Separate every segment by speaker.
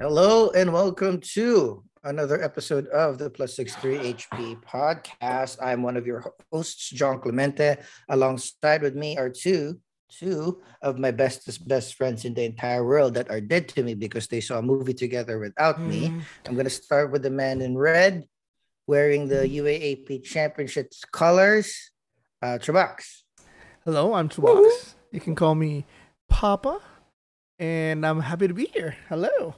Speaker 1: Hello and welcome to another episode of the Plus 63 HP podcast. I'm one of your hosts, John Clemente. Alongside with me are two two of my bestest best friends in the entire world that are dead to me because they saw a movie together without mm. me. I'm gonna start with the man in red, wearing the UAAP Championships colors, uh, Trubax.
Speaker 2: Hello, I'm Trubax. You can call me Papa, and I'm happy to be here. Hello.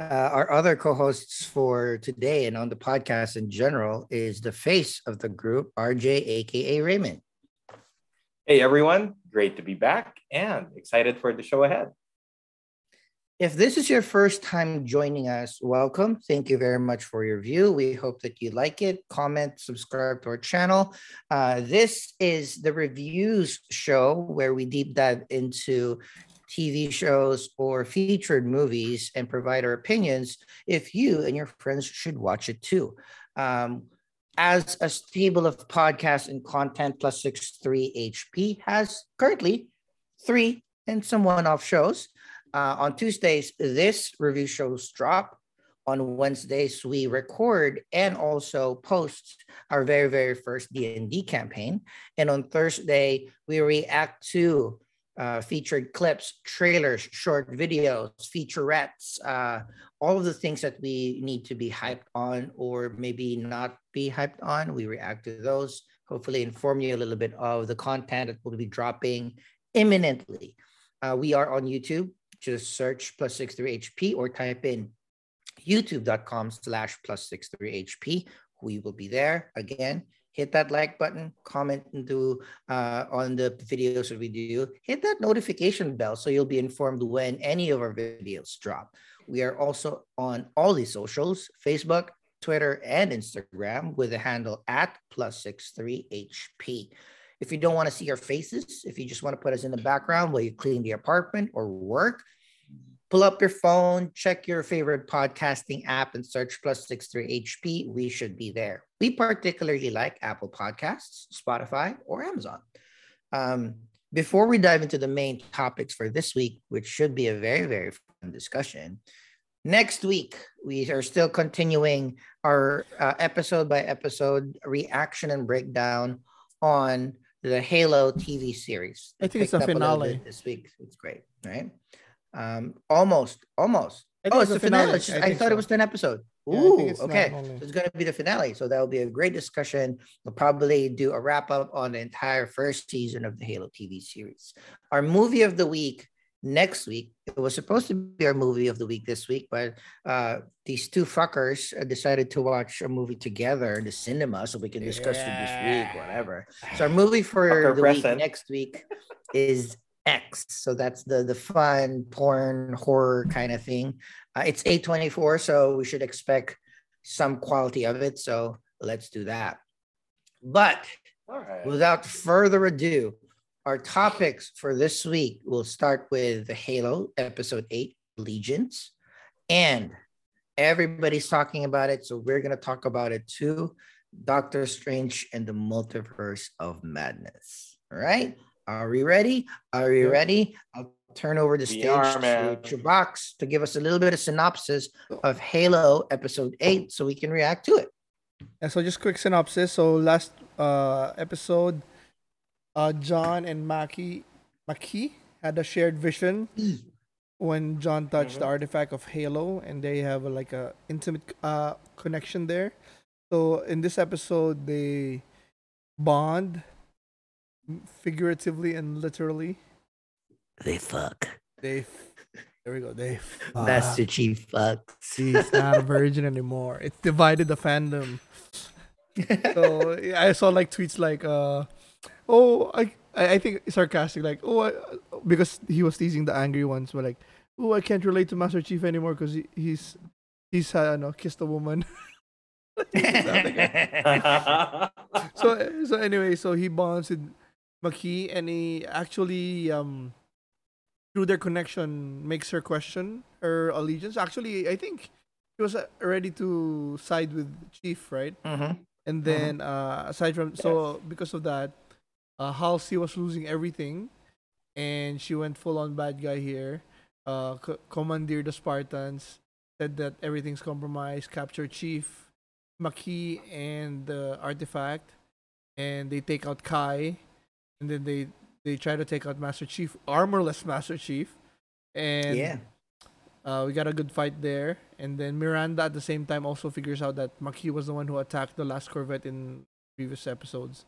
Speaker 1: Uh, our other co-hosts for today and on the podcast in general is the face of the group, RJ, aka Raymond.
Speaker 3: Hey everyone, great to be back and excited for the show ahead.
Speaker 1: If this is your first time joining us, welcome. Thank you very much for your view. We hope that you like it. Comment, subscribe to our channel. Uh, this is the reviews show where we deep dive into TV shows, or featured movies and provide our opinions if you and your friends should watch it too. Um, as a stable of podcasts and content, Plus 63 HP has currently three and some one off shows. Uh, on Tuesdays, this review shows drop. On Wednesdays, we record and also post our very, very first D&D campaign. And on Thursday, we react to uh, featured clips, trailers, short videos, featurettes, uh, all of the things that we need to be hyped on or maybe not be hyped on. We react to those, hopefully, inform you a little bit of the content that will be dropping imminently. Uh, we are on YouTube. Just search plus 63HP or type in youtube.com slash plus 63HP. We will be there. Again, hit that like button, comment into uh, on the videos that we do, hit that notification bell so you'll be informed when any of our videos drop. We are also on all the socials, Facebook, Twitter, and Instagram with the handle at plus 63HP. If you don't want to see our faces, if you just want to put us in the background while you clean the apartment or work, pull up your phone, check your favorite podcasting app, and search plus 63 HP. We should be there. We particularly like Apple Podcasts, Spotify, or Amazon. Um, before we dive into the main topics for this week, which should be a very, very fun discussion, next week we are still continuing our uh, episode by episode reaction and breakdown on the Halo TV series.
Speaker 2: I think it's a finale
Speaker 1: a this week. It's great, right? Um, almost, almost. Oh, it's the finale. finale. Just, I, I, thought so. it was 10 episode. Ooh, yeah, okay. So it's going to be the finale. So that will be a great discussion. We'll probably do a wrap up on the entire first season of the Halo TV series. Our movie of the week next week. It was supposed to be our movie of the week this week, but uh, these two fuckers decided to watch a movie together in the cinema so we can discuss yeah. it this week, whatever. So our movie for Fucker the present. week next week is X. So that's the the fun porn horror kind of thing. Uh, it's A24, so we should expect some quality of it. So let's do that. But right. without further ado, our topics for this week will start with the Halo episode 8 Legions. And everybody's talking about it. So we're going to talk about it too. Doctor Strange and the Multiverse of Madness. All right. Are we ready? Are we ready? I'll turn over the stage are, to Box to give us a little bit of synopsis of Halo Episode 8 so we can react to it.
Speaker 2: Yeah, so just quick synopsis. So last uh, episode, uh, John and Makee, Makee had a shared vision when John touched mm-hmm. the artifact of Halo, and they have a, like a intimate uh, connection there. So in this episode, they bond figuratively and literally.
Speaker 1: They fuck.
Speaker 2: They. There we go. They.
Speaker 1: Fuck. Master Chief fucks.
Speaker 2: He's not a virgin anymore. It's divided the fandom. so I saw like tweets like, uh, "Oh, I, I think sarcastic like, oh, I, because he was teasing the angry ones, but like, oh, I can't relate to Master Chief anymore because he, he's he's uh, no kissed a woman." so so anyway, so he bonds with Makee, and he actually um through their connection makes her question her allegiance. Actually, I think he was uh, ready to side with Chief, right?
Speaker 1: Mm-hmm.
Speaker 2: And then mm-hmm. uh, aside from so because of that, uh, Halsey was losing everything, and she went full on bad guy here. uh, co- commandeer the Spartans. Said that everything's compromised. Capture Chief, Makee, and the artifact, and they take out Kai, and then they they try to take out Master Chief, armorless Master Chief, and
Speaker 1: yeah.
Speaker 2: uh, we got a good fight there. And then Miranda at the same time also figures out that Makee was the one who attacked the last Corvette in previous episodes.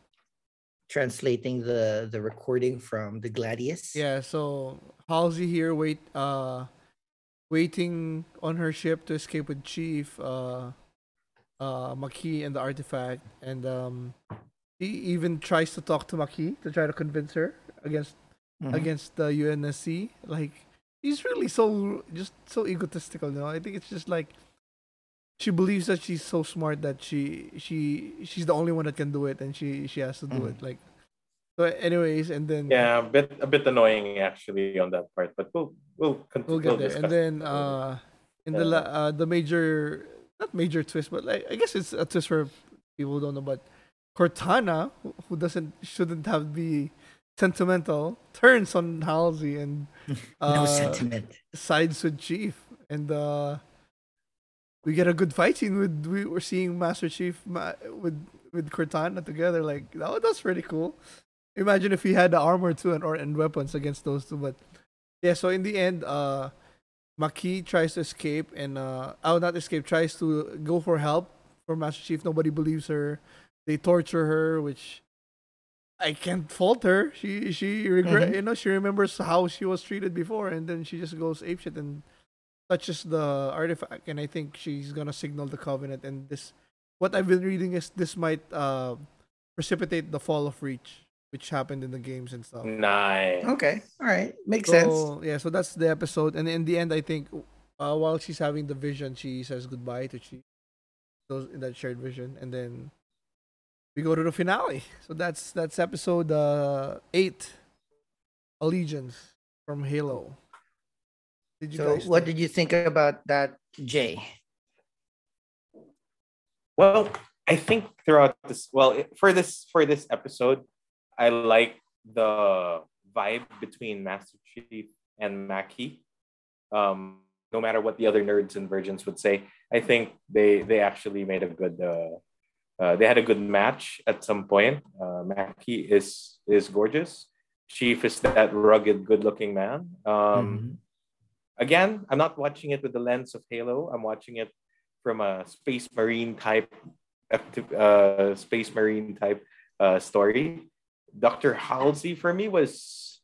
Speaker 1: Translating the the recording from the Gladius.
Speaker 2: Yeah, so Halsey here wait uh waiting on her ship to escape with Chief, uh uh Makee and the artifact and um he even tries to talk to Makee to try to convince her against
Speaker 1: Mhm.
Speaker 2: against the UNSC. Like he's really so just so egotistical, you know. I think it's just like she believes that she's so smart that she she she's the only one that can do it and she she has to do
Speaker 1: Mhm.
Speaker 2: it. Like so anyways and then
Speaker 3: Yeah, a bit a bit annoying actually on that part, but we'll we'll continue.
Speaker 2: we'll get there. And then uh in the
Speaker 3: Yeah.
Speaker 2: la- uh the major not major twist, but like I guess it's a twist for people who don't know, but Cortana, who- doesn't shouldn't have be sentimental, turns on Halsey and
Speaker 1: no
Speaker 2: uh,
Speaker 1: sentiment.
Speaker 2: sides with Chief, and uh, we get a good fight scene with we were seeing Master Chief ma- with with Cortana together. Like that, that's pretty cool. Imagine if he had the armor too and or and weapons against those two. But yeah, so in the end, uh, Makee tries to escape and uh, oh, not escape, tries to go for help for Master Chief. Nobody believes her. They torture her, which I can't fault her. She she regret
Speaker 1: Mhm.
Speaker 2: you know she remembers how she was treated before, and then she just goes apeshit and touches the artifact. And I think she's gonna signal the covenant. And this, what I've been reading is this might uh, precipitate the fall of Reach, which happened in the games and stuff.
Speaker 3: Nice.
Speaker 1: Okay. All right. Makes sense.
Speaker 2: Yeah, so that's the episode, and in the end, I think uh, while she's having the vision, she says goodbye to Chief. Those in that shared vision, and then we go to the finale. So that's that's episode uh, eight, Allegiance from Halo. Did you
Speaker 1: So,
Speaker 2: guys?
Speaker 1: what
Speaker 2: think?
Speaker 1: did you think about that, Jay?
Speaker 3: Well, I think throughout this, well, for this for this episode, I like the vibe between Master Chief and Makee. Um, no matter what the other nerds and virgins would say, I think they they actually made a good. Uh, uh, they had a good match at some point. Uh, Makee is is gorgeous. Chief is that rugged, good-looking man. Um,
Speaker 1: Mhm.
Speaker 3: again, I'm not watching it with the lens of Halo. I'm watching it from a space marine type, uh, space marine type uh, story. Doctor Halsey for me was,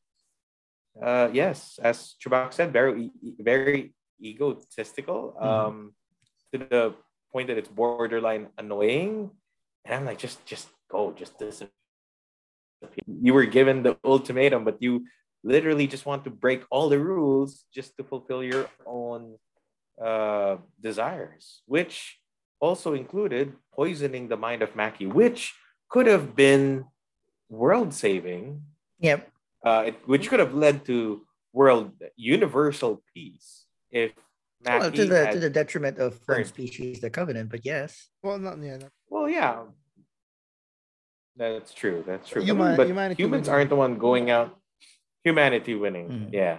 Speaker 3: uh, yes, as Chubak said, very very egotistical, um, to the point that it's borderline annoying. And I'm like, just just go, just disappear. You were given the ultimatum, but you literally just want to break all the rules just to fulfill your own uh, desires, which also included poisoning the mind of Makee, which could have been world saving,
Speaker 1: Yep.
Speaker 3: uh, it, which could have led to world universal peace if Makee
Speaker 1: Well, to the
Speaker 3: had,
Speaker 1: to the detriment of one species, the Covenant, but yes.
Speaker 2: well, not yeah. Not,
Speaker 3: well, yeah. That's true. That's true.
Speaker 2: Huma-
Speaker 3: but
Speaker 2: humanity
Speaker 3: humans
Speaker 2: winning.
Speaker 3: aren't the one going out. Humanity winning.
Speaker 1: Mm.
Speaker 3: Yeah.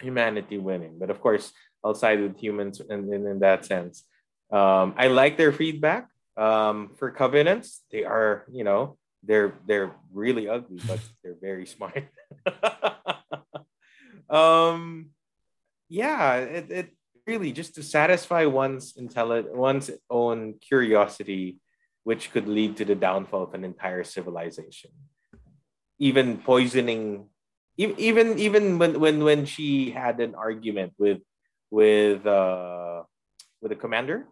Speaker 3: Humanity winning. But of course, I'll side with humans in, in, in that sense. Um, I like their feedback. Um, for covenants, they are, you know, they're they're really ugly, but they're very smart. um yeah, it, it really just to satisfy one's intelli- one's own curiosity which could lead to the downfall of an entire civilization. Even poisoning, even even when when when she had an argument with with uh with a commander,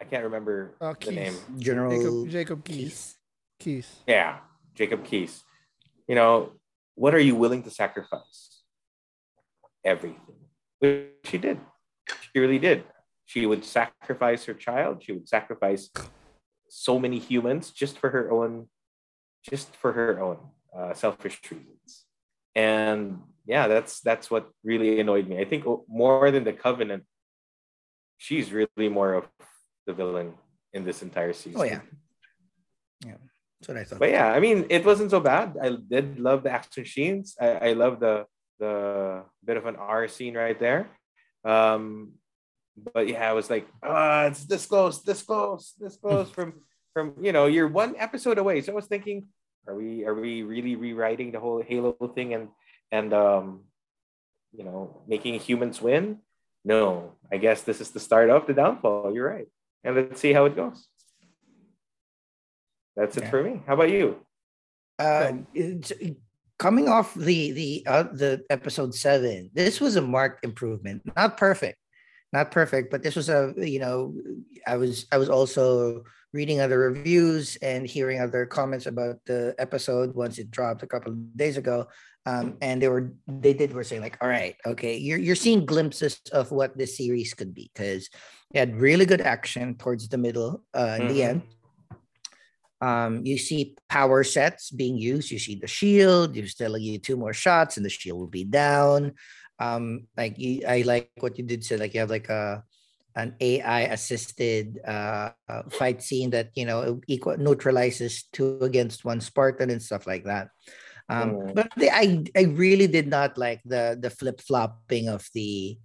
Speaker 3: I can't remember
Speaker 2: Uh,
Speaker 3: the
Speaker 2: Keyes.
Speaker 3: name.
Speaker 1: General
Speaker 2: Jacob Jacob Keyes.
Speaker 1: Keyes.
Speaker 2: Keyes.
Speaker 3: Yeah, Jacob Keyes. You know, what are you willing to sacrifice? Everything. Which she did. She really did. She would sacrifice her child. She would sacrifice so many humans just for her own, just for her own uh, selfish reasons. And yeah, that's that's what really annoyed me. I think more than the Covenant, she's really more of the villain in this entire season.
Speaker 1: Oh yeah. Yeah. That's what I thought.
Speaker 3: But yeah, I mean, it wasn't so bad. I did love the action scenes. I, I love the the bit of an R scene right there. Um, but yeah, I was like, ah, it's this close, this close, this close from from you know, you're one episode away. So I was thinking, are we are we really rewriting the whole Halo thing and and um you know making humans win? No, I guess this is the start of the downfall. You're right. And let's see how it goes. That's it yeah. for me. How about you?
Speaker 1: Uh, coming off the the uh, the episode seven, this was a marked improvement. Not perfect, not perfect, but this was a you know I was I was also reading other reviews and hearing other comments about the episode once it dropped a couple of days ago. Um, and they were they did were saying like, all right, okay, you're you're seeing glimpses of what this series could be because it had really good action towards the middle, uh, mm-hmm. the end. Um, you see power sets being used. You see the shield. You're still you two more shots, and the shield will be down. Um, like you, I like what you did say. Like you have like a an AI assisted uh, uh, fight scene that you know equal neutralizes two against one Spartan and stuff like that. Um, mm. But I I really did not like the the flip flopping of the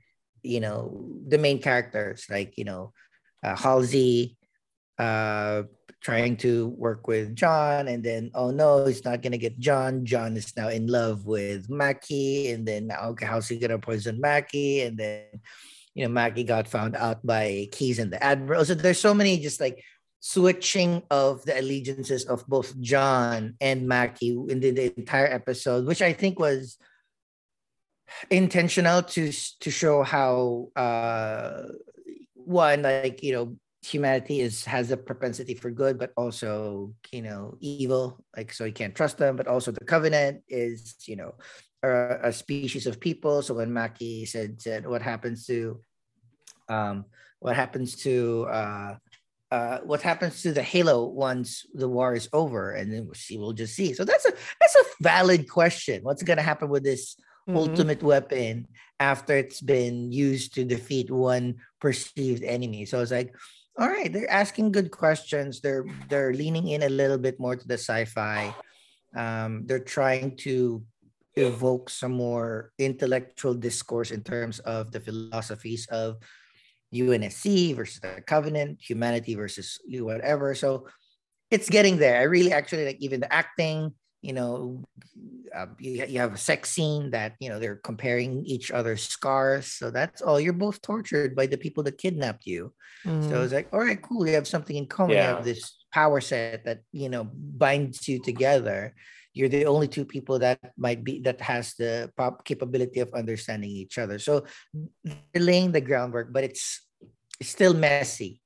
Speaker 1: you know the main characters like you know uh, Halsey uh trying to work with John and then oh no he's not gonna get John John is now in love with Makee and then okay how's he gonna poison Makee and then you know, Makee got found out by Keyes and the Admiral. So there's so many just like switching of the allegiances of both John and Makee in the, the entire episode, which I think was intentional to to show how uh one like you know humanity is has a propensity for good but also you know evil like so you can't trust them but also the covenant is you know a, a species of people. So when Makee said, said what happens to um, what happens to uh, uh, what happens to the Halo once the war is over, and then she will just see. So that's a that's a valid question. What's going to happen with this mm-hmm. ultimate weapon after it's been used to defeat one perceived enemy? So it's like, all right, they're asking good questions. They're they're leaning in a little bit more to the sci-fi. Um, they're trying to evoke some more intellectual discourse in terms of the philosophies of UNSC versus the Covenant, humanity versus whatever. So it's getting there. I really actually like even the acting. You know, uh, you, you have a sex scene that you know they're comparing each other's scars. So that's all. You're both tortured by the people that kidnapped you. Mm. So it's like, all right, cool. We have something in common. Yeah. We have this power set that you know binds you together you're the only two people that might be that has the pop capability of understanding each other so they're laying the groundwork but it's, it's still messy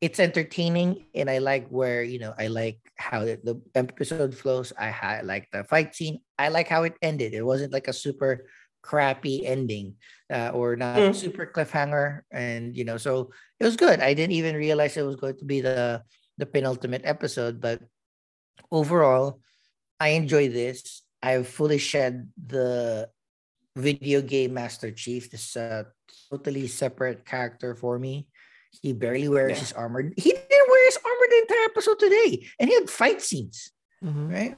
Speaker 1: it's entertaining and i like where you know i like how the, the episode flows i, I like the fight scene i like how it ended it wasn't like a super crappy ending uh, or not mm. super cliffhanger and you know so it was good i didn't even realize it was going to be the the penultimate episode but overall I enjoy this. I've fully shed the video game Master Chief. This uh, totally separate character for me. He barely wears yeah. his armor. He didn't wear his armor the entire episode today, and he had fight scenes. Mm-hmm. Right?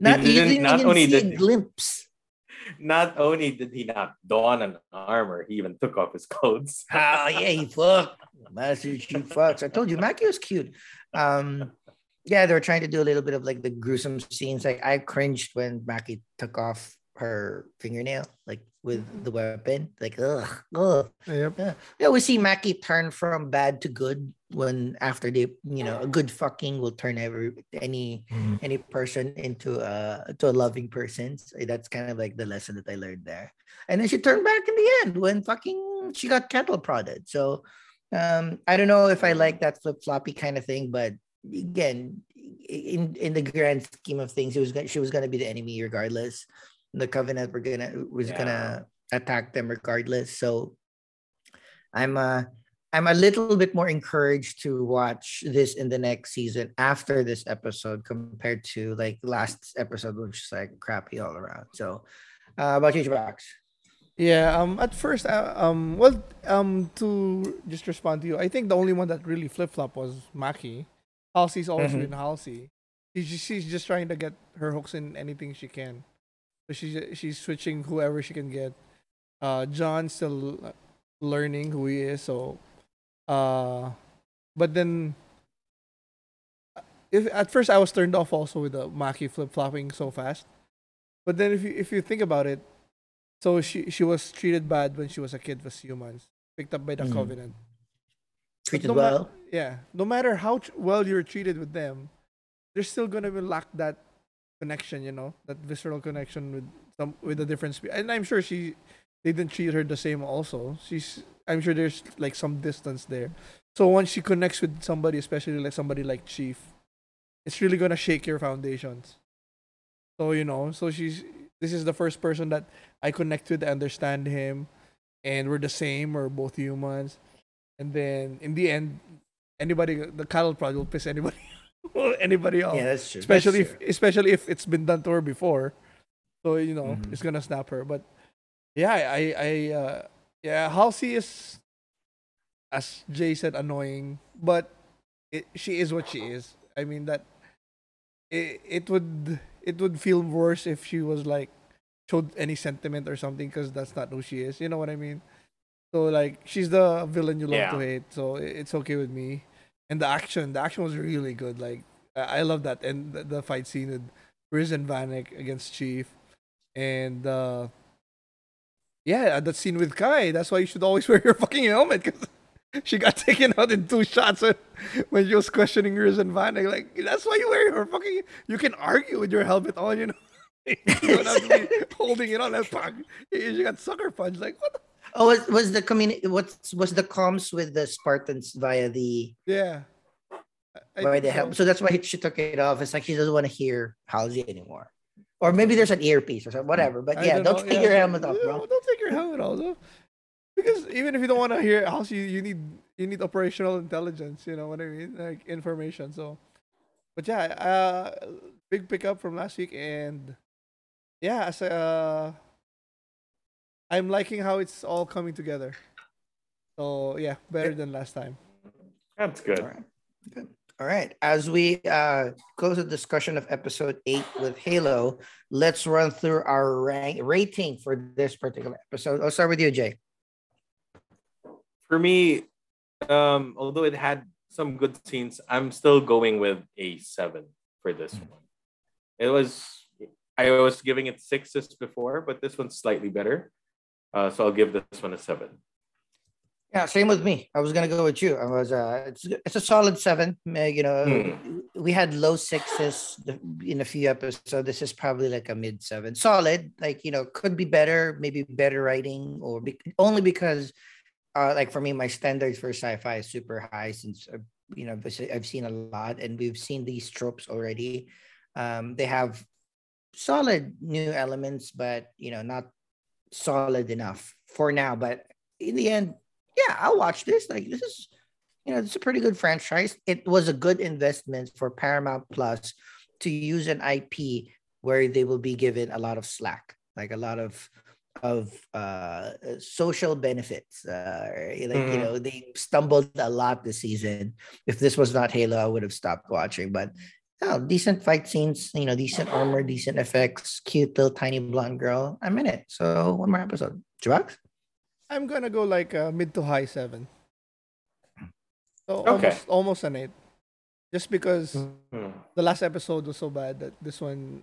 Speaker 1: Not
Speaker 3: he didn't, not only did glimpse. Not only did he not don an armor, he even took off his clothes.
Speaker 1: oh yeah, he fucked. Master Chief fucks. I told you, Makee was cute. Um, yeah, they were trying to do a little bit of like the gruesome scenes. Like I cringed when Makee took off her fingernail, like with mm-hmm. the weapon. Like, ugh, ugh. Yep. Yeah. yeah, we see Makee turn from bad to good when after they, you know, a good fucking will turn every any mm-hmm. any person into a to a loving person. So that's kind of like the lesson that I learned there. And then she turned back in the end when fucking she got cattle prodded. So um, I don't know if I like that flip floppy kind of thing, but again, in in the grand scheme of things, it was she was gonna be the enemy regardless. The Covenant were gonna was yeah. gonna attack them regardless. So I'm uh I'm a little bit more encouraged to watch this in the next season after this episode compared to like last episode, which is like crappy all around. So, uh, about you, Box.
Speaker 2: Yeah. Um. At first, uh, um. Well, um. To just respond to you, I think the only one that really flip flop was Makee. Halsey's always mm-hmm. been Halsey. She's just, she's just trying to get her hooks in anything she can So she's she's switching whoever she can get. Uh, John's still learning who he is. So, uh, but then, if at first I was turned off also with the Makee flip flopping so fast, but then if you if you think about it, so she she was treated bad when she was a kid with humans, picked up by the
Speaker 1: Mhm.
Speaker 2: Covenant.
Speaker 1: Treated
Speaker 2: no ma-
Speaker 1: well.
Speaker 2: Yeah, no matter how tr- well you're treated with them, they're still gonna be lack that connection. You know, that visceral connection with some with a different And I'm sure she they didn't treat her the same. Also, she's I'm sure there's like some distance there. So once she connects with somebody, especially like somebody like Chief, it's really gonna shake your foundations. So you know, so she's this is the first person that I connect with, understand him, and we're the same. We're both humans, and then in the end, anybody the cattle prod will piss anybody anybody else.
Speaker 1: Yeah, that's true.
Speaker 2: especially
Speaker 1: That's
Speaker 2: if especially if it's been done to her before. So you know
Speaker 1: Mhm.
Speaker 2: it's gonna snap her. But yeah, I I uh, yeah Halsey is as Jay said annoying, but it, she is what she is. I mean that it it would it would feel worse if she was like showed any sentiment or something because that's not who she is. You know what I mean? So like she's the villain you love
Speaker 3: Yeah.
Speaker 2: to hate. So i- it's okay with me. And the action, the action was really good. Like I I love that and the, the fight scene with Riz and Vanek against Chief, and uh yeah, that scene with Kai. That's why you should always wear your fucking helmet because she got taken out in two shots when, when she was questioning Riz and Vanek. Like that's why you wear your fucking. You can argue with your helmet on. You know, you don't have to be holding it on. That fuck. She got sucker punched. Like what? The-
Speaker 1: Oh, was, was the community? What's was the comms with the Spartans via the
Speaker 2: yeah. I- I
Speaker 1: the
Speaker 2: so.
Speaker 1: help? So that's why she took it off. It's like she doesn't want to hear Halsey anymore, or maybe there's an earpiece or something. Whatever. But
Speaker 2: I
Speaker 1: yeah, don't,
Speaker 2: know,
Speaker 1: take
Speaker 2: yeah.
Speaker 1: your helmet off, bro.
Speaker 2: Don't take your helmet off, though. Because even if you don't want to hear house, you, you need you need operational intelligence. You know what I mean, like information. So, but yeah, uh, big pickup from last week, and yeah, as a, uh, I'm liking how it's all coming together. So yeah, better than last time.
Speaker 3: That's good.
Speaker 1: All right. Good. All right. As we uh, close the discussion of episode eight with Halo, let's run through our rank rating for this particular episode. I'll start with you, Jay.
Speaker 3: For me, um, although it had some good scenes, I'm still going with a seven for this
Speaker 1: Mm.
Speaker 3: one. It was I was giving it sixes before, but this one's slightly better. Uh, so I'll give this one a seven.
Speaker 1: Yeah, same with me. I was gonna go with you. I was uh it's it's a solid seven. Uh, You know, we had low sixes in a few episodes. So This is probably like a mid seven. Solid, like you know, could be better, maybe better writing, or be, only because uh like for me, my standards for sci-fi is super high since uh, you know I've seen a lot and we've seen these tropes already. Um, they have solid new elements, but you know, not solid enough for now. But in the end, yeah, I'll watch this. Like this is, you know, it's a pretty good franchise. It was a good investment for Paramount Plus to use an IP where they will be given a lot of slack, like a lot of of uh social benefits. Uh like you
Speaker 3: Mhm.
Speaker 1: know, they stumbled a lot this season. If this was not Halo, I would have stopped watching. But oh, decent fight scenes, you know, decent armor, decent effects, cute little tiny blonde girl. I'm in it. So one more episode. Drugs?
Speaker 2: I'm gonna go like uh, mid to high seven. So
Speaker 3: Okay.
Speaker 2: almost almost an eight. Just because
Speaker 3: Hmm.
Speaker 2: the last episode was so bad that this one,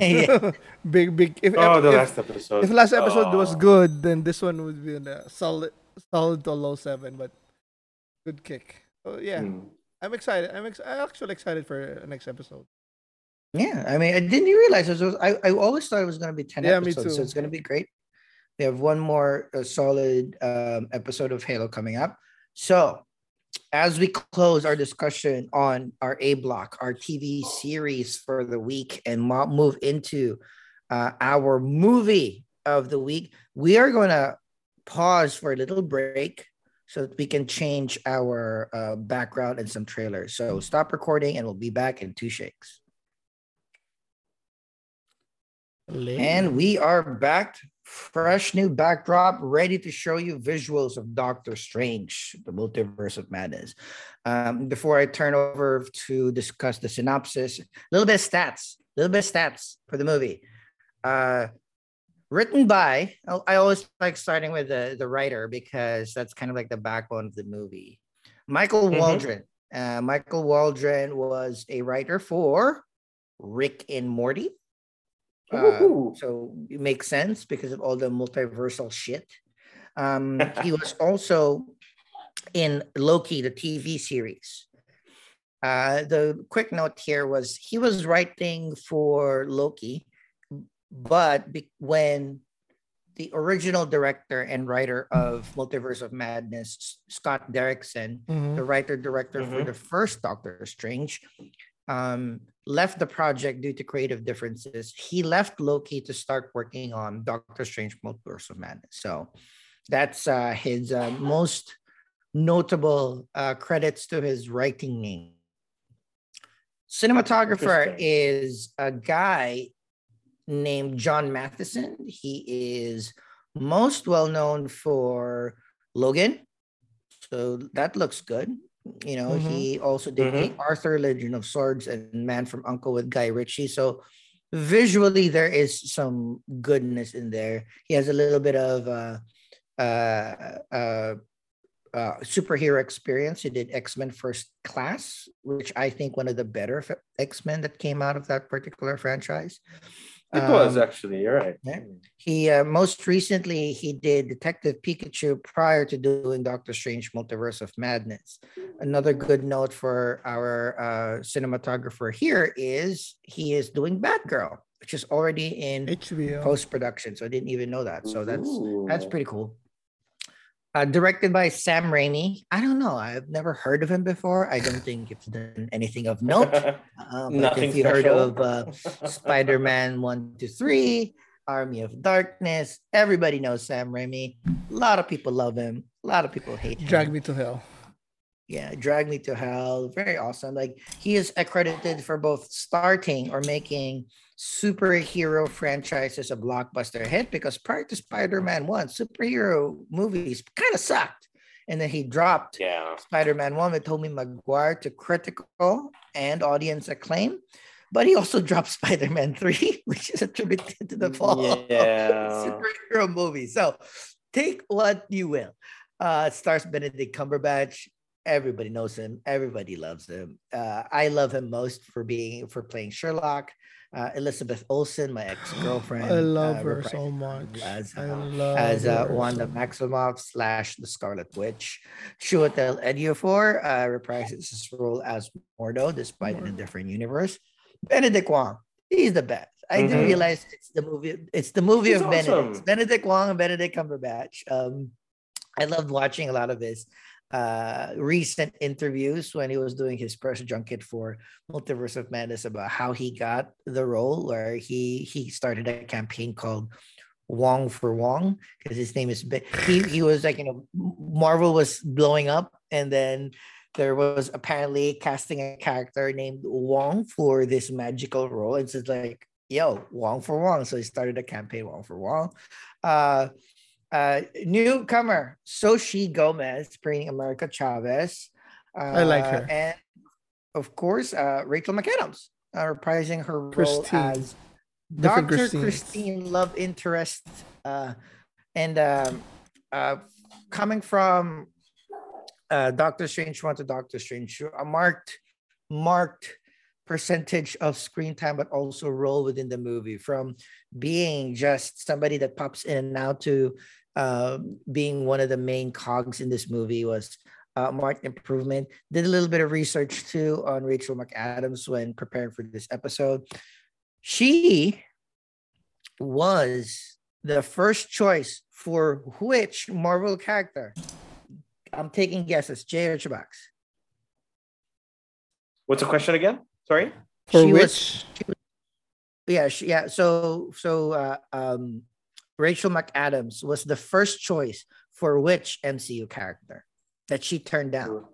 Speaker 2: you know, big big. If,
Speaker 3: Oh, the
Speaker 2: if,
Speaker 3: last episode.
Speaker 2: if last episode was
Speaker 3: Oh.
Speaker 2: good, then this one would be a solid solid to low seven, but good kick. So yeah,
Speaker 3: Hmm.
Speaker 2: I'm excited. I'm ex- I'm actually excited for next episode.
Speaker 1: Yeah, I mean, I didn't realize it was. I, I always thought it was going to be ten
Speaker 2: Yeah, me
Speaker 1: episodes, so it's going to be great. We have one more uh, solid um, episode of Halo coming up. So, as we close our discussion on our A block, our TV series for the week, and move into uh, our movie of the week, we are going to pause for a little break so that we can change our uh, background and some trailers. So, stop recording, and we'll be back in two shakes. And we are back, fresh new backdrop, ready to show you visuals of Doctor Strange, the multiverse of madness. Um, before I turn over to discuss the synopsis, a little bit of stats, a little bit of stats for the movie. Uh, written by I always like starting with the, the writer because that's kind of like the backbone of the movie. Michael mm-hmm. Waldron. Uh, Michael Waldron was a writer for Rick and Morty. Uh, so it makes sense because of all the multiversal shit. Um, he was also in Loki, the TV series. Uh, the quick note here was he was writing for Loki, but be- when the original director and writer of Multiverse of Madness, Scott Derrickson, mm-hmm. the writer director mm-hmm. for the first Doctor Strange, um, left the project due to creative differences. He left Loki to start working on Doctor Strange Multiverse of Madness. So that's uh, his uh, most notable uh, credits to his writing name. Cinematographer is a guy named John Mathieson. He is most well known for Logan. So that looks good. You know, mm-hmm. he also did mm-hmm. Arthur, Legend of Swords, and Man from Uncle with Guy Ritchie. So visually, there is some goodness in there. He has a little bit of uh, uh, uh, uh, superhero experience. He did X Men First Class, which I think one of the better X Men that came out of that particular franchise.
Speaker 3: It was um, actually, you're right. Yeah.
Speaker 1: He uh, most recently he did Detective Pikachu prior to doing Doctor Strange Multiverse of Madness. Another good note for our uh, cinematographer here is he is doing Batgirl, which is already in HBO post production. So I didn't even know that. So that's Ooh. that's pretty cool. Uh, directed by Sam Raimi. I don't know. I've never heard of him before. I don't think it's done anything of note. Uh, Nothing if you heard of uh, Spider Man 1 to 3, Army of Darkness, everybody knows Sam Raimi. A lot of people love him, a lot of people hate him.
Speaker 2: Drag Me to Hell.
Speaker 1: Yeah, Drag Me to Hell. Very awesome. Like he is accredited for both starting or making superhero franchises a blockbuster hit because prior to Spider-Man 1, superhero movies kind of sucked. And then he dropped
Speaker 3: yeah.
Speaker 1: Spider-Man 1 with Tobey Maguire to critical and audience acclaim. But he also dropped Spider-Man 3, which is attributed to the fall yeah. superhero movie. So take what you will. Uh, stars Benedict Cumberbatch. Everybody knows him. Everybody loves him. Uh, I love him most for being for playing Sherlock uh, Elizabeth Olsen, my ex-girlfriend.
Speaker 2: I love uh, her so much.
Speaker 1: As, I uh, love as uh, Wanda so Maximoff slash the Scarlet Witch. Chiwetel Ejiofor uh, reprises his role as Mordo, despite in a different universe. Benedict Wong, he's the best. I mm-hmm. didn't realize it's the movie. It's the movie he's of awesome. Benedict. Benedict Wong and Benedict Cumberbatch. Um, I loved watching a lot of his uh, recent interviews when he was doing his press junket for Multiverse of Madness about how he got the role, where he he started a campaign called Wong for Wong because his name is he he was like you know Marvel was blowing up and then there was apparently casting a character named Wong for this magical role. and It's like yo Wong for Wong, so he started a campaign Wong for Wong. Uh, uh, newcomer Xochitl Gomez playing America Chavez. Uh,
Speaker 2: I like her.
Speaker 1: And of course, uh, Rachel McAdams uh, reprising her role as Dr. Christine Love Interest. Uh, and um, uh, coming from uh, Doctor Strange 1 to Doctor Strange, a marked, marked percentage of screen time, but also role within the movie from being just somebody that pops in and out to uh, being one of the main cogs in this movie was uh, marked improvement. Did a little bit of research too on Rachel McAdams when preparing for this episode. She was the first choice for which Marvel character? I'm taking guesses. Jay or Chabax?
Speaker 3: What's the question again? Sorry.
Speaker 2: For she which? Was,
Speaker 1: she was, yeah, she, yeah. So, so uh, um, Rachel McAdams was the first choice for which MCU character that she turned down?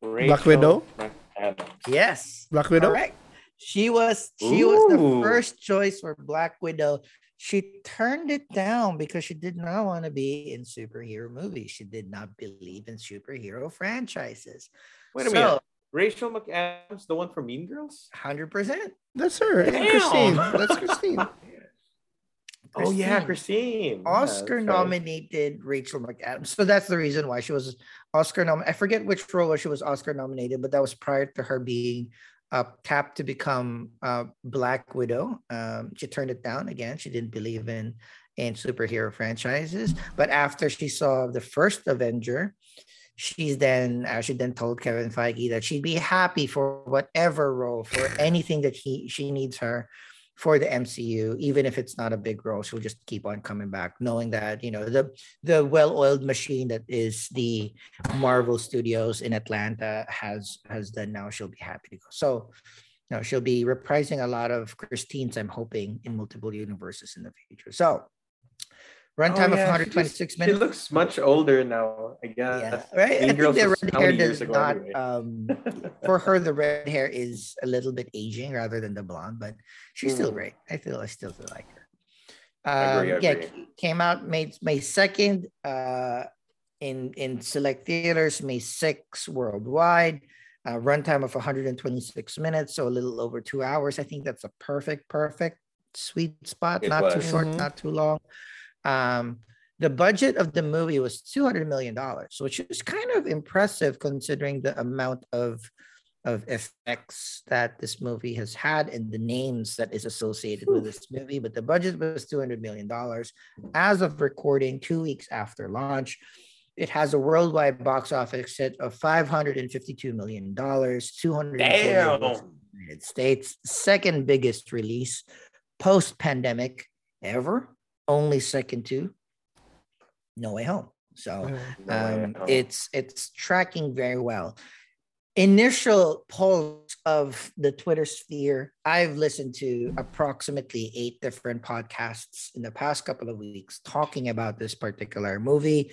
Speaker 2: Rachel Black Widow.
Speaker 1: McAdams. Yes.
Speaker 2: Black Widow.
Speaker 1: Correct. She was she Ooh. was the first choice for Black Widow. She turned it down because she did not want to be in superhero movies. She did not believe in superhero franchises.
Speaker 3: Wait a so, minute. Rachel McAdams, the one from Mean Girls?
Speaker 1: 100%.
Speaker 2: That's her. And Christine. That's Christine.
Speaker 3: Oh yeah,
Speaker 1: Christine.
Speaker 3: Christine. Yeah,
Speaker 1: Oscar
Speaker 3: that's right.
Speaker 1: nominated Rachel McAdams. So that's the reason why she was Oscar nom. I forget which role she was Oscar nominated, but that was prior to her being uh, tapped to become uh, Black Widow. Um, she turned it down again. She didn't believe in in superhero franchises. But after she saw the first Avenger, she's then uh, she then told Kevin Feige that she'd be happy for whatever role for anything that he she needs her for the MCU, even if it's not a big role, she'll just keep on coming back, knowing that you know the the well-oiled machine that is the Marvel Studios in Atlanta has has done now. She'll be happy to go. So, you know, she'll be reprising a lot of Christine's. I'm hoping in multiple universes in the future. So, runtime
Speaker 3: Oh, yeah,
Speaker 1: of 126
Speaker 3: She
Speaker 1: minutes.
Speaker 3: She looks much older now. I guess.
Speaker 1: yeah, right. I
Speaker 3: Mean
Speaker 1: think the red hair does
Speaker 3: ago
Speaker 1: not.
Speaker 3: anyway?
Speaker 1: Um, for her, the red hair is a little bit aging rather than the blonde, but she's still
Speaker 3: Mm.
Speaker 1: great. I feel I still feel like her.
Speaker 3: I agree,
Speaker 1: Um,
Speaker 3: I
Speaker 1: yeah,
Speaker 3: agree.
Speaker 1: came out May May second uh, in in select theaters, May 6 worldwide. Uh, runtime of 126 minutes, so a little over two hours. I think that's a perfect, perfect sweet spot.
Speaker 3: It
Speaker 1: not too
Speaker 3: was.
Speaker 1: short,
Speaker 2: Mhm.
Speaker 1: not too long. Um, the budget of the movie was 200 million dollars, which is kind of impressive considering the amount of of effects that this movie has had and the names that is associated with this movie. But the budget was 200 million dollars as of recording two weeks after launch. It has a worldwide box office hit of 552 million dollars, 200
Speaker 3: Damn.
Speaker 1: United States, second biggest release post pandemic ever, only second to No Way Home. So
Speaker 2: Yeah.
Speaker 3: No way,
Speaker 1: um,
Speaker 3: no.
Speaker 1: it's it's tracking very well. Initial polls of the Twitter sphere, I've listened to approximately eight different podcasts in the past couple of weeks talking about this particular movie.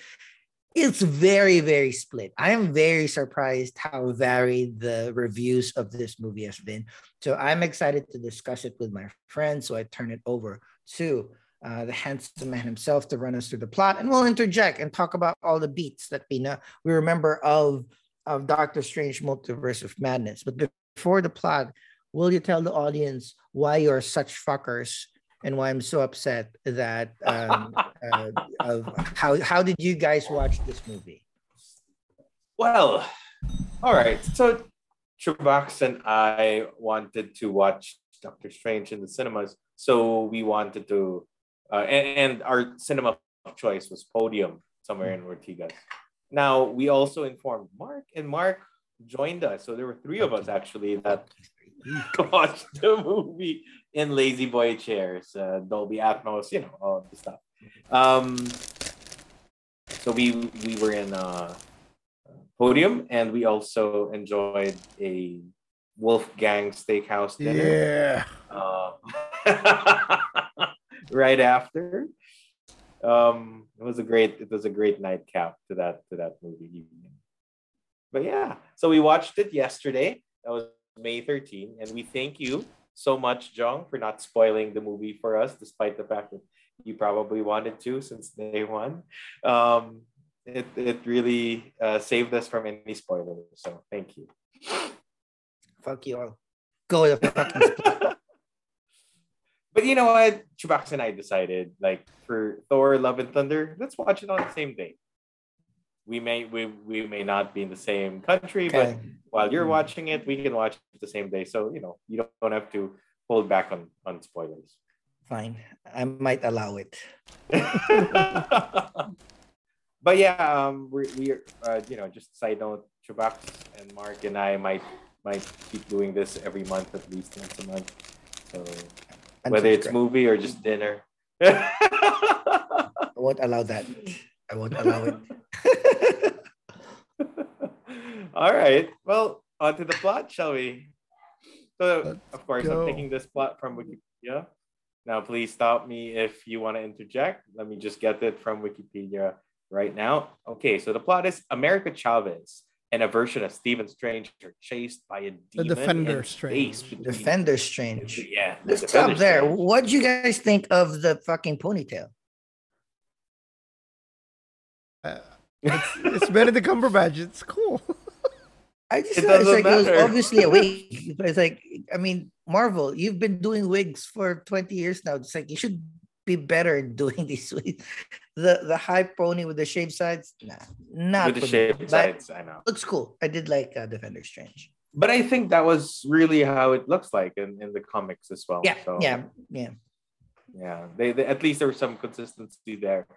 Speaker 1: It's very, very split. I am very surprised how varied the reviews of this movie has been. So I'm excited to discuss it with my friends. So I turn it over to uh, the handsome man himself to run us through the plot, and we'll interject and talk about all the beats that we know we remember of of Doctor Strange Multiverse of Madness. But before the plot, will you tell the audience why you're such fuckers and why I'm so upset that um, uh, of how how did you guys watch this movie?
Speaker 3: Well, all right. So Trubax and I wanted to watch Doctor Strange in the cinemas. So we wanted to, uh, and, and our cinema of choice was Podium somewhere in Ortigas. Now we also informed Mark, and Mark joined us. So there were three of us actually that watched the movie in lazy boy chairs, uh, Dolby Atmos, you know, all the stuff. Um, so we we were in uh, podium, and we also enjoyed a Wolfgang Steakhouse dinner.
Speaker 2: Yeah.
Speaker 3: Uh, right after. Um, it was a great it was a great nightcap to that to that movie evening. But yeah, so we watched it yesterday. That was May 13, and we thank you so much, Jong, for not spoiling the movie for us, despite the fact that you probably wanted to since day one. Um, it it really uh, saved us from any spoilers. So thank you.
Speaker 1: Fuck you all. Go the fucking.
Speaker 3: But you know what? Chewbacca and I decided, like for Thor: Love and Thunder, let's watch it on the same day. We may we, we may not be in the same country,
Speaker 1: Okay.
Speaker 3: but while you're
Speaker 1: Mm.
Speaker 3: watching it, we can watch it the same day. So you know you don't, don't have to hold back on on spoilers.
Speaker 1: Fine. I might allow it.
Speaker 3: but yeah, um, we we uh, you know just side note, Chewbacca and Mark and I might might keep doing this every month at least once a month. So whether it's movie or just dinner.
Speaker 1: I won't allow that. I won't allow it.
Speaker 3: All right. Well, on to the plot, shall we? So,
Speaker 2: Let's
Speaker 3: of course,
Speaker 2: go.
Speaker 3: I'm taking this plot from Wikipedia. Now, please stop me if you want to interject. Let me just get it from Wikipedia right now. Okay, so the plot is America Chavez and a version of Stephen Strange are chased by a demon.
Speaker 2: The Defender
Speaker 3: in
Speaker 2: Strange.
Speaker 3: space
Speaker 1: Defender Strange.
Speaker 3: Yeah,
Speaker 1: Let's stop there.
Speaker 3: Strange.
Speaker 1: What do you guys think of the fucking ponytail?
Speaker 2: Uh, it's, it's Benedict Cumberbatch. It's cool.
Speaker 1: I just
Speaker 3: It
Speaker 1: thought it's
Speaker 3: doesn't
Speaker 1: like it was obviously a wig. But it's like, I mean, Marvel, you've been doing wigs for 20 years now. It's like you should be better at doing these. The the high pony with the shaved sides, nah, not
Speaker 3: with the shaved sides. I know.
Speaker 1: Looks cool. I did like uh, Defender Strange.
Speaker 3: But I think that was really how it looks like in, in the comics as well.
Speaker 1: Yeah,
Speaker 3: So,
Speaker 1: yeah, yeah.
Speaker 3: yeah. They, they at least there was some consistency there.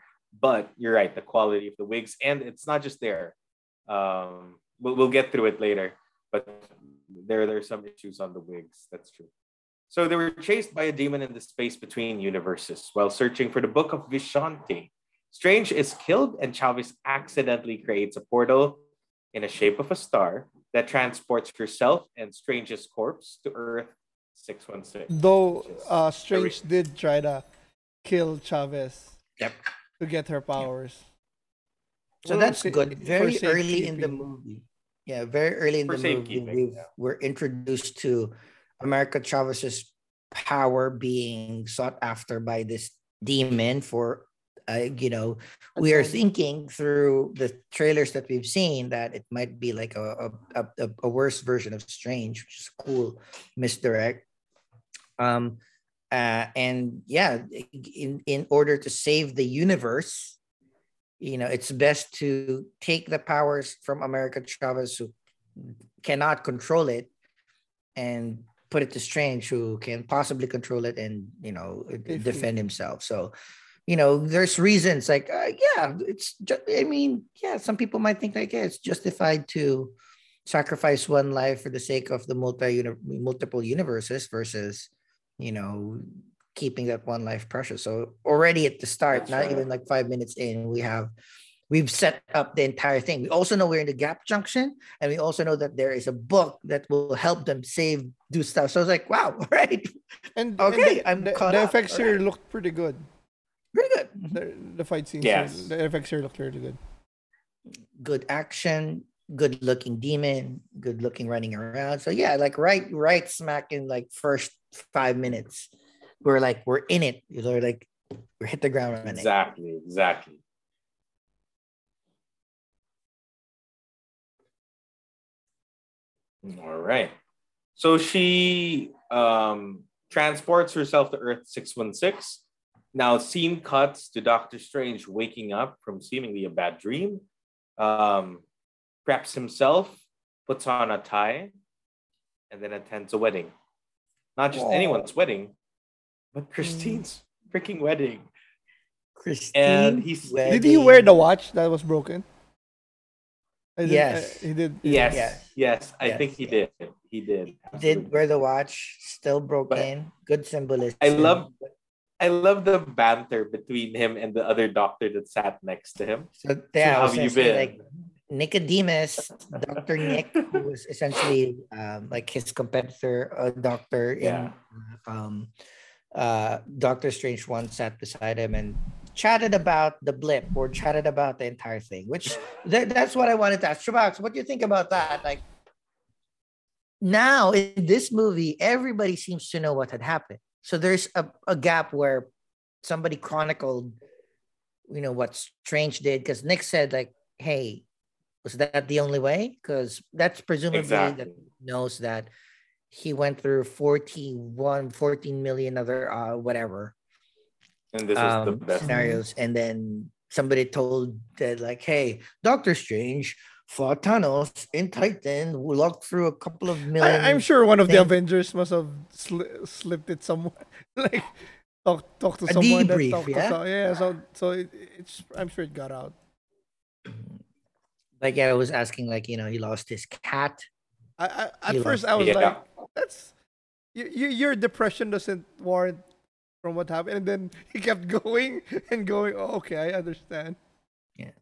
Speaker 3: But you're right, the quality of the wigs, and it's not just there. Um, we'll, we'll get through it later, but there there's some issues on the wigs. That's true. So they were chased by a demon in the space between universes while searching for the Book of Vishanti. Strange is killed, and Chavez accidentally creates a portal in the shape of a star that transports herself and Strange's corpse to Earth 616.
Speaker 2: Though uh, Strange did try to kill Chavez
Speaker 1: Yep.
Speaker 2: to get her powers.
Speaker 1: So
Speaker 2: Well,
Speaker 1: that's good. Very early in the movie. Yeah, very early in
Speaker 3: For
Speaker 1: the movie, we've,
Speaker 3: yeah.
Speaker 1: we're introduced to America Chavez's power being sought after by this demon for, uh, you know, we are thinking through the trailers that we've seen that it might be like a, a, a, a worse version of Strange, which is cool misdirect. Um, uh, and yeah, in, in order to save the universe, you know, it's best to take the powers from America Chavez, who cannot control it, and put it to Strange, who can possibly control it and you know defend himself. So, you know, there's reasons like, uh, yeah, it's. Ju- I mean, yeah, some people might think like, yeah, it's justified to sacrifice one life for the sake of the multi multiple universes versus, you know, keeping that one life precious. So already at the start,
Speaker 3: That's
Speaker 1: not
Speaker 3: right.
Speaker 1: even like five minutes in, we have we've set up the entire thing. We also know we're in the gap junction, and we also know that there is a book that will help them save, do stuff. So I was like, wow, all right,
Speaker 2: And
Speaker 1: Okay,
Speaker 2: and the,
Speaker 1: I'm
Speaker 2: the,
Speaker 1: caught
Speaker 2: the
Speaker 1: up,
Speaker 2: effects here
Speaker 1: alright.
Speaker 2: looked pretty good.
Speaker 1: pretty good.
Speaker 2: The, the fight scenes,
Speaker 3: Yes.
Speaker 2: here, the effects here looked really good.
Speaker 1: Good action, good looking demon, good looking running around. So yeah, like right, right smack in like first five minutes, we're like we're in it. You know, like we hit the ground running.
Speaker 3: Exactly, exactly. All right. So she um, transports herself to Earth 616. Now, scene cuts to Doctor Strange waking up from seemingly a bad dream, um, preps himself, puts on a tie, and then attends a wedding. Not just
Speaker 1: Aw.
Speaker 3: anyone's wedding, but Christine's freaking wedding.
Speaker 1: Christine,
Speaker 3: And he's-
Speaker 2: Did he wear the watch that was broken? I did-
Speaker 1: Yes.
Speaker 2: I- he did.
Speaker 3: Yes,
Speaker 1: Yes.
Speaker 3: yes, I
Speaker 1: Yes,
Speaker 3: think he did. He did.
Speaker 1: did wear the watch, still broken. Good symbolism.
Speaker 3: I love, I love the banter between him and the other doctor that sat next to him.
Speaker 1: So yeah, I
Speaker 3: how have you been?
Speaker 1: like Nicodemus, Doctor Nick, who was essentially um, like his competitor, a doctor in
Speaker 3: Yeah.
Speaker 1: um, uh, Doctor Strange once sat beside him and chatted about the blip or chatted about the entire thing. Which that, that's what I wanted to ask. Shabaks, what do you think about that? Like now in this movie, everybody seems to know what had happened. So there's a, a gap where somebody chronicled, you know, what Strange did because Nick said, like, hey, was that the only way? Because that's presumably
Speaker 3: Exactly.
Speaker 1: that knows that he went through 41, 14 million other uh whatever
Speaker 3: And this is
Speaker 1: um,
Speaker 3: the best.
Speaker 1: scenarios, and then somebody told that, like, hey, Doctor Strange fought Thanos in Titan, who locked through a couple of million.
Speaker 2: I, I'm sure one of the. Avengers must have sli- slipped it somewhere. like talk talk to
Speaker 1: A
Speaker 2: someone. that
Speaker 1: debrief,
Speaker 2: talked to
Speaker 1: yeah?
Speaker 2: some- yeah. So so it, it's I'm sure it got out.
Speaker 1: Like, yeah, I was asking, like, you know, he lost his cat.
Speaker 2: I, I at
Speaker 1: You
Speaker 2: first
Speaker 1: lost-
Speaker 2: I was
Speaker 3: Yeah.
Speaker 2: like, that's you, you, your depression doesn't warrant from what happened, and then he kept going and going. Oh, okay, I understand.
Speaker 1: Yeah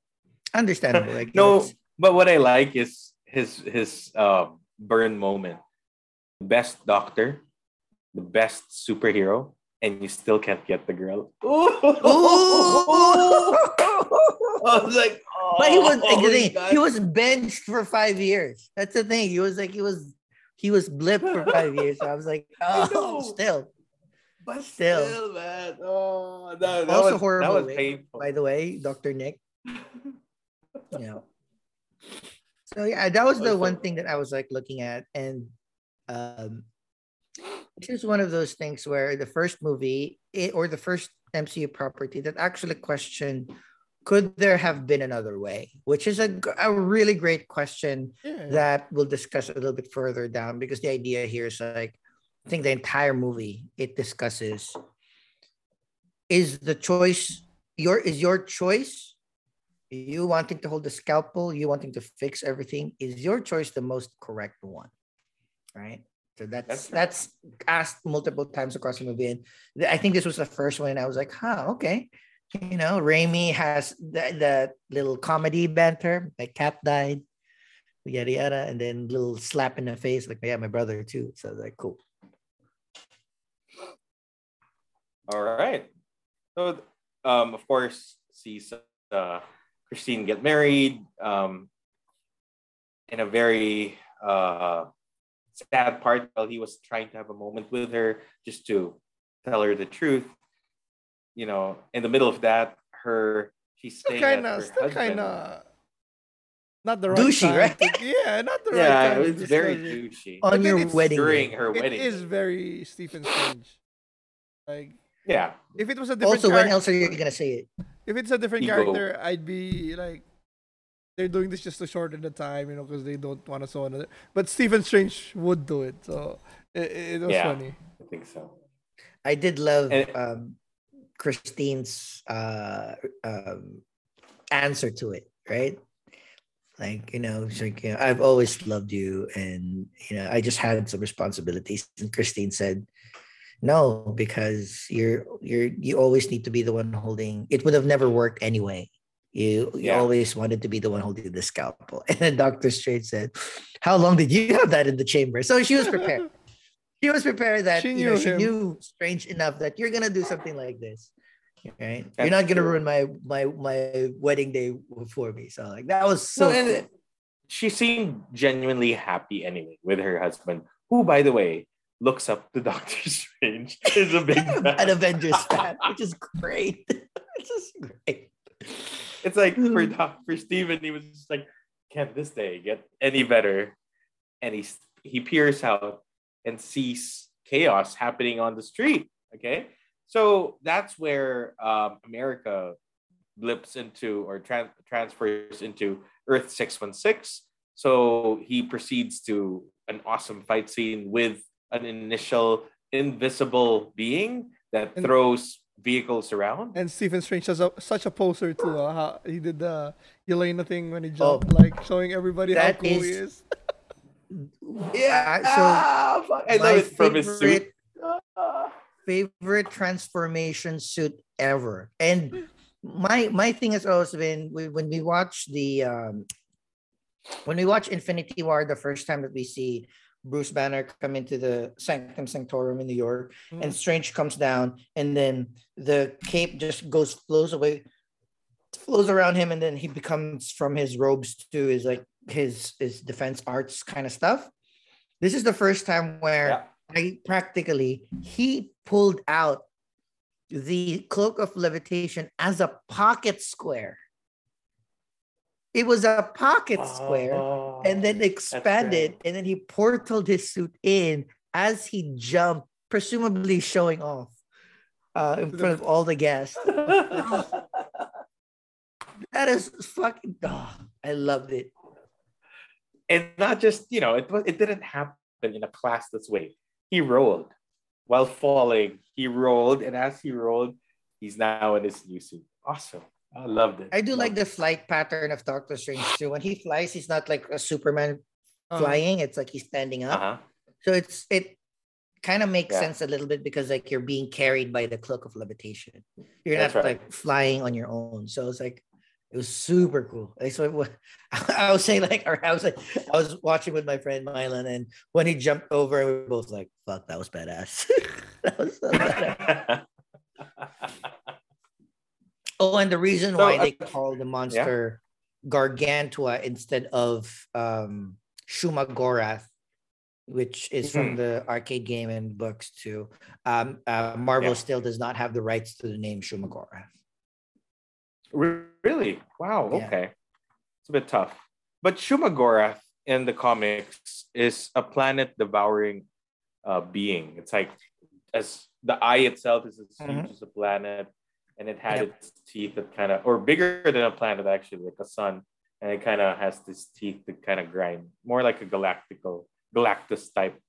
Speaker 1: understandable. Like,
Speaker 3: no,
Speaker 1: it's-
Speaker 3: but what I like is his his um, burn moment. Best doctor, the best superhero, and you still can't get the girl. I was like,
Speaker 1: but he was
Speaker 3: oh,
Speaker 1: the thing,
Speaker 3: God.
Speaker 1: he was benched for five years. That's the thing. He was like he was he was blipped for five years. So I was like, oh, still.
Speaker 3: But
Speaker 1: still.
Speaker 3: still, man. Oh, that, that
Speaker 1: also
Speaker 3: was,
Speaker 1: horrible.
Speaker 3: That was painful.
Speaker 1: By the way, Doctor Nick. yeah. So yeah, that was the one thing that I was like looking at, and um, it's just one of those things where the first movie it, or the first MCU property that actually questioned could there have been another way? Which is a, a really great question
Speaker 2: Yeah.
Speaker 1: that we'll discuss a little bit further down because the idea here is like, I think the entire movie it discusses is the choice your is your choice? You wanting to hold the scalpel you wanting to fix everything is your choice the most correct one right? So that's
Speaker 3: That's
Speaker 1: that's, asked multiple times across the movie and i think this was the first one and i was like huh okay. You know Raimi has the, the little comedy banter my cat died yada yada and then little slap in the face like yeah my brother too. So like cool
Speaker 3: All right. So, um, of course, sees uh, Christine get married um, in a very uh, sad part while he was trying to have a moment with her just to tell her the truth. You know, in the middle of that, her she's
Speaker 2: Still
Speaker 3: staying
Speaker 2: kind
Speaker 3: at
Speaker 2: of,
Speaker 3: her
Speaker 2: still
Speaker 3: husband.
Speaker 2: kind of, not the right
Speaker 1: Douchey,
Speaker 2: time.
Speaker 1: right?
Speaker 2: yeah, not the right
Speaker 3: Yeah,
Speaker 2: time. to
Speaker 3: it's very douchey.
Speaker 1: on your wedding
Speaker 3: during
Speaker 1: day.
Speaker 3: her
Speaker 2: It
Speaker 3: wedding.
Speaker 2: is very Stephen Strange. Like
Speaker 3: yeah,
Speaker 2: if it was a different
Speaker 1: also when else are you gonna say it
Speaker 2: if it's a different
Speaker 3: Ego.
Speaker 2: character, I'd be like, they're doing this just to shorten the time, you know, because they don't want to so another. But Stephen Strange would do it, so it, it was
Speaker 3: Yeah.
Speaker 2: funny.
Speaker 3: I think so.
Speaker 1: I did love
Speaker 3: And-
Speaker 1: um, Christine's uh, um, answer to it, right? Like, you know, she's like, you know, I've always loved you, and you know, I just had some responsibilities. And Christine said, No, because you're you're you always need to be the one holding it would have never worked anyway. You you
Speaker 3: Yeah.
Speaker 1: always wanted to be the one holding the scalpel. And then Dr. Strange said, How long did you have that in the chamber? So she was prepared. she was prepared that
Speaker 2: She
Speaker 1: you know, she knew strange enough that you're gonna do something like this. Right?
Speaker 3: That's
Speaker 1: you're not gonna ruin my my my wedding day for me. So like that was so
Speaker 3: and she seemed genuinely happy anyway with her husband, who, by the way, looks up to Doctor Strange. Is a big
Speaker 1: an. Avengers fan, which is great. it's just great.
Speaker 3: It's like for Doc, for Steven, he was just like, "Can this day get any better?" And he he peers out and sees chaos happening on the street. Okay, so that's where um, America blips into or tran- transfers into Earth six one six. So he proceeds to an awesome fight scene with an initial invisible being that
Speaker 2: And-
Speaker 3: throws vehicles around.
Speaker 2: And Stephen Strange is a, such a poser too. Uh, how he did the Yelena thing when he jumped,
Speaker 1: Oh.
Speaker 2: like showing everybody how
Speaker 1: That
Speaker 2: cool he
Speaker 1: is-
Speaker 2: is.
Speaker 1: Yeah. So
Speaker 3: Ah, fuck. I love it from his suit.
Speaker 1: favorite favorite transformation suit ever. And my my thing has always been when we watch the um when we watch Infinity War the first time that we see Bruce Banner come into the Sanctum Sanctorum in New York and
Speaker 2: Mm.
Speaker 1: Strange comes down and then the cape just goes flows away flows around him and then he becomes from his robes to his like his his defense arts kind of stuff. This is the first time where
Speaker 3: Yeah.
Speaker 1: I practically he pulled out the cloak of levitation as a pocket square. It was a pocket square
Speaker 3: Oh,
Speaker 1: and then expanded and then he portaled his suit in as he jumped, presumably showing off uh, in front of all the guests. That is fucking oh, I loved it.
Speaker 3: and not just you know it was it didn't happen in a classless way. He rolled while falling. He rolled, and as he rolled, he's now in his new suit. Awesome. I loved it.
Speaker 1: I do like
Speaker 3: Loved
Speaker 1: the flight pattern of Doctor Strange too. When he flies, he's not like a Superman
Speaker 2: Uh,
Speaker 1: flying, it's like he's standing up.
Speaker 3: Uh-huh.
Speaker 1: So it's it kind of makes
Speaker 3: Yeah.
Speaker 1: sense a little bit because like you're being carried by the cloak of levitation. You're
Speaker 3: That's
Speaker 1: not
Speaker 3: right.
Speaker 1: like flying on your own. So it's like it was super cool. Like, so it- I was saying like, or I was like, I was watching with my friend Mylan, and when he jumped over, we were both like, "Fuck, that was badass." that was so badass. Oh, and the reason
Speaker 3: So,
Speaker 1: why
Speaker 3: uh,
Speaker 1: they call the monster Gargantos instead of um, Shumagorath, which is from
Speaker 3: Mhm.
Speaker 1: the arcade game and books too. Um, uh, Marvel
Speaker 3: Yeah.
Speaker 1: still does not have the rights to the name Shumagorath.
Speaker 3: really? Wow.
Speaker 1: Yeah.
Speaker 3: Okay. It's a bit tough. But Shumagorath in the comics is a planet devouring uh, being. It's like as the eye itself is as
Speaker 1: Mhm.
Speaker 3: huge as a planet. And it had
Speaker 1: Yep.
Speaker 3: its teeth that kind of, or bigger than a planet actually, like a sun, and it kind of has this teeth that kind of grind, more like a galactical, Galactus type,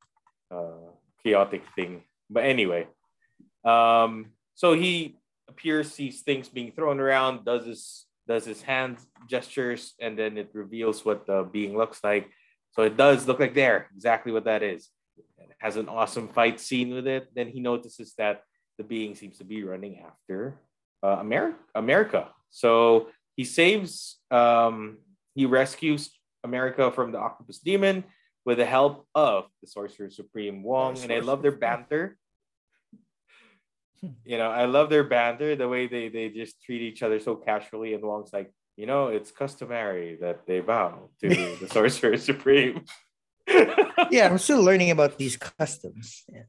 Speaker 3: uh, chaotic thing. But anyway, um, so he appears, sees things being thrown around, does his does his hand gestures, and then it reveals what the being looks like. So it does look like there, exactly what that is. It has an awesome fight scene with it. Then he notices that the being seems to be running after uh, America. America. So he saves, um, he rescues America from the octopus demon with the help of the Sorcerer Supreme Wong. And I love their banter. You know, I love their banter, the way they, they just treat each other so casually. And Wong's like, you know, it's customary that they bow to the Sorcerer Supreme.
Speaker 1: Yeah, I'm still learning about these customs. Yeah.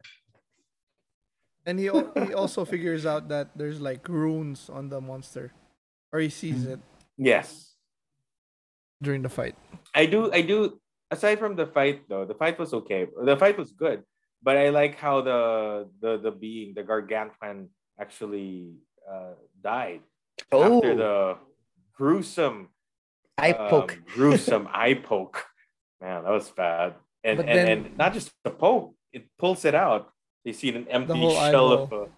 Speaker 2: And he he also figures out that there's like runes on the monster, or he sees it
Speaker 3: yes.
Speaker 2: during the fight.
Speaker 3: I do I do aside from the fight though, the fight was okay. The fight was good. But I like how the the the being, the gargantuan actually uh died
Speaker 1: Oh,
Speaker 3: after the gruesome
Speaker 1: eye
Speaker 3: um,
Speaker 1: poke.
Speaker 3: gruesome eye poke. Man, that was bad. And and,
Speaker 2: then-
Speaker 3: and not just the poke, it pulls it out. You see an empty
Speaker 2: whole
Speaker 3: shell of
Speaker 2: eyeball.
Speaker 3: a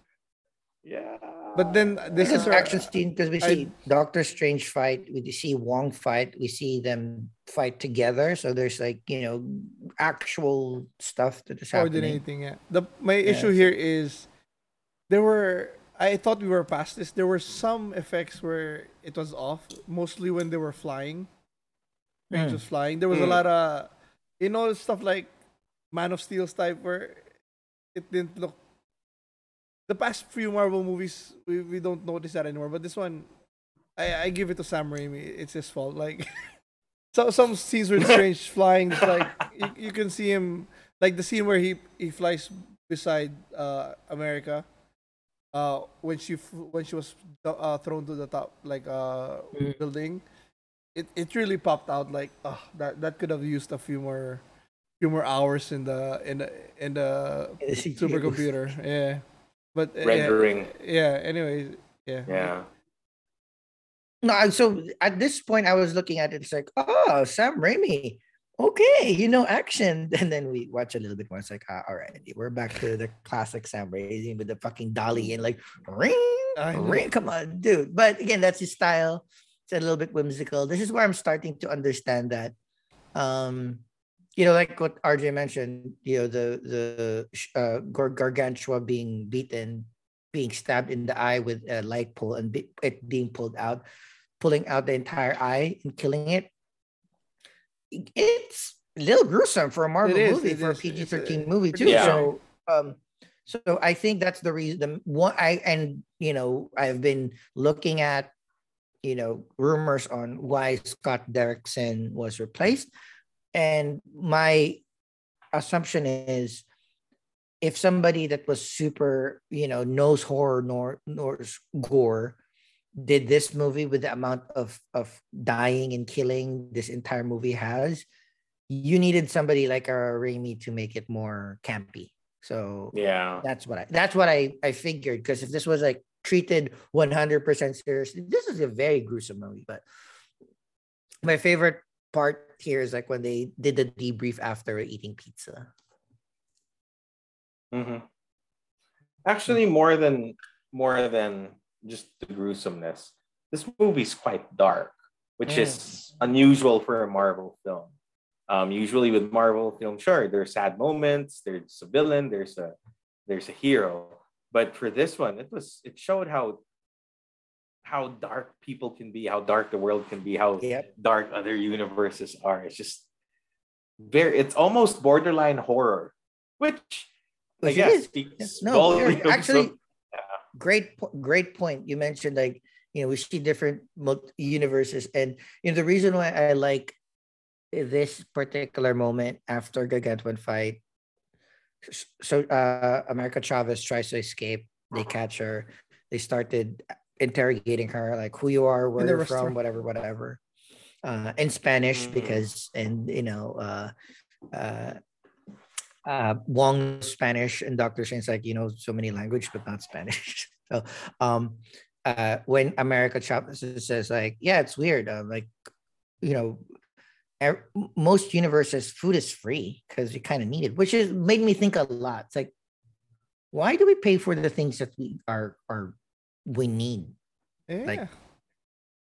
Speaker 3: yeah.
Speaker 2: But then this
Speaker 1: This is
Speaker 2: is our-
Speaker 1: action scene because we
Speaker 2: I-
Speaker 1: see Doctor Strange fight, we see Wong fight, we see them fight together. So there's like you know actual stuff that is happening.
Speaker 2: coordinating. Yeah. The my issue here is there were I thought we were past this. There were some effects where it was off, mostly when they were flying. Strange
Speaker 1: Mm.
Speaker 2: was flying. There was a
Speaker 3: Mm.
Speaker 2: lot of you know stuff like Man of Steel's type where it didn't look the past few Marvel movies we, we don't notice that anymore. But this one I, I give it to Sam Raimi. It's his fault. Like so some scenes where Strange flying, it's like you, you can see him like the scene where he he flies beside uh America. Uh, when she when she was uh, thrown to the top like uh
Speaker 1: Mm.
Speaker 2: building, it, it really popped out like oh that that could have used a few more few more hours in the in the in the
Speaker 1: In the CGI
Speaker 2: supercomputer. Yeah, but
Speaker 3: Rendering.
Speaker 2: Yeah, yeah. Anyway, yeah.
Speaker 3: yeah.
Speaker 1: No, so at this point, I was looking at it. It's like, oh, Sam Raimi. Okay, you know action. And then we watch a little bit more. It's like, ah, all right, we're back to the classic Sam Raimi with the fucking dolly and like ring, ring. Come on, dude. But again, that's his style. It's a little bit whimsical. This is where I'm starting to understand that. Um, you know, like what RJ mentioned, you know, the the uh, gargantua being beaten, being stabbed in the eye with a light pole, and be- it being pulled out, pulling out the entire eye and killing it. It's a little gruesome for a Marvel
Speaker 2: is,
Speaker 1: movie, for a
Speaker 2: is. It's
Speaker 1: PG thirteen movie too.
Speaker 3: Yeah.
Speaker 1: So, um, so I think that's the reason. The one I and you know I've been looking at, you know, rumors on why Scott Derrickson was replaced, and my assumption is if somebody that was super, you know, knows horror nor knows gore did this movie with the amount of of dying and killing this entire movie has, you needed somebody like a Raimi to make it more campy. So
Speaker 3: Yeah.
Speaker 1: that's what I that's what I I figured because if this was like treated 100% seriously, this is a very gruesome movie. But my favorite part here is like when they did the debrief after eating pizza.
Speaker 3: hmm Actually, more than more than just the gruesomeness, this movie's quite dark, which
Speaker 1: Mm.
Speaker 3: is unusual for a Marvel film. Um, usually with Marvel films, sure, there's sad moments, there's a villain, there's a there's a hero, but for this one, it was it showed how how dark people can be, how dark the world can be, how
Speaker 1: Yep.
Speaker 3: dark other universes are. It's just very, it's almost borderline horror, which I guess speaks
Speaker 1: No, actually,
Speaker 3: of- yeah.
Speaker 1: great, great point. You mentioned like you know we see different universes, and you know the reason why I like this particular moment after Gargantuan fight. So uh, America Chavez tries to escape. They catch her. They started interrogating her, like who you are, where you're from, whatever, whatever, uh, in Spanish
Speaker 3: Mhm.
Speaker 1: because and you know. Uh, uh, uh, Wong Spanish and Dr. Strange's like, you know, so many language, but not Spanish. so, um, uh, when America Chavez says like, yeah, it's weird. Um, like, you know, er- most universes food is free because you kind of need it, which is made me think a lot. It's like, why do we pay for the things that we are are we need?
Speaker 2: Yeah.
Speaker 1: Like,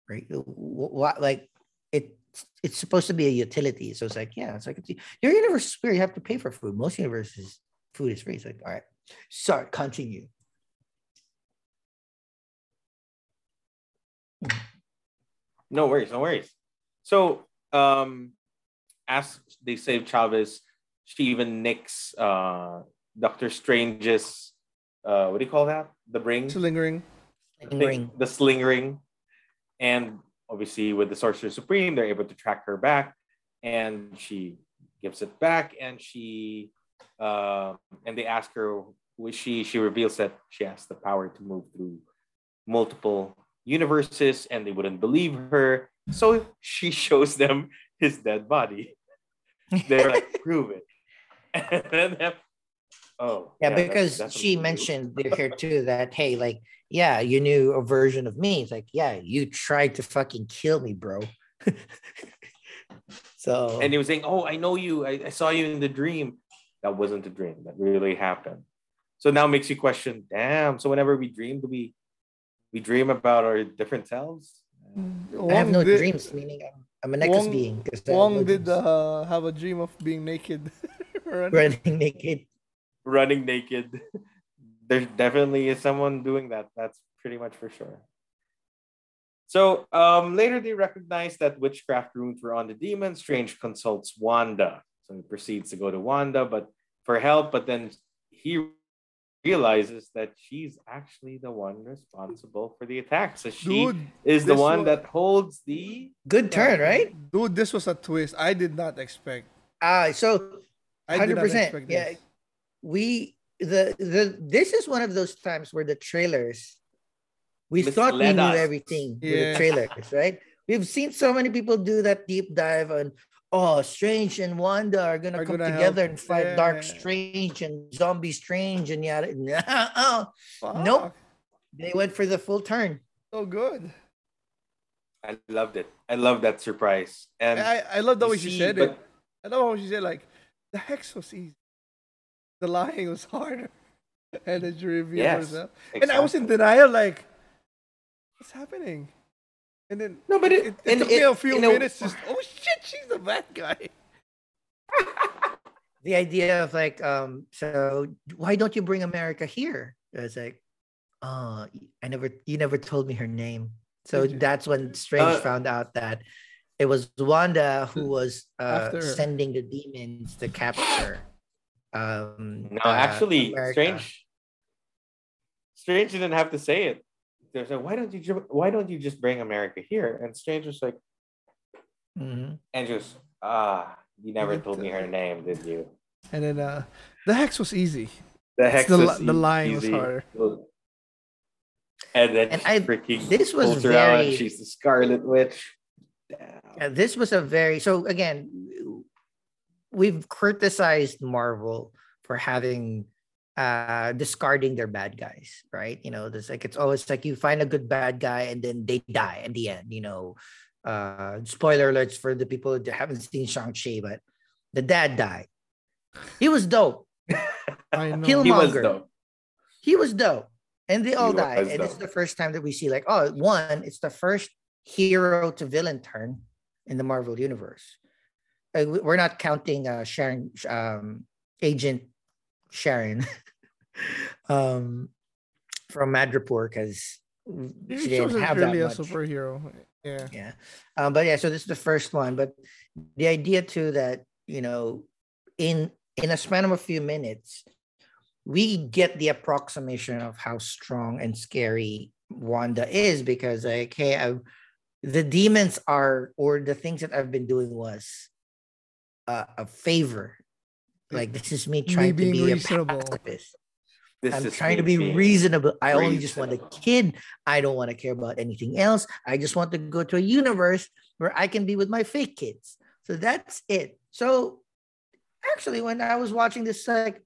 Speaker 1: right? What like it it's supposed to be a utility. So it's like, yeah, it's like it's, your universe is free. You have to pay for food. Most universes, food is free. It's like, all right, sorry, continue.
Speaker 3: No worries, no worries. So, um, as they save Chavez, she even nicks uh, Doctor Strange's uh, what do you call that? The ring,
Speaker 2: It's sling
Speaker 3: ring. Think the sling ring, and obviously with the Sorcerer Supreme, they're able to track her back, and she gives it back, and she, uh, and they ask her who is she. She reveals that she has the power to move through multiple universes, and they wouldn't believe her, so she shows them his dead body. They're like, prove it. And then, oh,
Speaker 1: Yeah,
Speaker 3: that's-
Speaker 1: because
Speaker 3: that's what
Speaker 1: she
Speaker 3: we do.
Speaker 1: mentioned here too that hey, like, yeah, you knew a version of me. It's like, yeah, you tried to fucking kill me, bro. so
Speaker 3: and he was saying, "Oh, I know you. I, I saw you in the dream. That wasn't a dream. That really happened." So now it makes you question. Damn. So whenever we dream, do we we dream about our different selves?
Speaker 1: I have no
Speaker 2: did-
Speaker 1: dreams, meaning I'm, I'm a necklace
Speaker 2: Wong-
Speaker 1: being. 'cause
Speaker 2: Wong
Speaker 1: no
Speaker 2: did uh, have a dream of being naked. Running.
Speaker 1: running naked.
Speaker 3: Running naked. There definitely is someone doing that. That's pretty much for sure. So um, later they recognize that witchcraft runes were on the demon. Strange consults Wanda. So he proceeds to go to Wanda, but for help, but then he realizes that she's actually the one responsible for the attack. So she
Speaker 2: Dude,
Speaker 3: is the one
Speaker 2: wa-
Speaker 3: that holds the
Speaker 1: Good turn, right?
Speaker 2: Dude, this was a twist. I did not expect.
Speaker 1: Uh so
Speaker 2: I did
Speaker 1: hundred
Speaker 2: not
Speaker 1: percent.
Speaker 2: expect
Speaker 1: Yeah,
Speaker 2: this.
Speaker 1: We the the this is one of those times where the trailers we thought we knew
Speaker 3: us.
Speaker 1: everything with the trailers, right? We've seen so many people do that deep dive on oh Strange and Wanda are gonna
Speaker 2: Are
Speaker 1: come
Speaker 2: gonna
Speaker 1: together
Speaker 2: help.
Speaker 1: and fight Dark Strange and Zombie Strange and yada. oh, Nope. They went for the full turn.
Speaker 2: So good.
Speaker 3: I loved it. I love that surprise. And
Speaker 2: I, I love the way she
Speaker 3: see,
Speaker 2: said
Speaker 3: but-
Speaker 2: it. I love how she said like the hex was easy. The lying was harder. And then she revealed
Speaker 3: Yes,
Speaker 2: herself. And I was in denial, like, what's happening? And then
Speaker 3: No, but it,
Speaker 2: it, it
Speaker 3: and
Speaker 2: took me a few
Speaker 3: in a-
Speaker 2: minutes just oh shit, she's the bad guy.
Speaker 1: The idea of like, um, so why don't you bring America here? It's like, oh, I never, you never told me her name. So that's when Strange
Speaker 3: Uh,
Speaker 1: found out that it was Wanda who was uh, sending the demons to capture. Um,
Speaker 3: No,
Speaker 1: uh,
Speaker 3: actually,
Speaker 1: America.
Speaker 3: Strange. Strange didn't have to say it. There's like, why don't you ju- why don't you just bring America here? And Strange was like,
Speaker 1: Mhm.
Speaker 3: and just ah, you never
Speaker 2: didn't
Speaker 3: told me her name, did you?
Speaker 2: And then uh the hex was easy.
Speaker 3: The hex
Speaker 2: the
Speaker 3: was
Speaker 2: li- the line was harder.
Speaker 3: And then
Speaker 1: And I-
Speaker 3: freaking
Speaker 1: this was
Speaker 3: pulls her out, and
Speaker 1: very-
Speaker 3: she's the Scarlet Witch.
Speaker 1: Yeah, this was a very so again we've criticized marvel for having uh discarding their bad guys right you know this like it's always like you find a good bad guy and then they die at the end you know uh spoiler alerts for the people that haven't seen shang-chi but the dad died he was dope
Speaker 2: I know.
Speaker 1: Kill
Speaker 3: He was
Speaker 1: Killmonger.
Speaker 3: though.
Speaker 1: he was dope and they all
Speaker 3: was
Speaker 1: died and it's
Speaker 3: dope.
Speaker 1: the first time that we see like oh one it's the first hero to villain turn in the marvel universe Uh, we- we're not counting uh sharon um agent sharon um from madripoor because
Speaker 2: She
Speaker 1: didn't have
Speaker 2: really
Speaker 1: that
Speaker 2: a superhero. Yeah.
Speaker 1: yeah um but yeah so this is the first one but the idea too that you know in in a span of a few minutes we get the approximation of how strong and scary wanda is because like hey I, the demons are or the things that i've been doing was uh, a favor like this is me trying to
Speaker 2: being
Speaker 1: be
Speaker 2: reasonable.
Speaker 1: a pacifist
Speaker 3: This
Speaker 1: I'm trying to be
Speaker 3: being
Speaker 1: reasonable. I only just want a kid. I don't want to care about anything else. I just want to go to a universe where I can be with my fake kids. So that's it. So actually, when I was watching this, like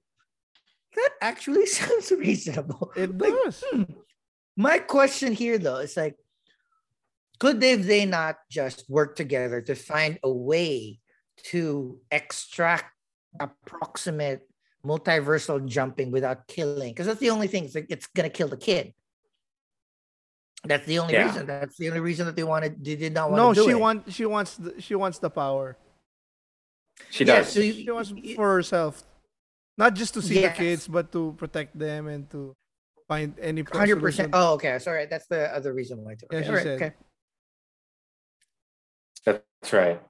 Speaker 1: that actually sounds reasonable.
Speaker 2: It
Speaker 1: Like,
Speaker 2: does.
Speaker 1: hmm, My question here, though, is like, could they, they not just work together to find a way to extract approximate multiversal jumping without killing? Because that's the only thing. It's, like, it's gonna kill the kid. That's the only
Speaker 3: Yeah.
Speaker 1: reason. That's the only reason that they wanted. They did not want.
Speaker 2: No,
Speaker 1: do
Speaker 2: she wants she wants the, she wants the power.
Speaker 3: She
Speaker 1: Yeah,
Speaker 3: does.
Speaker 1: so you-
Speaker 2: She wants for herself, not just to see
Speaker 1: Yes.
Speaker 2: the kids, but to protect them and to find any 100
Speaker 1: percent Oh, okay. Sorry, that's the other reason why. Too.
Speaker 2: Yeah,
Speaker 1: Okay,
Speaker 2: she
Speaker 1: all right,
Speaker 2: said.
Speaker 1: okay.
Speaker 3: That's right.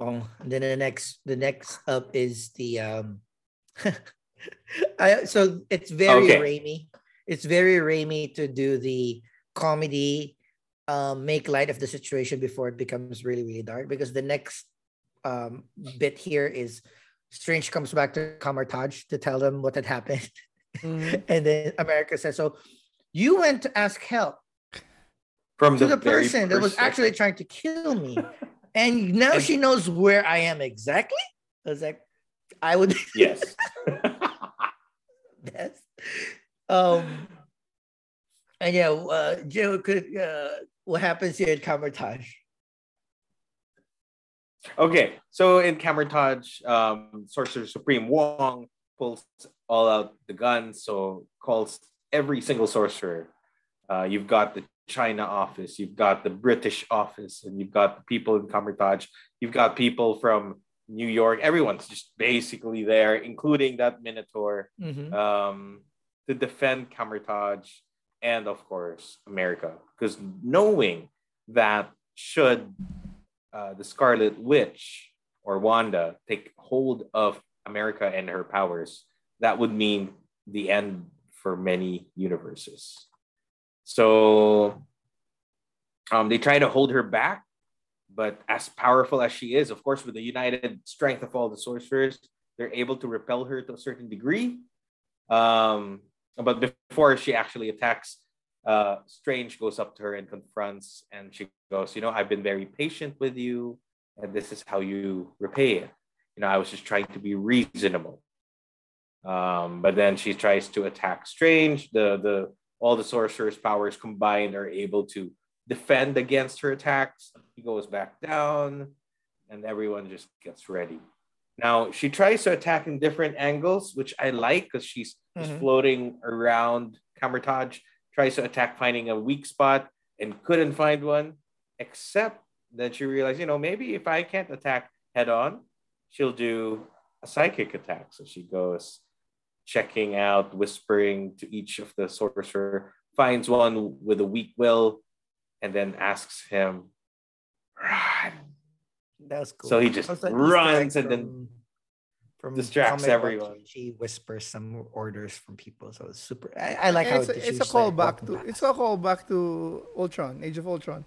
Speaker 1: Oh, and then the next, the next up is the um. I so it's very
Speaker 3: Okay.
Speaker 1: Raimi. It's very Raimi to do the comedy, um, make light of the situation before it becomes really really dark. Because the next um bit here is Strange comes back to Kamar-Taj to tell them what had happened,
Speaker 2: Mhm.
Speaker 1: and then America says, "So you went to ask help
Speaker 3: From
Speaker 1: to
Speaker 3: the,
Speaker 1: the person that was actually trying to kill me. And now
Speaker 3: And-
Speaker 1: she knows where I am exactly. I was like, I would
Speaker 3: Yes.
Speaker 1: best. Um and yeah, uh Joe could uh what happens here at Kamar-Taj?
Speaker 3: Okay, so in Kamar-Taj, um, Sorcerer Supreme Wong pulls all out the guns, so calls every single sorcerer. Uh, you've got the China office, you've got the British office, and you've got the people in Kamar-Taj. You've got people from New York. Everyone's just basically there, including that Minotaur,
Speaker 1: Mhm.
Speaker 3: um, to defend Kamar-Taj and, of course, America. Because knowing that should uh, the Scarlet Witch or Wanda take hold of America and her powers, that would mean the end for many universes. So um, they try to hold her back, but as powerful as she is, of course, with the united strength of all the sorcerers, they're able to repel her to a certain degree. Um, but before she actually attacks, uh, Strange goes up to her and confronts, and she goes, "You know, I've been very patient with you, and this is how you repay it. You know, I was just trying to be reasonable." Um, but then she tries to attack Strange. The the all the sorcerer's powers combined are able to defend against her attacks. He goes back down, and everyone just gets ready. Now she tries to attack in different angles, which I like because she's just
Speaker 1: Mhm.
Speaker 3: floating around Kamar-Taj, tries to attack, finding a weak spot, and couldn't find one, except that she realized, you know, maybe if I can't attack head on, she'll do a psychic attack. So she goes checking out, whispering to each of the sorcerer, finds one with a weak will, and then asks him, run.
Speaker 1: That was cool.
Speaker 3: So he just
Speaker 1: That was an Easter
Speaker 3: runs
Speaker 1: egg
Speaker 3: and then
Speaker 1: from- from
Speaker 3: distracts everyone.
Speaker 1: She whispers some orders from people, so it's super. I, I like how
Speaker 2: it's, a,
Speaker 1: she
Speaker 2: it's a
Speaker 1: was like,
Speaker 2: callback to
Speaker 1: back.
Speaker 2: it's a callback to Ultron, Age of Ultron,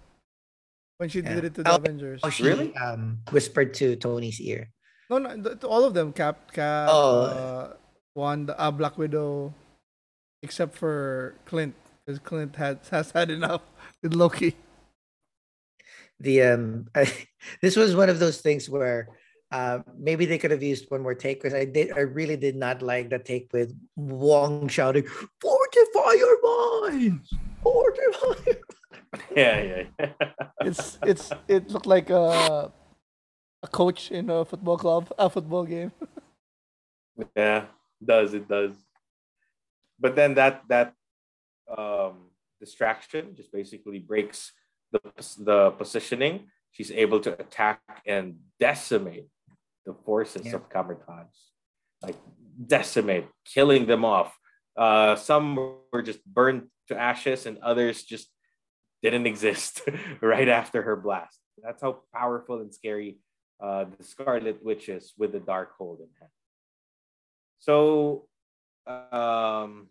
Speaker 2: when she
Speaker 1: Yeah.
Speaker 2: did it to the
Speaker 1: Oh,
Speaker 2: Avengers.
Speaker 1: Oh, she
Speaker 3: Really?
Speaker 1: um whispered to Tony's ear.
Speaker 2: No, no, to all of them. Cap, Cap,
Speaker 1: Oh.
Speaker 2: uh, Wanda, uh, Black Widow, except for Clint, because Clint had has had enough with Loki.
Speaker 1: the um this was one of those things where uh maybe they could have used one more take because I did I really did not like the take with Wong shouting fortify your minds fortify your-"
Speaker 3: Yeah, yeah. yeah.
Speaker 2: It's it's it looked like a a coach in a football club, a football game.
Speaker 3: Yeah, does it does. But then that that um distraction just basically breaks the the positioning. She's able to attack and decimate the forces
Speaker 1: Yeah.
Speaker 3: of Kamar-Taj. Like decimate, killing them off. Uh some were just burned to ashes and others just didn't exist right after her blast. That's how powerful and scary uh, the Scarlet Witch is with the Darkhold in hand. So um,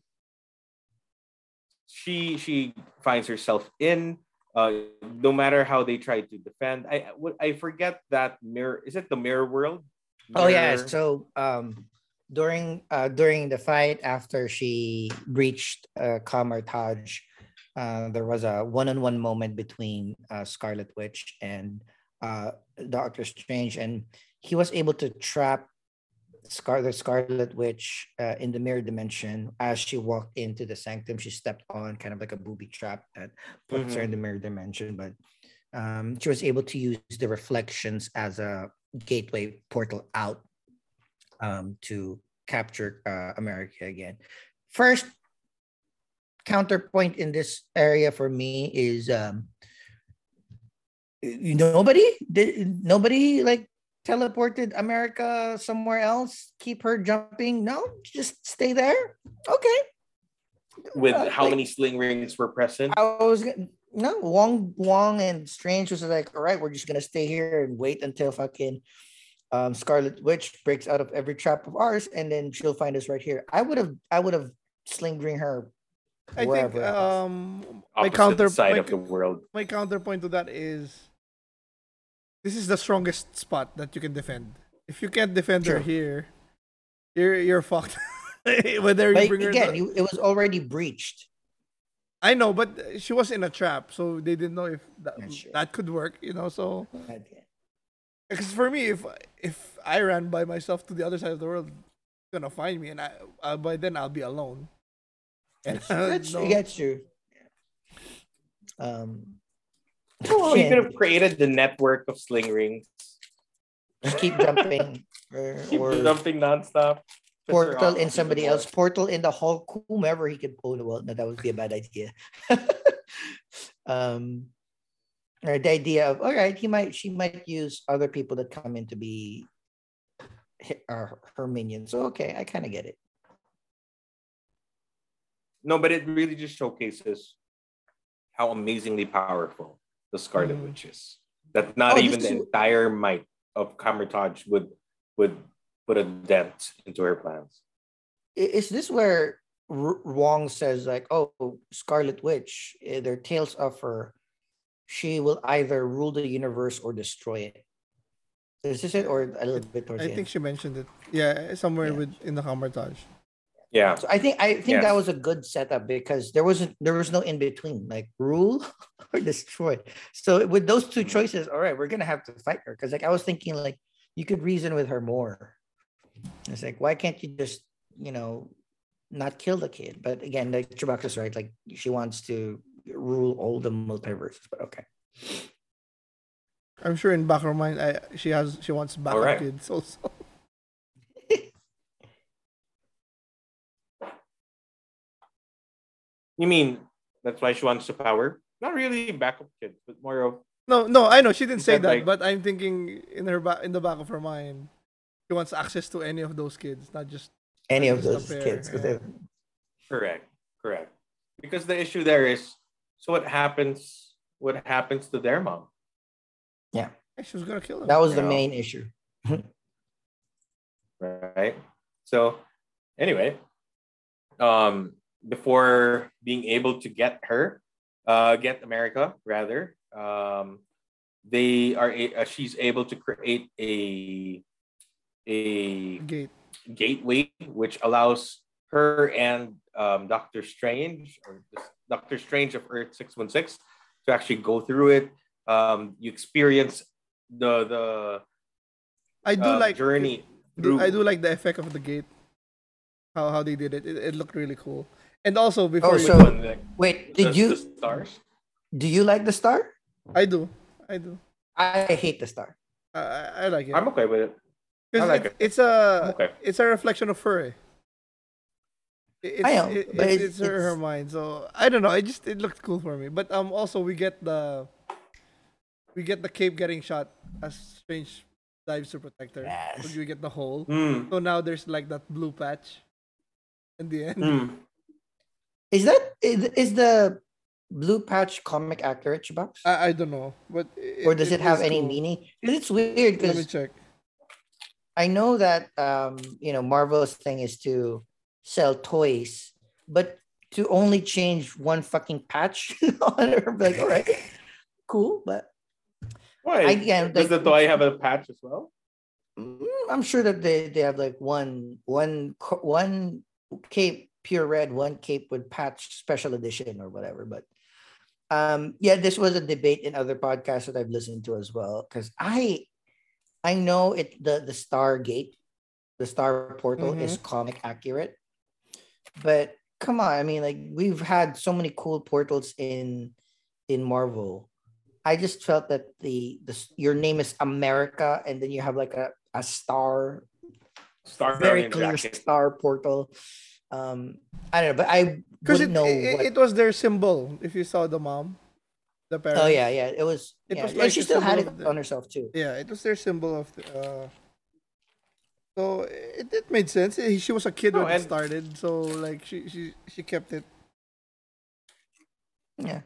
Speaker 3: she she finds herself in. Uh, no matter how they try to defend, I I forget that mirror. Is it the mirror world?
Speaker 1: oh yeah so um during uh during the fight after she reached uh Kamar-Taj uh there was a one-on-one moment between uh Scarlet Witch and uh Doctor Strange and he was able to trap Scar the Scarlet Witch uh, in the mirror dimension, as she walked into the sanctum, she stepped on kind of like a booby trap that puts her in the mirror dimension. But um, she was able to use the reflections as a gateway portal out um, to capture uh, America again. First counterpoint in this area for me is um, nobody did nobody like teleported America somewhere else, keep her jumping. No, just stay there. Okay.
Speaker 3: With uh, how like, many sling rings were present?
Speaker 1: I was no Wong Wong and Strange was like, all right, we're just gonna stay here and wait until fucking um, Scarlet Witch breaks out of every trap of ours, and then she'll find us right here. I would have I would have sling ring her.
Speaker 2: I think um my counter
Speaker 3: side
Speaker 2: my,
Speaker 3: of the world.
Speaker 2: My counterpoint to that is this is the strongest spot that you can defend. If you can't defend her here, you're you're fucked.
Speaker 1: Whether you bring again, her it was already breached.
Speaker 2: I know, but she was in a trap, so they didn't know if that, that could work. You know, so because for me, if if I ran by myself to the other side of the world, gonna find me, and I uh, by then I'll be alone.
Speaker 1: And that's, true. That's true. Um,
Speaker 3: oh, you could have created the network of sling rings.
Speaker 1: Just keep jumping, or,
Speaker 3: keep or jumping nonstop.
Speaker 1: Portal in somebody else. Portal in the Hulk, whomever he could pull. Well, no, that would be a bad idea. um, or the idea of all right, he might, she might use other people that come in to be her, her minions. So okay, I kind of get it.
Speaker 3: No, but it really just showcases how amazingly powerful the Scarlet mm. Witch is. That not oh, even the is... entire might of Kamar-Taj would would put a dent into her plans.
Speaker 1: Is this where R- Wong says like, "Oh, Scarlet Witch, eh, their tales of her, she will either rule the universe or destroy it." Is this it, or a little bit towards
Speaker 2: I think end? she mentioned it. Yeah, somewhere yeah. with in the Kamar-Taj.
Speaker 3: Yeah.
Speaker 1: So I think I think yes. that was a good setup because there wasn't there was no in between, like rule or destroy. So with those two mm-hmm. choices, all right, we're gonna have to fight her. Because like I was thinking, like you could reason with her more. It's like why can't you just you know not kill the kid? But again, like Chewbacca's right. Like she wants to rule all the multiverses. But okay.
Speaker 2: I'm sure in back of her mind, I, she has she wants backup right. kids also.
Speaker 3: You mean that's why she wants the power? Not really backup kids, but more of
Speaker 2: no, no. I know she didn't say that, like, but I'm thinking in her back in the back of her mind, she wants access to any of those kids, not just
Speaker 1: any of those kids. Yeah.
Speaker 3: Correct, correct. Because the issue there is, so what happens? What happens to their mom?
Speaker 1: Yeah,
Speaker 2: she was gonna kill them.
Speaker 1: That was the know? main issue.
Speaker 3: right. So, anyway, um, before being able to get her, uh, get America rather, um, they are a, uh, she's able to create a a
Speaker 2: gate
Speaker 3: gateway which allows her and um, Doctor Strange or Doctor Strange of Earth six one six to actually go through it. Um, you experience the the
Speaker 2: I do uh, like
Speaker 3: journey.
Speaker 2: Through... I do like the effect of the gate. How how they did it. It, it looked really cool. And also before oh,
Speaker 1: so, you... wait, did you
Speaker 3: stars?
Speaker 1: Do you like the star?
Speaker 2: I do. I do.
Speaker 1: I hate the star.
Speaker 2: I, I like it.
Speaker 3: I'm okay with it.
Speaker 2: I like it, it. It's a okay. it's a reflection of her. It's, I know, it, it's, it's, her, her mind. So I don't know. It just it looked cool for me. But um, also we get the we get the cape getting shot as Strange dives to protect her. Yes. So we get the hole.
Speaker 3: Mm.
Speaker 2: So now there's like that blue patch in the end.
Speaker 3: Mm.
Speaker 1: Is that is, is the blue patch comic accurate, Chubax?
Speaker 2: I, I don't know, but it,
Speaker 1: or does it, it have any cool. meaning? Because it's weird. Let me check. I know that um, you know Marvel's thing is to sell toys, but to only change one fucking patch on her, like all right, cool, but
Speaker 3: why? I, yeah, does like, the toy have a patch as well?
Speaker 1: Mm, I'm sure that they, they have like one one one cape pure red, one cape with patch special edition or whatever. But um, yeah, this was a debate in other podcasts that I've listened to as well. Because I I know it the the Stargate the Star Portal
Speaker 2: Mm-hmm.
Speaker 1: is comic accurate. But come on, I mean, like we've had so many cool portals in in Marvel. I just felt that the the your name is America, and then you have like a, a star,
Speaker 3: Star
Speaker 1: very clear
Speaker 3: jacket.
Speaker 1: star portal. Um, I don't know, but I
Speaker 2: Because it,
Speaker 1: know
Speaker 2: it,
Speaker 1: what.
Speaker 2: it was their symbol. If you saw the mom, the parents.
Speaker 1: oh yeah, yeah, it was.
Speaker 2: It
Speaker 1: yeah.
Speaker 2: was
Speaker 1: and
Speaker 2: like
Speaker 1: she still had it
Speaker 2: the-
Speaker 1: on herself too.
Speaker 2: Yeah, it was their symbol of the. Uh, so it, it made sense. She was a kid
Speaker 3: No,
Speaker 2: when it started, so like she she she kept it.
Speaker 1: Yeah,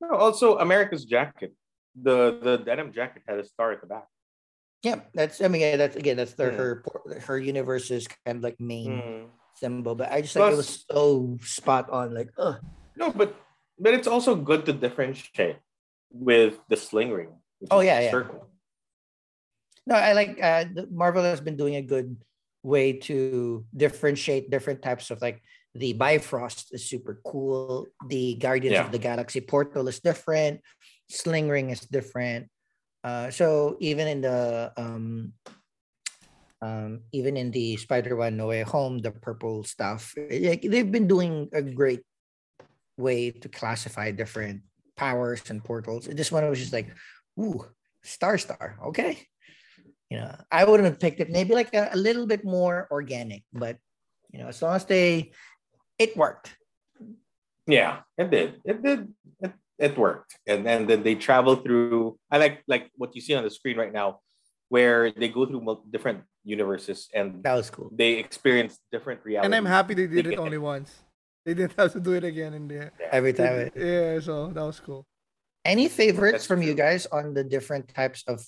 Speaker 3: No, also America's jacket. The the denim jacket had a star at the back.
Speaker 1: yeah. That's I mean, yeah, that's again, that's their
Speaker 3: Yeah.
Speaker 1: her por- her universe's kind of like main.
Speaker 3: Mm.
Speaker 1: Symbol, but I just like it was so spot on. Like, ugh.
Speaker 3: No, but but it's also good to differentiate with the sling ring.
Speaker 1: Oh, yeah, yeah.
Speaker 3: Circle.
Speaker 1: No, I like uh the- Marvel has been doing a good way to differentiate different types of like the Bifrost is super cool. The Guardians
Speaker 3: Yeah.
Speaker 1: of the Galaxy portal is different. Sling ring is different. Uh, so even in the um, um, even in the Spider One No Way Home, the purple stuff, eh, like, they've been doing a great way to classify different powers and portals. This one was just like, ooh, star star, okay. You know, I wouldn't have picked it. Maybe like a, a little bit more organic, but you know, as long as they, it worked.
Speaker 3: Yeah, it did. It did. It, it worked. And then, then they travel through. I like like what you see on the screen right now, where they go through different universes and
Speaker 1: That was cool.
Speaker 3: they experience different realities.
Speaker 2: And I'm happy they did
Speaker 3: They
Speaker 2: it
Speaker 3: get-
Speaker 2: only once. They didn't have to do it again in there.
Speaker 1: Every time. it-
Speaker 2: Yeah, so that was cool.
Speaker 1: Any favorites
Speaker 3: That's
Speaker 1: from you guys on the different types of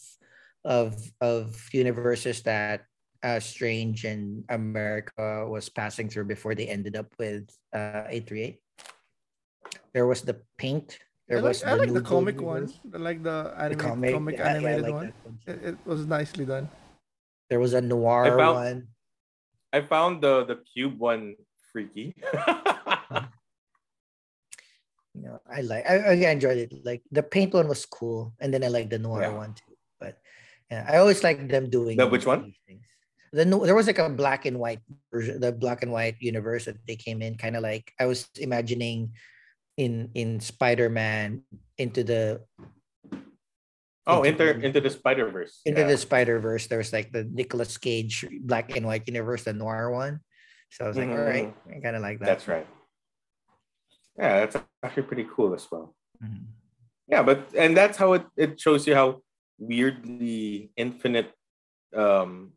Speaker 1: of of universes that uh, Strange and America was passing through before they ended up with uh, 838? There was the paint. There
Speaker 2: I like,
Speaker 1: was
Speaker 2: I like the comic
Speaker 1: universe,
Speaker 2: one. I like the
Speaker 1: The comic,
Speaker 2: comic
Speaker 1: yeah, yeah,
Speaker 2: animated
Speaker 1: like
Speaker 2: one.
Speaker 1: one.
Speaker 2: It, it was nicely done.
Speaker 1: There was a noir
Speaker 3: found-
Speaker 1: one.
Speaker 3: I found the the cube one freaky.
Speaker 1: You know, I like. I, I enjoyed it. Like the paint one was cool, and then I like the noir
Speaker 3: Yeah.
Speaker 1: one too. But yeah, I always like them doing
Speaker 3: The which one?
Speaker 1: things. The no, there was like a black and white version, the black and white universe that they came in, kind of like I was imagining in in Spider Man into the
Speaker 3: oh,
Speaker 1: Into
Speaker 3: into
Speaker 1: the-
Speaker 3: Spider Verse.
Speaker 1: into the Spider Verse. There was like the Nicolas Cage black and white universe, the noir one. So I was like, all right, I kind of like that.
Speaker 3: That's right. Yeah, that's actually pretty cool as well.
Speaker 1: Mhm.
Speaker 3: Yeah, but and that's how it, it shows you how weirdly infinite um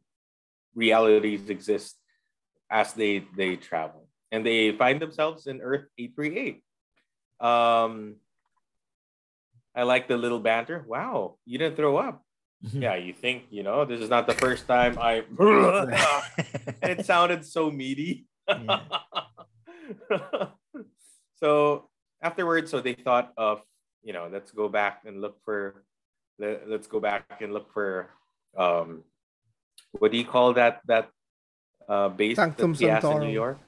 Speaker 3: realities exist as they they travel. And they find themselves in Earth 838. Um I like the little banter. Wow, you didn't throw up. Yeah, you think, you know, this is not the first time I it sounded so meaty.
Speaker 1: Yeah.
Speaker 3: so afterwards, so they thought of, you know, let's go back and look for, let, let's go back and look for, um, what do you call that that uh, base
Speaker 2: Sanctum
Speaker 3: that he has in
Speaker 2: Sanctorum.
Speaker 3: New York?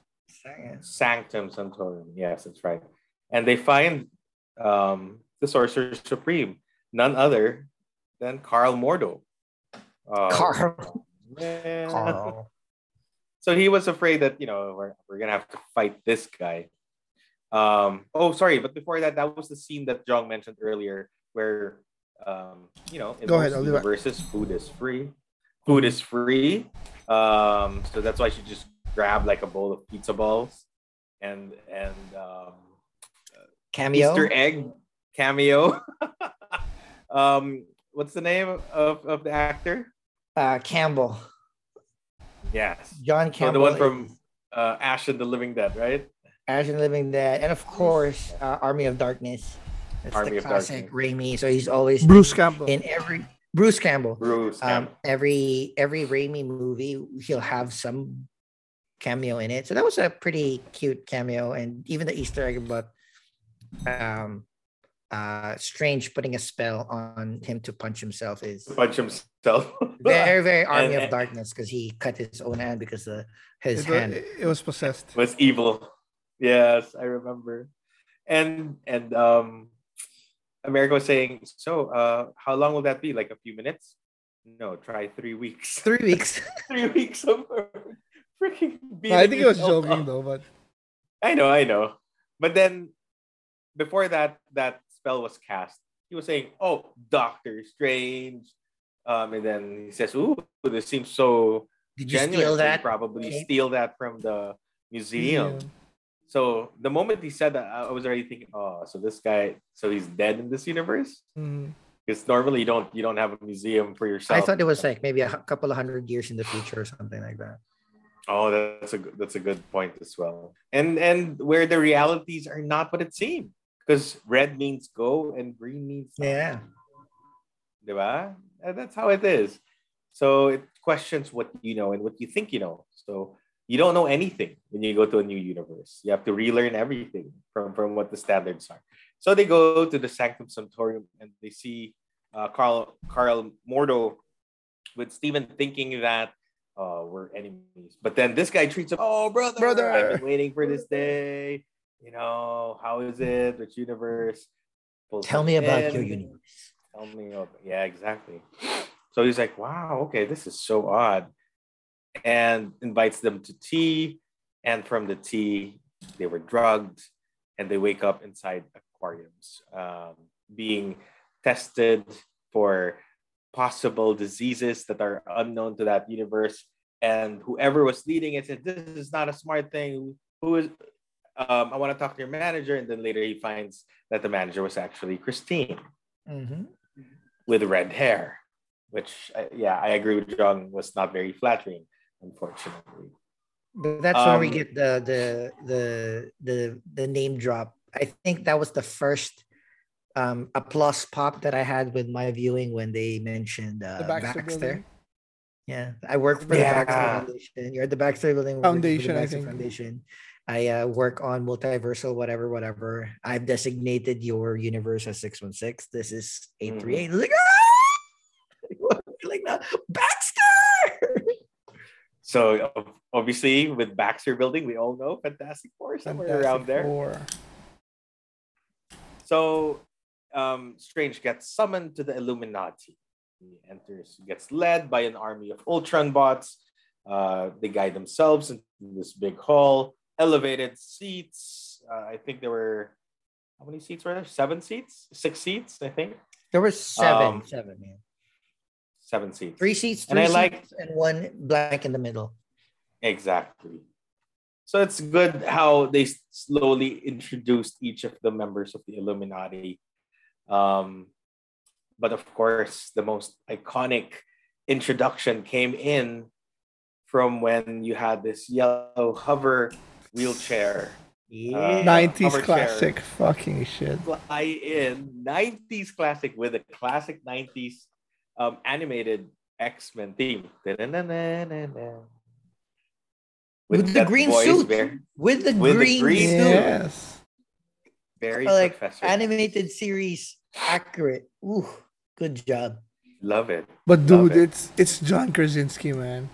Speaker 3: Sanctum Sanctorum. Yes, that's right. And they find um, the Sorcerer Supreme, none other than Carl Mordo. Uh,
Speaker 1: Carl. Carl.
Speaker 3: So he was afraid that you know we're, we're gonna have to fight this guy. Um, oh, sorry, but before that, that was the scene that Jong mentioned earlier, where um, you know in
Speaker 2: Go ahead, do
Speaker 3: food is free. Food is free. Um, so that's why she just grabbed like a bowl of pizza balls and and um,
Speaker 1: Cameo.
Speaker 3: Easter egg cameo. um, what's the name of, of the actor?
Speaker 1: Uh, Campbell.
Speaker 3: Yes.
Speaker 1: John
Speaker 3: So
Speaker 1: Campbell.
Speaker 3: the one from uh, Ash and the Living Dead, right?
Speaker 1: Ash and the Living Dead, and of course, uh, Army of Darkness. That's
Speaker 3: Army
Speaker 1: the
Speaker 3: of
Speaker 1: classic
Speaker 3: Darkness.
Speaker 1: Raimi. So he's always
Speaker 2: Bruce Campbell.
Speaker 1: in every Bruce Campbell.
Speaker 3: Bruce.
Speaker 1: Um,
Speaker 3: Campbell.
Speaker 1: every every Raimi movie, he'll have some cameo in it. So that was a pretty cute cameo, and even the Easter egg about um, uh, Strange putting a spell on him to punch himself is
Speaker 3: punch himself.
Speaker 1: very very Army
Speaker 3: And-
Speaker 1: of Darkness because he cut his own hand because the his
Speaker 2: It was,
Speaker 1: hand.
Speaker 2: it was possessed.
Speaker 3: was evil. Yes, I remember. And and um America was saying, so uh how long will that be? Like a few minutes? No, try three weeks.
Speaker 1: Three weeks.
Speaker 3: three weeks of freaking.
Speaker 2: Being I think he was joking
Speaker 3: up.
Speaker 2: though, but
Speaker 3: I know, I know. But then before that that spell was cast, he was saying, Oh, Doctor Strange. Um, and then he says, Ooh, this seems so
Speaker 1: Did you
Speaker 3: genuine.
Speaker 1: steal that?
Speaker 3: probably
Speaker 1: cape?
Speaker 3: steal that from the museum. So the moment he said that, I was already thinking, oh, so this guy, so he's dead in this universe?
Speaker 2: Mhm.
Speaker 3: Because normally you don't you don't have a museum for yourself.
Speaker 1: I thought it was like maybe a couple of hundred years in the future or something like that.
Speaker 3: Oh, that's a good- that's a good point as well. And and where the realities are not what it seems. Because red means go and green means.
Speaker 1: Yeah.
Speaker 3: Diba? And that's how it is. So it questions what you know and what you think you know. So you don't know anything when you go to a new universe. You have to relearn everything from, from what the standards are. So they go to the Sanctum Sanctorum and they see uh, Carl Carl Mordo with Stephen thinking that uh, we're enemies. But then this guy treats him, oh brother,
Speaker 2: Brother.
Speaker 3: I've been waiting for this day. You know, how is it? Which universe?
Speaker 1: Tell me about your universe.
Speaker 3: Tell me about yeah, exactly. So he's like, wow, okay, this is so odd. And invites them to tea. And from the tea, they were drugged and they wake up inside aquariums, um, being tested for possible diseases that are unknown to that universe. And whoever was leading it said, This is not a smart thing. Who is um, I want to talk to your manager. And then later he finds that the manager was actually Christine
Speaker 1: Mhm.
Speaker 3: with red hair, which uh, yeah, I agree with John was not very flattering, unfortunately.
Speaker 1: But that's where we
Speaker 3: Um,
Speaker 1: get the the the the the name drop. I think that was the first um applause pop that I had with my viewing when they mentioned uh,
Speaker 2: The Baxter
Speaker 1: Baxter. Yeah, I work for the Baxter Foundation. You're at the Baxter Building. working the
Speaker 2: Foundation, I
Speaker 1: Baxter
Speaker 2: think.
Speaker 1: Foundation. I uh, work on multiversal, whatever, whatever. I've designated your universe as six one six. This is eight three eight. Like, ah! like that. Baxter.
Speaker 3: So obviously with Baxter Building, we all know Fantastic Four somewhere
Speaker 2: Fantastic
Speaker 3: around there.
Speaker 2: Four.
Speaker 3: So um, Strange gets summoned to the Illuminati. He enters, gets led by an army of Ultron bots. Uh, they guide themselves into this big hall, elevated seats. Uh, I think there were how many seats were there? Seven seats, six seats, I think.
Speaker 1: There were seven,
Speaker 3: Um,
Speaker 1: seven, yeah.
Speaker 3: Seven seats.
Speaker 1: Three seats,
Speaker 3: And I like-
Speaker 1: seats, and one blank in the middle.
Speaker 3: Exactly. So it's good how they slowly introduced each of the members of the Illuminati. Um, but of course, the most iconic introduction came in from when you had this yellow hover wheelchair
Speaker 1: Yeah.
Speaker 2: 90s
Speaker 3: hover chair.
Speaker 2: classic fucking shit.
Speaker 3: fly in 90s classic with a classic 90s um, animated X-Men theme. Da-na-na-na-na-na.
Speaker 1: with the green suit.
Speaker 3: Very,
Speaker 1: with the
Speaker 3: with the
Speaker 1: green,
Speaker 3: green
Speaker 1: suit.
Speaker 3: suit.
Speaker 2: Yes.
Speaker 3: very
Speaker 1: Like
Speaker 3: professor.
Speaker 1: animated series accurate. Ooh, good job.
Speaker 3: Love it.
Speaker 2: But dude,
Speaker 3: it.
Speaker 2: it's it's John Krasinski, man.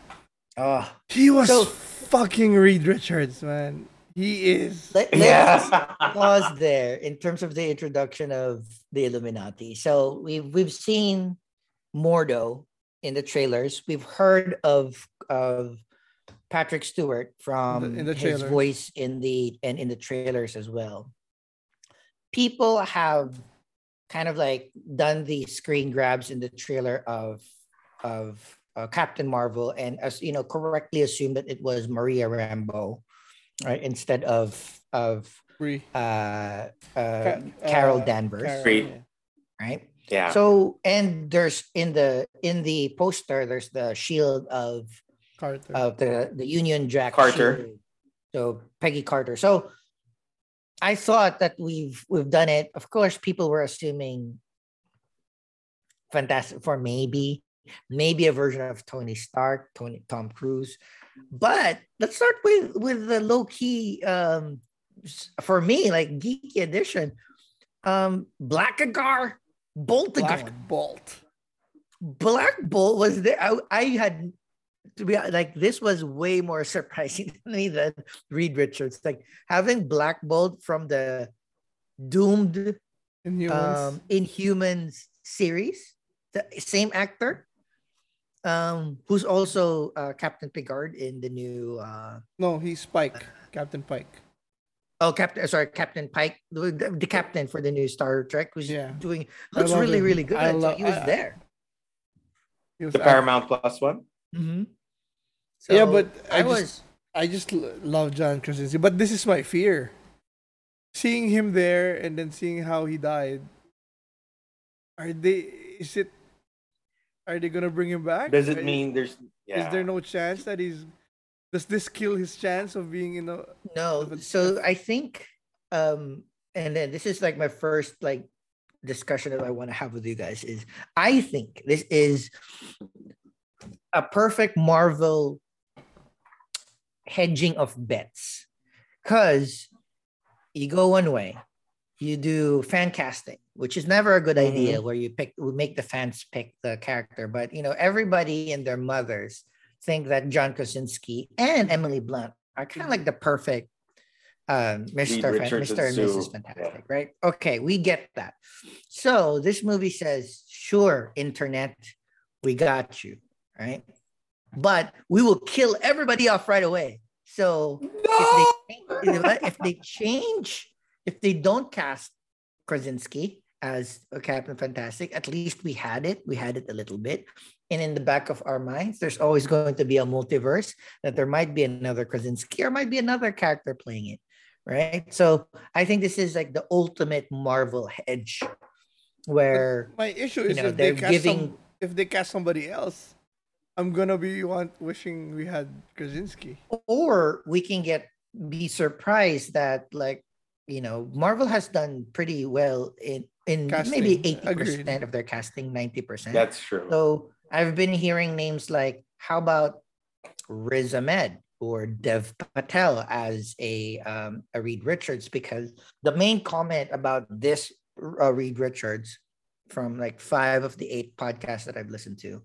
Speaker 1: Oh,
Speaker 2: He was
Speaker 1: So-
Speaker 2: fucking Reed Richards, man. He is.
Speaker 1: let,
Speaker 3: Yeah.
Speaker 1: let's pause there in terms of the introduction of the Illuminati. So we've we've seen Mordo in the trailers. We've heard of of Patrick Stewart from
Speaker 2: in the
Speaker 1: his
Speaker 2: trailers.
Speaker 1: voice in the and in the trailers as well. People have kind of like done the screen grabs in the trailer of of uh, Captain Marvel and as you know correctly assumed that it was Maria Rambeau, right? Instead of of uh, uh,
Speaker 2: Ca-
Speaker 1: Carol
Speaker 2: uh,
Speaker 1: Danvers,
Speaker 2: Carol,
Speaker 1: right?
Speaker 3: yeah.
Speaker 1: So and there's in the in the poster there's the shield of
Speaker 2: Carter.
Speaker 1: of the the Union Jack
Speaker 3: Carter.
Speaker 1: shield. So Peggy Carter. So I thought that we've we've done it. Of course, people were assuming Fantastic for maybe maybe a version of Tony Stark, Tony Tom Cruise. But let's start with with the low key um for me like geeky edition. Um Blackagar Boltagon.
Speaker 2: Black Bolt.
Speaker 1: Black Bolt was there. I, I had to be like this was way more surprising to me than Reed Richards. Like having Black Bolt from the doomed
Speaker 2: Inhumans.
Speaker 1: um Inhumans series, the same actor. Um, who's also uh, Captain Picard in the new. Uh,
Speaker 2: no, he's Pike, Captain Pike.
Speaker 1: Oh, Captain, sorry, Captain Pike, the, the captain for the new Star Trek, who's
Speaker 2: Yeah.
Speaker 1: doing
Speaker 2: I
Speaker 1: looks really,
Speaker 2: him.
Speaker 1: really good.
Speaker 2: I
Speaker 1: So
Speaker 2: love-
Speaker 1: he was
Speaker 2: I-
Speaker 1: there.
Speaker 2: He was
Speaker 3: The
Speaker 2: act-
Speaker 3: Paramount Plus one.
Speaker 1: Mm-hmm.
Speaker 2: Yeah, but I
Speaker 1: I,
Speaker 2: just-
Speaker 1: was.
Speaker 2: I just love John Krasinski, but this is my fear. Seeing him there and then seeing how he died. Are they? Is it? Are they gonna bring him back?
Speaker 3: Does it
Speaker 2: Are-
Speaker 3: mean there's? Yeah.
Speaker 2: Is there no chance that he's? Does this kill his chance of being in a?
Speaker 1: No,
Speaker 2: But-
Speaker 1: so I think, um, and then this is like my first like discussion that I want to have with you guys is I think this is a perfect Marvel hedging of bets because you go one way, you do fan casting, which is never a good idea where you pick, we make the fans pick the character, but you know, everybody and their mothers think that John Krasinski and Emily Blunt are kind of like the perfect um, Mr. Fan-
Speaker 3: and
Speaker 1: Mr. and
Speaker 3: Sue,
Speaker 1: Mrs.
Speaker 3: yeah.
Speaker 1: Fantastic, right? Okay, we get that. So this movie says, sure, internet, we got you, right? But we will kill everybody off right away. So if they if they change, if they don't cast Krasinski as a Captain Fantastic, at least we had it. We had it a little bit. And in the back of our minds, there's always going to be a multiverse that there might be another Krasinski or might be another character playing it. Right. So I think this is like the ultimate Marvel hedge where
Speaker 2: My issue
Speaker 1: You
Speaker 2: is
Speaker 1: know,
Speaker 2: if they
Speaker 1: they're
Speaker 2: cast
Speaker 1: giving-
Speaker 2: some, if they cast somebody else, I'm gonna be want wishing we had Krasinski.
Speaker 1: or we can get be surprised that like you know Marvel has done pretty well in in maybe 80%
Speaker 2: agreed.
Speaker 1: of their casting 90%
Speaker 3: That's true.
Speaker 1: so I've been hearing names like how about Riz Ahmed or Dev Patel as a um, a Reed Richards because the main comment about this uh, Reed Richards from like five of the eight podcasts that I've listened to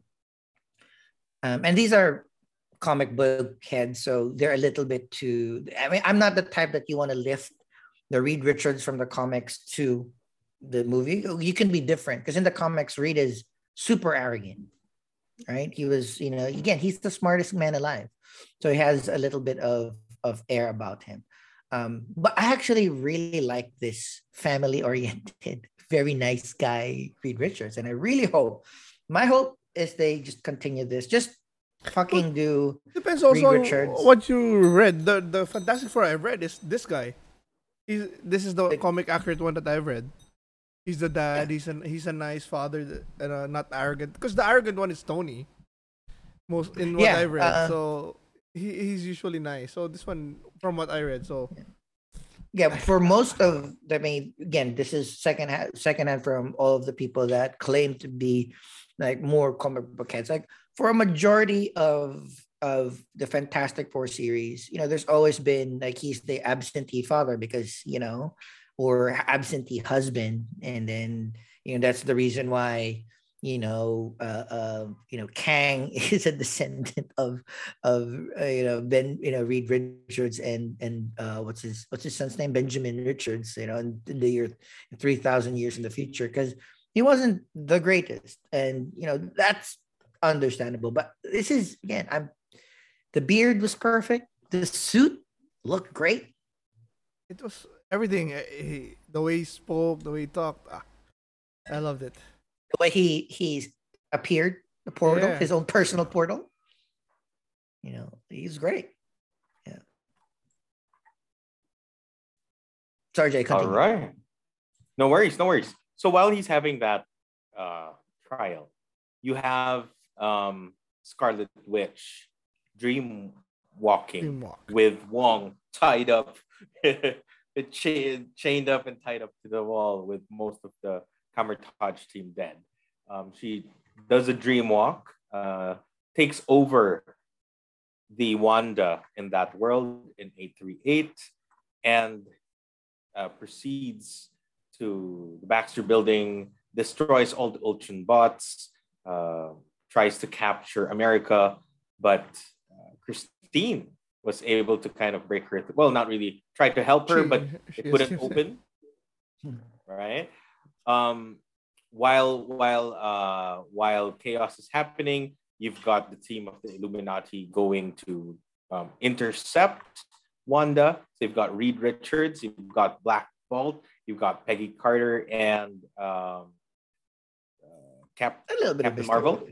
Speaker 1: um, and these are comic book heads, so they're a little bit too. I mean, I'm not the type that you want to lift the Reed Richards from the comics to the movie. You can be different because in the comics, Reed is super arrogant, right? He was, you know, again, he's the smartest man alive, so he has a little bit of of air about him. Um, but I actually really like this family oriented, very nice guy, Reed Richards, and I really hope. My hope is they just continue this. Just fucking do.
Speaker 2: Depends also
Speaker 1: Reed
Speaker 2: on
Speaker 1: Richards.
Speaker 2: what you read. The the Fantastic Four I've read is this guy. He's this is the comic accurate one that I've read. He's the dad. He's an he's a nice father and uh, not arrogant. Because the arrogant one is Tony. Most in what
Speaker 1: Yeah,
Speaker 2: I read.
Speaker 1: uh,
Speaker 2: so he he's usually nice. So this one from what I read. So
Speaker 1: Yeah, for most of, I mean, again, this is second hand, second hand from all of the people that claim to be like more comic book heads. Like for a majority of of the Fantastic Four series, you know, there's always been like he's the absentee father because you know, or absentee husband, and then you know that's the reason why you know, uh, uh, you know, Kang is a descendant of of uh, you know Ben, you know Reed Richards and and uh, what's his what's his son's name? Benjamin Richards, you know, in, in the year three thousand years in the future because he wasn't the greatest, and you know that's understandable. But this is again, I'm the beard was perfect, the suit looked great.
Speaker 2: it was everything. uh, He, the way he spoke, the way he talked. Ah, I loved it.
Speaker 1: The way he he's appeared, the portal,
Speaker 2: Yeah.
Speaker 1: his own personal portal. You know, he's great. Yeah. Sorry, Jay.
Speaker 3: All
Speaker 1: Continue.
Speaker 3: right. No worries, no worries. So while he's having that uh, trial, you have um, Scarlet Witch dream walking with Wong tied up, chained, chained up and tied up to the wall with most of the Kamar-Taj team dead. Um, she does a dream walk, uh, takes over the Wanda in that world in 838, and uh, proceeds to the Baxter building, destroys all the Ultron bots, uh, tries to capture America, but Christine was able to kind of break her. well, not really. Tried to help her,
Speaker 2: She-
Speaker 3: but
Speaker 2: she
Speaker 3: it
Speaker 2: is-
Speaker 3: wouldn't open. right? Um, while while uh, while chaos is happening, you've got the team of the Illuminati going to um, intercept Wanda. So you've got Reed Richards, you've got Black Bolt, you've got Peggy Carter, and um, uh, Cap-
Speaker 1: A little bit
Speaker 3: Captain
Speaker 1: of
Speaker 3: Marvel.
Speaker 1: Marvel.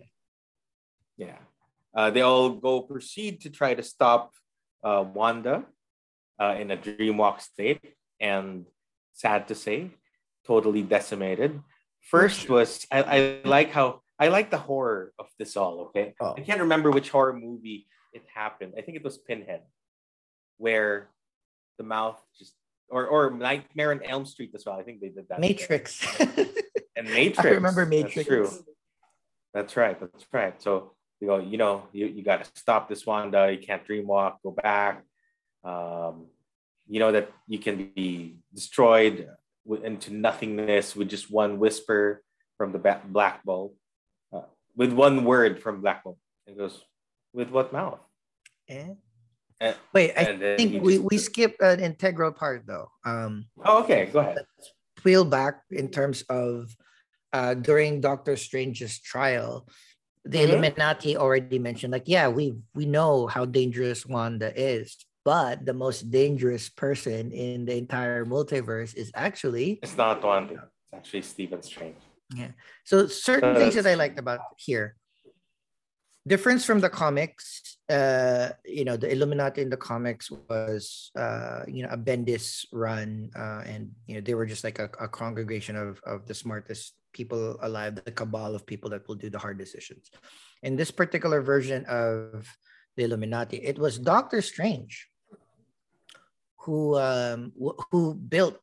Speaker 3: Yeah. Uh, they all go proceed to try to stop uh, Wanda uh, in a dreamwalk state. And sad to say, totally decimated. First was, I, I like how, I like the horror of this all, okay?
Speaker 1: Oh.
Speaker 3: I can't remember which horror movie it happened. I think it was Pinhead, where the mouth just, or, or Nightmare on Elm Street as well. I think they did that.
Speaker 1: Matrix.
Speaker 3: And Matrix.
Speaker 1: I remember Matrix.
Speaker 3: That's true. That's right. That's right. So you go, you know, you, you got to stop this Wanda. You can't dream walk, go back. Um, you know that you can be destroyed into nothingness with just one whisper from the Black Bolt, uh, with one word from Black Bolt. It goes, with what mouth?
Speaker 1: Eh?
Speaker 3: And,
Speaker 1: Wait, I
Speaker 3: and then
Speaker 1: think we,
Speaker 3: just-
Speaker 1: we skipped an integral part though. Um,
Speaker 3: Oh, okay. Go ahead.
Speaker 1: peel back in terms of uh, during Doctor Strange's trial, the
Speaker 3: Mhm.
Speaker 1: Illuminati already mentioned, like, yeah, we we know how dangerous Wanda is, but the most dangerous person in the entire multiverse is actually
Speaker 3: It's not Wanda. It's actually Stephen Strange. Yeah.
Speaker 1: So certain
Speaker 3: Uh,
Speaker 1: things that I liked about here. Difference from the comics, uh, you know, the Illuminati in the comics was, uh, you know, a Bendis run, uh, and you know they were just like a, a congregation of of the smartest people alive, the cabal of people that will do the hard decisions. In this particular version of the Illuminati, it was Doctor Strange who um, wh- who built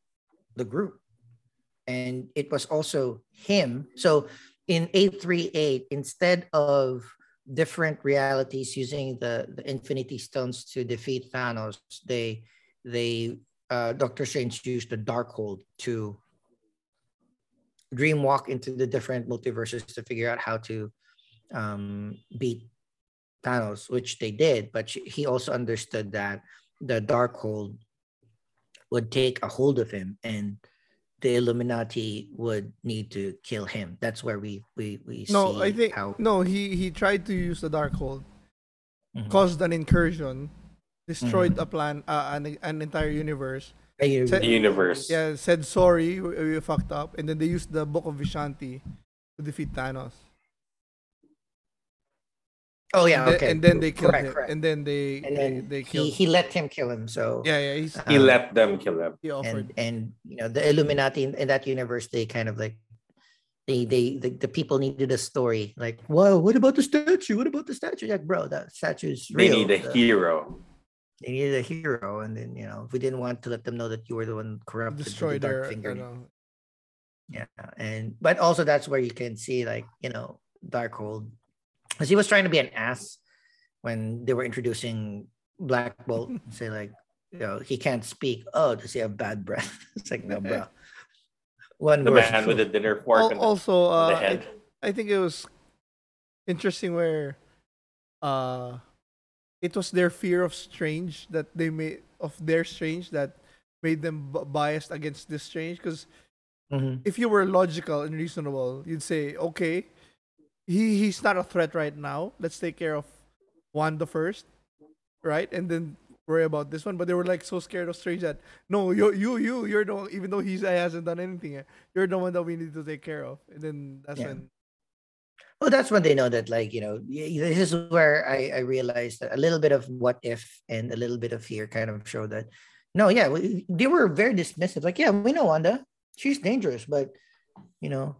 Speaker 1: the group and it was also him. So in 838, instead of different realities using the, the Infinity Stones to defeat Thanos, they they uh, Doctor Strange used the Darkhold to dreamwalk into the different multiverses to figure out how to um, beat Thanos, which they did. But she- he also understood that the Darkhold would take a hold of him and the Illuminati would need to kill him. That's where we we we
Speaker 2: No,
Speaker 1: see
Speaker 2: I think
Speaker 1: how
Speaker 2: no. He he tried to use the Darkhold,
Speaker 1: Mhm.
Speaker 2: caused an incursion, destroyed
Speaker 1: Mm-hmm.
Speaker 2: a plan, uh, an an entire universe.
Speaker 1: Ay,
Speaker 2: Sa-
Speaker 3: The universe.
Speaker 2: Yeah, said sorry, we, we fucked up, and then they used the Book of Vishanti to defeat Thanos.
Speaker 1: oh yeah,
Speaker 2: and, then,
Speaker 1: okay.
Speaker 2: and then they killed
Speaker 1: correct,
Speaker 2: him.
Speaker 1: correct.
Speaker 2: And then they
Speaker 1: And then
Speaker 2: they
Speaker 1: he,
Speaker 2: killed.
Speaker 1: he let him kill him. So
Speaker 2: yeah, yeah. He's,
Speaker 3: He
Speaker 1: Um,
Speaker 3: let them kill him.
Speaker 2: he offered.
Speaker 1: and and you know the Illuminati in, in that universe, they kind of like they they the, the people needed a story. Like, whoa, what about the statue? What about the statue? Like, bro, that statue's
Speaker 3: They
Speaker 1: real.
Speaker 3: need a
Speaker 1: The-
Speaker 3: hero.
Speaker 1: They needed a hero, and then you know, if we didn't want to let them know that you were the one corrupted, with the
Speaker 2: destroy
Speaker 1: dark
Speaker 2: their.
Speaker 1: finger.
Speaker 2: ano,
Speaker 1: Yeah, and but also that's where you can see like you know Darkhold, because he was trying to be an ass when they were introducing Black Bolt. say like, you know, he can't speak. Oh, does he have bad breath? it's like no, bro. One
Speaker 3: The
Speaker 1: verse.
Speaker 3: man with the dinner fork
Speaker 2: Al-
Speaker 3: and
Speaker 2: also,
Speaker 3: the,
Speaker 2: uh,
Speaker 3: the
Speaker 2: I. I think it was interesting where, uh, it was their fear of strange that they made of their strange that made them b- biased against this strange because
Speaker 1: Mhm.
Speaker 2: if you were logical and reasonable, you'd say, okay, he he's not a threat right now. Let's take care of Wanda first, right? And then worry about this one. But they were like so scared of Strange that no, you you you you're the one, even though he's he hasn't done anything, eh, you're the one that we need to take care of. And then that's
Speaker 1: Yeah.
Speaker 2: when
Speaker 1: Well, that's when they know that, like, you know, this is where I, I realized that a little bit of what if and a little bit of fear kind of show that, no, yeah, we, they were very dismissive. Like, yeah, we know Wanda, she's dangerous, but, you know,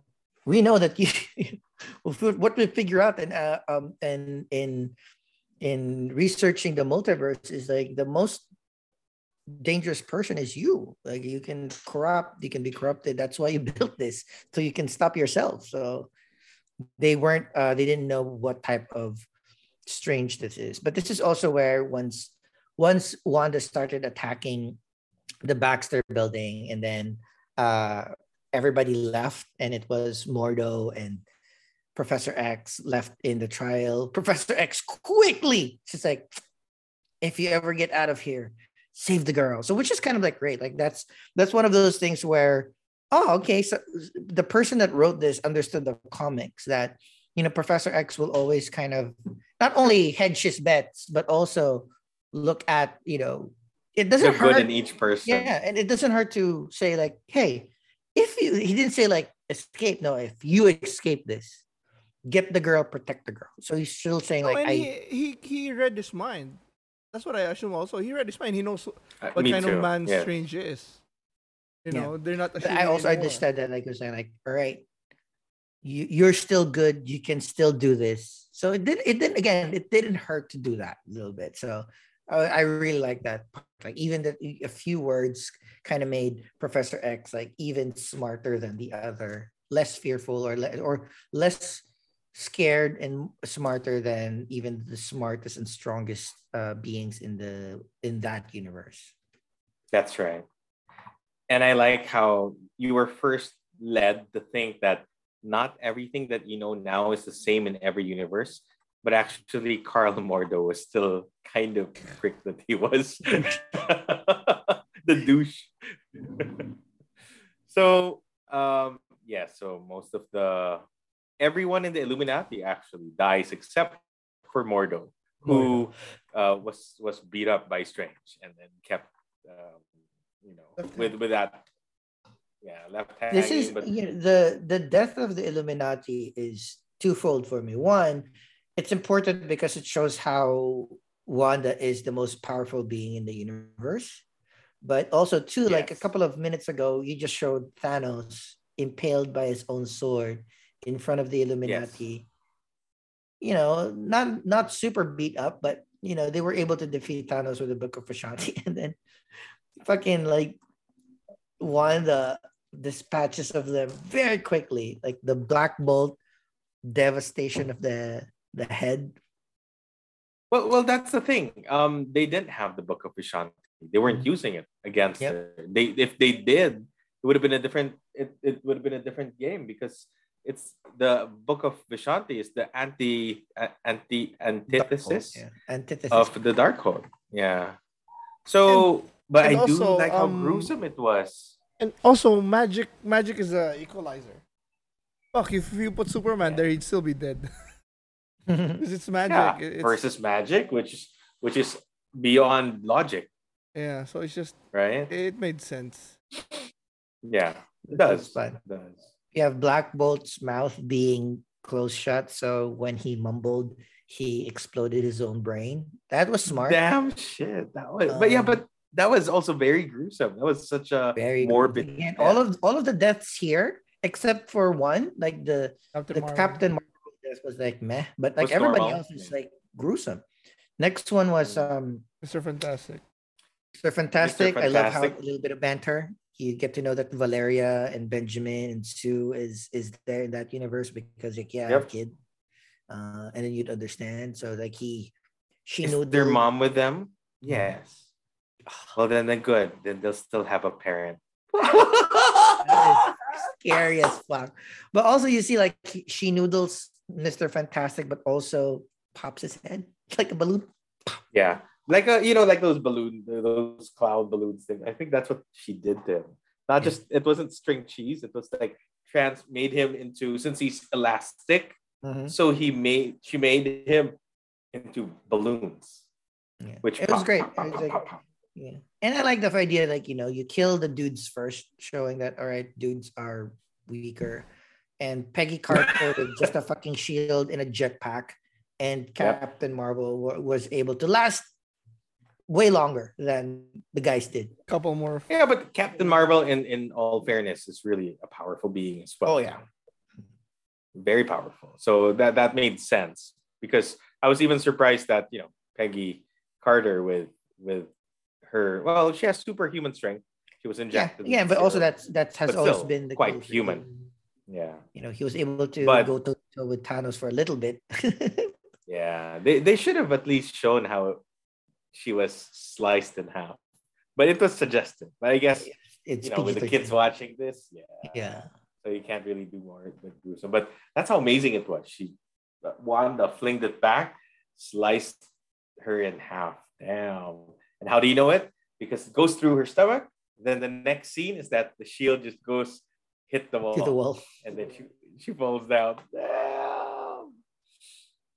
Speaker 1: we know that you, what we figure out and uh, um and in in researching the multiverse is like the most dangerous person is you. Like, you can corrupt, you can be corrupted. That's why you built this, so you can stop yourself. So they weren't uh, they didn't know what type of strange this is. But this is also where once once wanda started attacking the baxter building and then uh everybody left and it was mordo and professor x left in the trial professor x quickly she's like if you ever get out of here save the girl. So which is kind of like great. Like that's that's one of those things where oh okay so the person that wrote this understood the comics that you know, Professor X will always kind of not only hedge his bets, but also look at, you know, it doesn't
Speaker 3: The
Speaker 1: hurt.
Speaker 3: good in each person.
Speaker 1: Yeah, and it doesn't hurt to say like, hey, if you he didn't say like escape. No, if you escape this, get the girl, protect the girl. So he's still saying
Speaker 2: No,
Speaker 1: like,
Speaker 2: and
Speaker 1: I
Speaker 2: he, he he read his mind. That's what I assume. Also, he read his mind. He knows
Speaker 3: Uh,
Speaker 2: what
Speaker 3: me
Speaker 2: kind
Speaker 3: too.
Speaker 2: of man
Speaker 3: yeah.
Speaker 2: Strange is. You
Speaker 1: Yeah.
Speaker 2: know, they're not.
Speaker 1: but I also
Speaker 2: anymore.
Speaker 1: understand that like you're saying like, all right, you you're still good. You can still do this. So it didn't. It didn't again. It didn't hurt to do that a little bit. So I, I really like that. part. Like even that a few words kind of made Professor X like even smarter than the other, less fearful or le- or less scared and smarter than even the smartest and strongest uh, beings in the in that universe.
Speaker 3: That's right. And I like how you were first led to think that not everything that you know now is the same in every universe, but actually Carl Mordo was still kind of prick that he was. the douche. so um yeah, so most of the everyone in the Illuminati actually dies except for Mordo, who uh, was was beat up by Strange and then kept um, you know
Speaker 2: Left
Speaker 3: with with that yeah left hand.
Speaker 1: this is
Speaker 3: but
Speaker 1: you know, the the death of the illuminati is twofold for me. One it's important because it shows how wanda is the most powerful being in the universe. But also two like a couple of minutes ago you just showed thanos impaled by his own sword in front of the illuminati. You know not not super beat up but you know they were able to defeat thanos with the book of Vishanti and then fucking like one of the dispatches of them very quickly, like the Black Bolt devastation of the the head.
Speaker 3: well, well, that's the thing. Um, they didn't have the Book of Vishanti. They weren't using it against
Speaker 1: Yep.
Speaker 3: her. They if they did, it would have been a different. It, it would have been a different game because it's the Book of Vishanti is the anti anti antithesis.
Speaker 1: Yeah. Antithesis.
Speaker 3: of the dark Darkhold. Yeah. So, but
Speaker 2: and
Speaker 3: I do
Speaker 2: also,
Speaker 3: like how
Speaker 2: um,
Speaker 3: gruesome it was.
Speaker 2: And also, magic magic is a equalizer. Fuck, if you put Superman
Speaker 3: Yeah.
Speaker 2: there, he'd still be dead because it's magic.
Speaker 3: Yeah.
Speaker 2: It's,
Speaker 3: Versus magic, which is which is beyond logic,
Speaker 2: yeah, so it's just
Speaker 3: right?
Speaker 2: it made sense.
Speaker 3: Yeah, it does.
Speaker 1: fun.
Speaker 3: It does.
Speaker 1: you have Black Bolt's mouth being closed shut, so when he mumbled, he exploded his own brain. That was smart.
Speaker 3: Damn shit. That was, but yeah,
Speaker 1: Um,
Speaker 3: but that was also very gruesome. That was such a
Speaker 1: Very
Speaker 3: morbid.
Speaker 1: Again,
Speaker 3: death.
Speaker 1: all of all of the deaths here, except for one, like the
Speaker 2: Captain
Speaker 1: the
Speaker 2: Marvel.
Speaker 1: Captain Marvel death was like meh, but like
Speaker 3: Was
Speaker 1: everybody
Speaker 3: normal.
Speaker 1: else is like gruesome. Next one was um
Speaker 2: Mr. Fantastic.
Speaker 1: Mr. Fantastic. I love how a little bit of banter. You get to know that Valeria and Benjamin and Sue is is there in that universe because like yeah,
Speaker 3: Yep.
Speaker 1: kid. Uh, and then you'd understand. So like he she
Speaker 3: Is
Speaker 1: knew
Speaker 3: their mom with them? Yes. Well, then they're good. Then they'll still have a parent.
Speaker 1: Scary as fuck. But also you see like she noodles Mr. Fantastic, but also pops his head like a balloon.
Speaker 3: Yeah, like uh, you know, like those balloon, those cloud balloons thing. I think that's what she did to him. Not
Speaker 1: Yeah.
Speaker 3: just it wasn't string cheese. It was like trans made him into since he's elastic.
Speaker 1: Mhm.
Speaker 3: So he made she made him into balloons,
Speaker 1: Yeah.
Speaker 3: which
Speaker 1: it was
Speaker 3: pop,
Speaker 1: great.
Speaker 3: pop, pop,
Speaker 1: It was like. Yeah. And I like the idea, like, you know, you kill the dudes first, showing that, all right, dudes are weaker. And Peggy Carter with just a fucking shield and a jetpack. And Captain Marvel wa- was able to last way longer than the guys did.
Speaker 2: A couple more.
Speaker 3: Yeah, but Captain Marvel, in in all fairness, is really a powerful being as well.
Speaker 1: Oh, yeah.
Speaker 3: very powerful. So that that made sense because I was even surprised that you know Peggy Carter with with her well she has superhuman strength. She was injected.
Speaker 1: Yeah.
Speaker 3: with
Speaker 1: But also that's that has always been the
Speaker 3: quite human. yeah
Speaker 1: You know, he was able to
Speaker 3: But-
Speaker 1: go to to with Thanos for a little bit.
Speaker 3: yeah they they should have at least shown how she was sliced in half, but it was suggested. But I guess
Speaker 1: it's
Speaker 3: you know with the kids watching this, yeah,
Speaker 1: Yeah.
Speaker 3: so you can't really do more than gruesome. But that's how amazing it was. She Wanda flinged it back, sliced her in half. Damn. And how do you know it? Because it goes through her stomach. Then the next scene is that the shield just goes hit the wall,
Speaker 1: To the wall.
Speaker 3: and then she she falls down.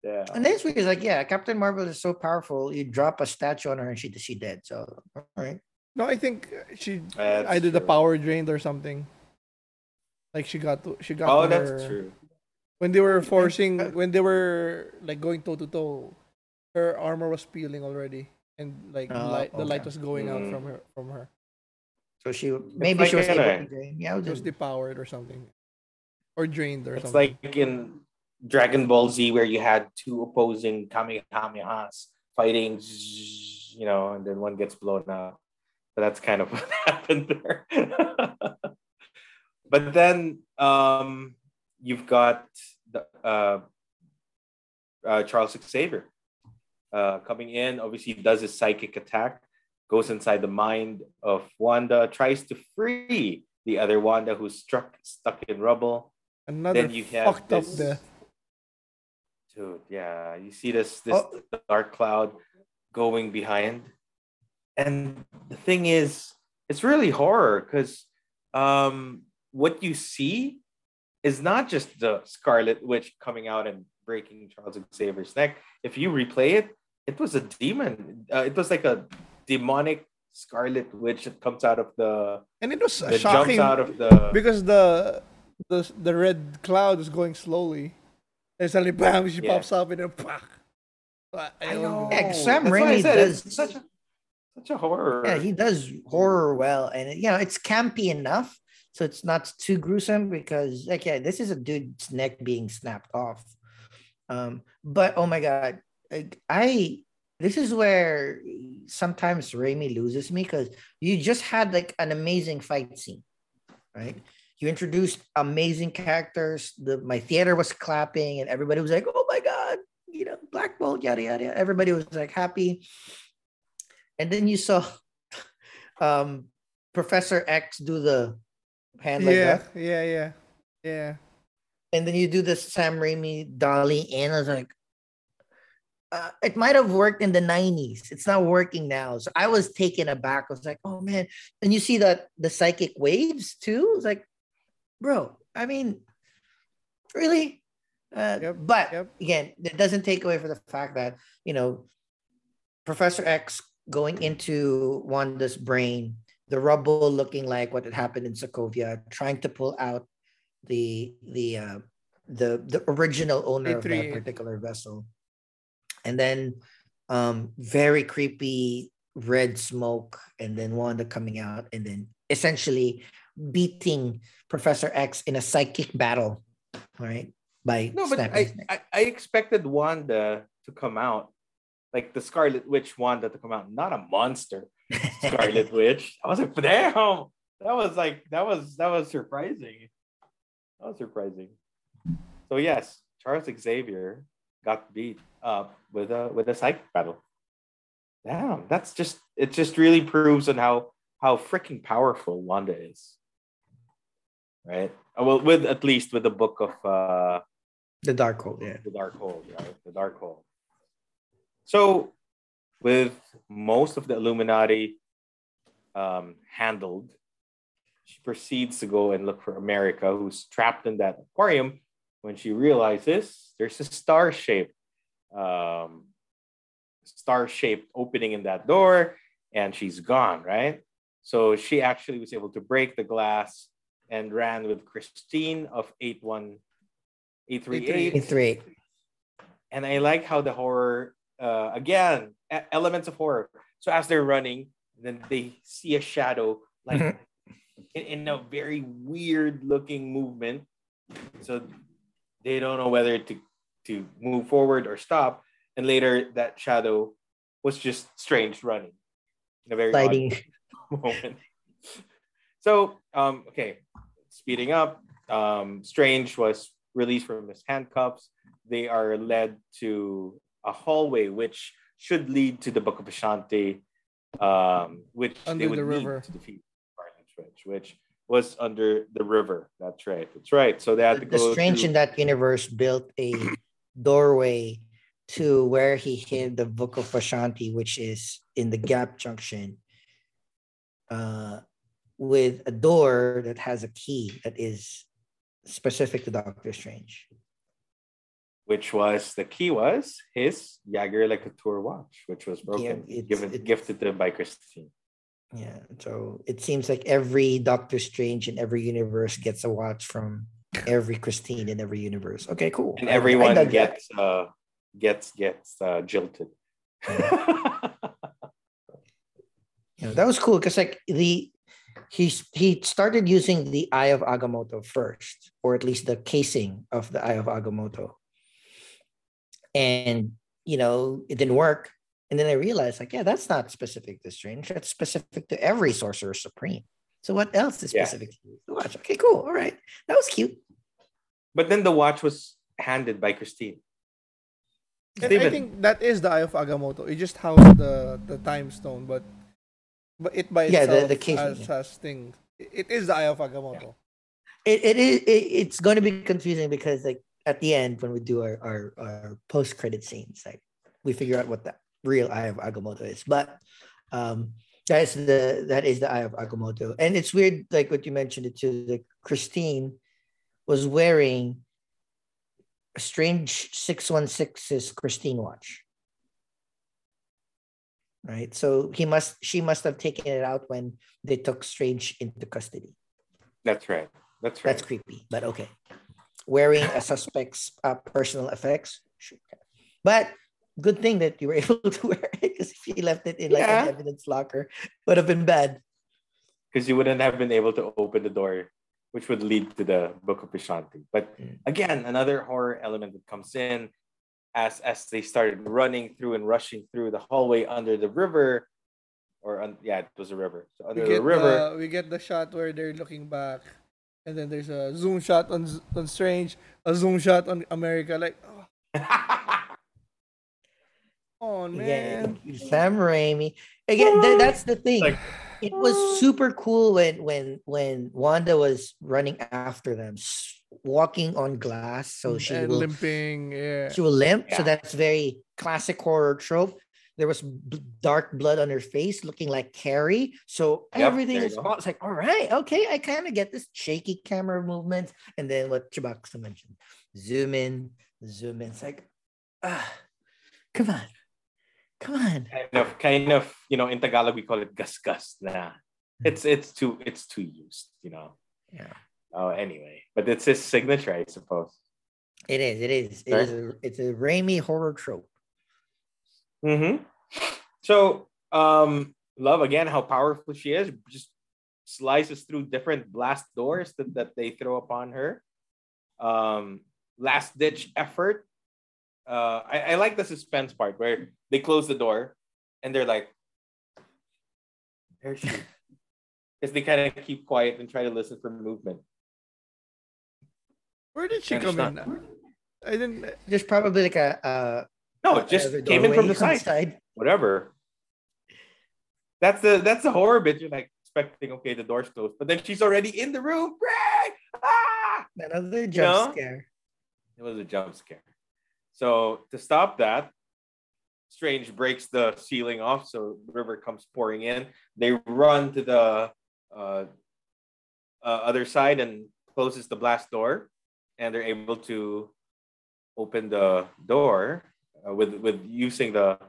Speaker 3: Yeah.
Speaker 1: And this week is like, yeah, Captain Marvel is so powerful. You drop a statue on her and she she dead. So all right.
Speaker 2: No, I think she
Speaker 3: That's
Speaker 2: either the power drained or something. Like she got to, she got
Speaker 3: Oh,
Speaker 2: to
Speaker 3: that's true.
Speaker 2: when they were uh, forcing when they were like going toe to toe, her armor was peeling already, and like
Speaker 1: Oh,
Speaker 2: light, the light was going out
Speaker 3: Mm.
Speaker 2: from her from her.
Speaker 1: So she maybe
Speaker 3: like
Speaker 1: she was
Speaker 3: an,
Speaker 1: able to drain. Yeah, it
Speaker 2: It was
Speaker 1: was
Speaker 2: depowered or something, or drained or
Speaker 3: It's
Speaker 2: something.
Speaker 3: It's like in Dragon Ball Z where you had two opposing Kamehamehas fighting, you know, and then one gets blown up. So that's kind of what happened there. but then um, you've got the, uh, uh, Charles Xavier uh, coming in. Obviously, does his psychic attack, goes inside the mind of Wanda, tries to free the other Wanda who's struck stuck in rubble.
Speaker 2: Another
Speaker 3: then you have
Speaker 2: fucked up
Speaker 3: this-
Speaker 2: death.
Speaker 3: Dude, yeah, you see this this
Speaker 1: Oh.
Speaker 3: dark cloud going behind, and the thing is, it's really horror because um, what you see is not just the Scarlet Witch coming out and breaking Charles Xavier's neck. If you replay it, it was a demon. Uh, it was like a demonic Scarlet Witch that comes out of the
Speaker 2: And it was
Speaker 3: that jumps
Speaker 2: shocking
Speaker 3: out of the
Speaker 2: because the the the red cloud is going slowly, and suddenly bam, she
Speaker 3: Yeah.
Speaker 2: pops up and then pah. I,
Speaker 3: I know.
Speaker 1: Yeah, Sam
Speaker 3: That's I
Speaker 1: Raimi
Speaker 3: said
Speaker 1: does-
Speaker 3: it's such a such a horror.
Speaker 1: yeah, he does horror well, and you know it's campy enough, so it's not too gruesome because like yeah, this is a dude's neck being snapped off. Um, but oh my god, like, I this is where sometimes Raimi loses me because you just had like an amazing fight scene, right? You introduced amazing characters. The my theater was clapping, and everybody was like, "Oh my god!" You know, Black Bolt, yada yada. yada. Everybody was like happy, and then you saw um, Professor X do the hand like
Speaker 2: yeah,
Speaker 1: that,
Speaker 2: yeah, yeah, yeah.
Speaker 1: and then you do the Sam Raimi dolly, and I was like, uh, it might have worked in the 90s. It's not working now. So I was taken aback. I was like, oh man. And you see that the psychic waves too. It's like, bro, I mean, really? Uh,
Speaker 2: Yep,
Speaker 1: but
Speaker 2: yep.
Speaker 1: again, it doesn't take away from the fact that, you know, Professor X going into Wanda's brain, the rubble looking like what had happened in Sokovia, trying to pull out the the uh, the the original owner of that particular vessel, and then um, very creepy red smoke, and then Wanda coming out, and then essentially beating Professor X in a psychic battle, right? By
Speaker 3: No, but I. I, I expected Wanda to come out, like the Scarlet Witch Wanda to come out, not a monster Scarlet Witch. I was like, damn, that was like that was that was surprising. That was surprising. So yes, Charles Xavier got beat up with a with a psychic battle. Damn, that's just it. Just really proves on how how freaking powerful Wanda is. Right. Uh, Well, with at least with the book of uh
Speaker 1: the Darkhold, yeah.
Speaker 3: the Darkhold, right? The Darkhold. So, with most of the Illuminati um, handled, she proceeds to go and look for America, who's trapped in that aquarium. When she realizes there's a star shape, um, star shaped opening in that door, and she's gone, right? So she actually was able to break the glass and ran with Christine of 81 838 and I like how the horror uh, again elements of horror. So as they're running, then they see a shadow like
Speaker 1: Mhm.
Speaker 3: in, in a very weird looking movement. So they don't know whether to to move forward or stop. And later that shadow was just strange running in a very odd
Speaker 1: Sliding.
Speaker 3: moment. So, um, okay, speeding up. Um, Strange was released from his handcuffs. They are led to a hallway, which should lead to the Book of Vishanti, um, which
Speaker 2: Under
Speaker 3: they would
Speaker 2: the
Speaker 3: need
Speaker 2: river.
Speaker 3: to defeat Scarlet Witch, which was under the river. That's right. That's right. So they had to
Speaker 1: the
Speaker 3: go
Speaker 1: strange
Speaker 3: through-
Speaker 1: in that universe built a doorway to where he hid the book of Vishanti, which is in the gap junction, uh, with a door that has a key that is specific to Doctor Strange.
Speaker 3: which was the key was his Jaeger-LeCoultre watch, which was broken,
Speaker 1: Yeah, it's-
Speaker 3: given
Speaker 1: it's-
Speaker 3: gifted to him by Christine.
Speaker 1: Yeah. So it seems like every Doctor Strange in every universe gets a watch from every Christine in every universe. Okay, cool.
Speaker 3: And
Speaker 1: I- I
Speaker 3: everyone
Speaker 1: that.
Speaker 3: gets uh gets gets uh jilted.
Speaker 1: You know, that was cool because like the he's he started using the Eye of Agamotto first, or at least the casing of the Eye of Agamotto. And you know, it didn't work. And then I realized, like, yeah, that's not specific to Strange. That's specific to every Sorcerer Supreme. So what else is
Speaker 3: Yeah.
Speaker 1: specific to the watch? Okay, cool. All right. That was cute.
Speaker 3: but then the watch was handed by Christine.
Speaker 2: And I think that is the Eye of Agamotto. It just housed the the time stone, but but it by
Speaker 1: Yeah,
Speaker 2: itself
Speaker 1: the- the casing,
Speaker 2: has,
Speaker 1: yeah.
Speaker 2: has things. It is the Eye of Agamotto.
Speaker 1: It, it is it, it's going to be confusing because like at the end when we do our our, our post credit scenes, like we figure out what the real Eye of Agamotto is. But um that is the that is the Eye of Agamotto. And it's weird, like what you mentioned it too, that Christine was wearing a strange 616's Christine watch. Right. So he must she must have taken it out when they took Strange into custody.
Speaker 3: That's right. That's right.
Speaker 1: That's creepy, but okay. Wearing a suspect's uh, personal effects, sure. But good thing that you were able to wear it because if you left it in like
Speaker 3: Yeah.
Speaker 1: an evidence locker, would have been bad.
Speaker 3: because you wouldn't have been able to open the door, which would lead to the Book of Vishanti. But
Speaker 1: Mm.
Speaker 3: again, another horror element that comes in as as they started running through and rushing through the hallway under the river, or un, yeah, it was a river. So
Speaker 2: We
Speaker 3: under
Speaker 2: get
Speaker 3: the river,
Speaker 2: the, we get the shot where they're looking back, and then there's a zoom shot on on Strange, a zoom shot on America. Like, oh, oh
Speaker 1: Yeah,
Speaker 2: man,
Speaker 1: Sam Raimi. Again, th- that's the thing.
Speaker 3: Like-
Speaker 1: it was super cool when when when Wanda was running after them, walking on glass. So she
Speaker 2: and
Speaker 1: will
Speaker 2: limping. Yeah,
Speaker 1: she will limp. So that's very classic horror trope. There was b- dark blood on her face, looking like Carrie. So
Speaker 3: Yep,
Speaker 1: everything
Speaker 3: there
Speaker 1: is
Speaker 3: you go.
Speaker 1: small. It's like, all right, okay, I kind of get this shaky camera movement. And then what Chewbacca mentioned, zoom in, zoom in. It's like, ah, come on, come on.
Speaker 3: kind of kind of you know in Tagalog we call it gus gus. Nah, it's it's too it's too used. You know.
Speaker 1: Yeah,
Speaker 3: Oh, anyway, but it's his signature, I suppose.
Speaker 1: it is. It is. It is. A, it's a Raimi horror trope.
Speaker 3: Mm-hmm. So, um, love again how powerful she is. Just slices through different blast doors that, that they throw upon her. Um, last ditch effort. Uh, I, I like the suspense part where they close the door and they're like, "There she," because they kind of keep quiet and try to listen for movement.
Speaker 2: where did she
Speaker 3: And
Speaker 2: come in?
Speaker 3: not-
Speaker 2: I didn't.
Speaker 1: There's probably like a. uh
Speaker 3: No, it just
Speaker 1: another
Speaker 3: came in from the
Speaker 1: on
Speaker 3: side. whatever. That's the that's the horror bit. You're like expecting, okay, the door's closed, but then she's already in the room. Greg! Ah!
Speaker 1: Another jump
Speaker 3: know?
Speaker 1: scare.
Speaker 3: It was a jump scare. So to stop that, Strange breaks the ceiling off, so river comes pouring in. They run to the uh, uh, other side and closes the blast door, and they're able to open the door uh, with with using the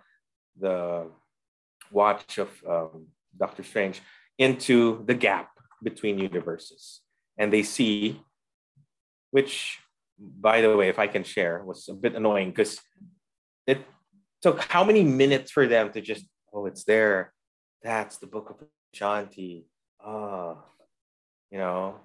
Speaker 3: the watch of um, Doctor Strange into the gap between universes, and they see, which, by the way, if I can share, was a bit annoying because it took how many minutes for them to just oh it's there, that's the Book of Shanti, ah, you know,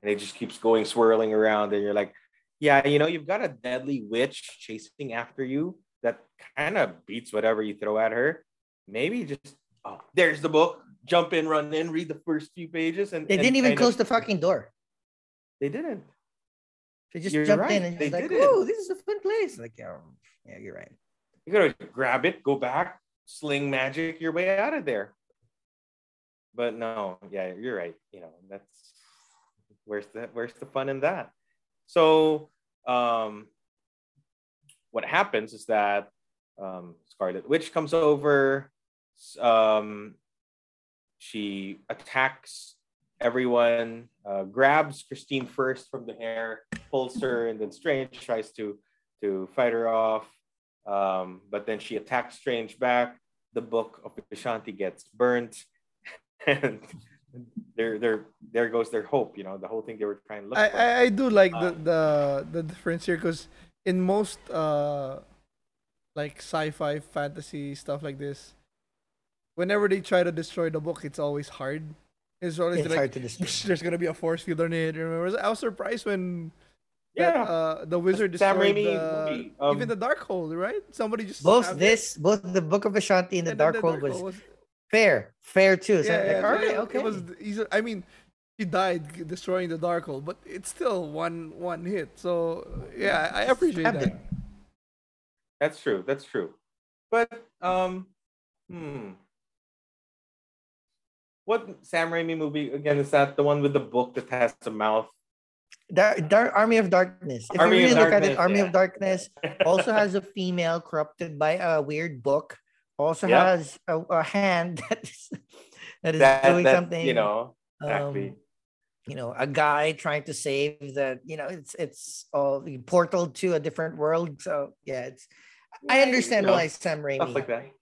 Speaker 3: and it just keeps going swirling around, and you're like, yeah, you know, you've got a deadly witch chasing after you that kind of beats whatever you throw at her. Maybe just oh, there's the book. Jump in, run in, read the first few pages, and
Speaker 1: They didn't even close
Speaker 3: of-
Speaker 1: the fucking door.
Speaker 3: They didn't.
Speaker 1: They just
Speaker 3: You're
Speaker 1: jumped
Speaker 3: right,
Speaker 1: in and
Speaker 3: they
Speaker 1: just like,
Speaker 3: didn't.
Speaker 1: oh, this is a fun place. Like, yeah, yeah, you're right.
Speaker 3: You gotta grab it, go back, sling magic your way out of there. But no, yeah, you're right. You know, that's where's the where's the fun in that? So um what happens is that um Scarlet Witch comes over, um she attacks everyone, uh, grabs Christine first from the hair, pulls her, and then Strange tries to to fight her off. Um, but then she attacks Strange back. The book of Vishanti gets burnt, and there, there, there goes their hope. You know, the whole thing they were trying to look
Speaker 2: I,
Speaker 3: for.
Speaker 2: I, I do like the,
Speaker 3: Um,
Speaker 2: the the difference here because in most uh like sci-fi fantasy stuff like this, whenever they try to destroy the book, it's always hard. It's always
Speaker 1: It's
Speaker 2: like
Speaker 1: hard to destroy.
Speaker 2: there's gonna be a force field on it. Remember, I was surprised when
Speaker 3: yeah,
Speaker 2: that, uh, the wizard
Speaker 3: Sam
Speaker 2: destroyed
Speaker 3: Raimi
Speaker 2: the,
Speaker 3: movie, um,
Speaker 2: even the Darkhold, right? Somebody just
Speaker 1: Both
Speaker 2: stabbed it,
Speaker 1: this, both the Book of Vishanti and the
Speaker 2: and then
Speaker 1: Darkhold was
Speaker 2: Hole
Speaker 1: fair, fair too. So
Speaker 2: yeah,
Speaker 1: like,
Speaker 2: yeah,
Speaker 1: all
Speaker 2: so
Speaker 1: okay.
Speaker 2: It was easy. I mean, he died destroying the Darkhold, but it's still one one hit. So yeah, I I appreciate
Speaker 1: Stabbed
Speaker 2: that.
Speaker 1: it.
Speaker 3: that's true. That's true. But um, hmm. What Sam Raimi movie again is that the one with the book that has a mouth?
Speaker 1: Dark, Dark Army of Darkness. If
Speaker 3: Army
Speaker 1: you really look at it, Army
Speaker 3: yeah.
Speaker 1: of Darkness also has a female corrupted by a weird book. Also
Speaker 3: Yep.
Speaker 1: has a, a hand that is that is
Speaker 3: that,
Speaker 1: doing
Speaker 3: that,
Speaker 1: something.
Speaker 3: you know exactly.
Speaker 1: um, you know, a guy trying to save the. You know, it's it's all the portal to a different world. So yeah, it's. I understand
Speaker 3: you know,
Speaker 1: why Sam Raimi
Speaker 3: like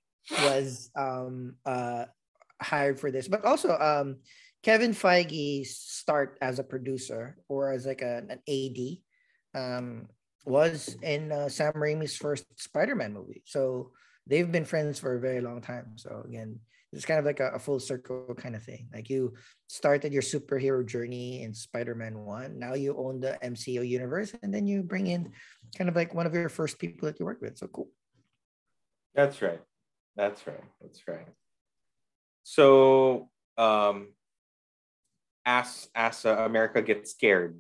Speaker 1: was um uh hired for this but also um kevin feige start as a producer or as like a, an ad um was in uh, sam raimi's first spider-man movie so they've been friends for a very long time so again it's kind of like a, a full circle kind of thing like you started your superhero journey in spider-man 1 now you own the mcu universe and then you bring in kind of like one of your first people that you work with so cool
Speaker 3: That's right. That's right. That's right. So, um, as as uh, America gets scared,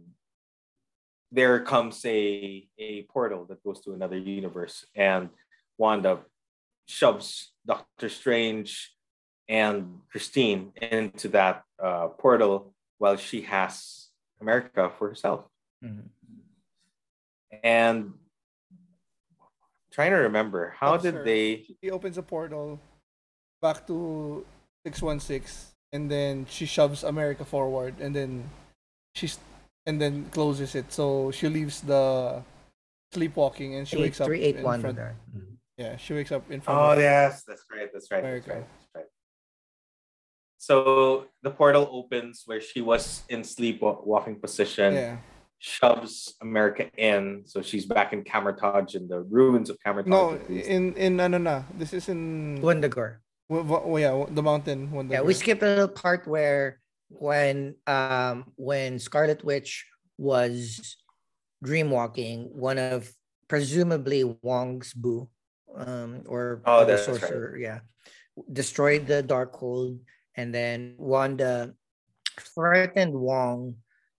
Speaker 3: there comes a a portal that goes to another universe, and Wanda shoves Doctor Strange and Christine into that uh, portal while she has America for herself.
Speaker 1: Mhm.
Speaker 3: And trying to remember, how
Speaker 2: Helps
Speaker 3: did
Speaker 2: her.
Speaker 3: they?
Speaker 2: He opens a portal back to six one six, and then she shoves America forward, and then she's and then closes it. So she leaves the sleepwalking, and she
Speaker 1: Eight,
Speaker 2: wakes up
Speaker 1: three, eight,
Speaker 2: in
Speaker 1: one
Speaker 2: front.
Speaker 1: there. Mhm.
Speaker 2: Yeah, she wakes up in front.
Speaker 3: Oh
Speaker 2: of
Speaker 3: yes, that's right. That's right. That's right. That's right. So the portal opens where she was in sleepwalking position,
Speaker 2: Yeah.
Speaker 3: shoves America in, so she's back in Kamar-Taj in the ruins of Kamar-Taj.
Speaker 2: No,
Speaker 3: at least.
Speaker 2: in in no no. This is in
Speaker 1: Wundagore.
Speaker 2: Wa- wa- oh, yeah, the mountain. Wonder
Speaker 1: Yeah, we skipped a little part where when um when Scarlet Witch was dreamwalking, one of presumably Wong's Boo, um, or,
Speaker 3: Oh,
Speaker 1: the
Speaker 3: that's right.
Speaker 1: sorcerer, yeah, destroyed the Darkhold, and then Wanda threatened Wong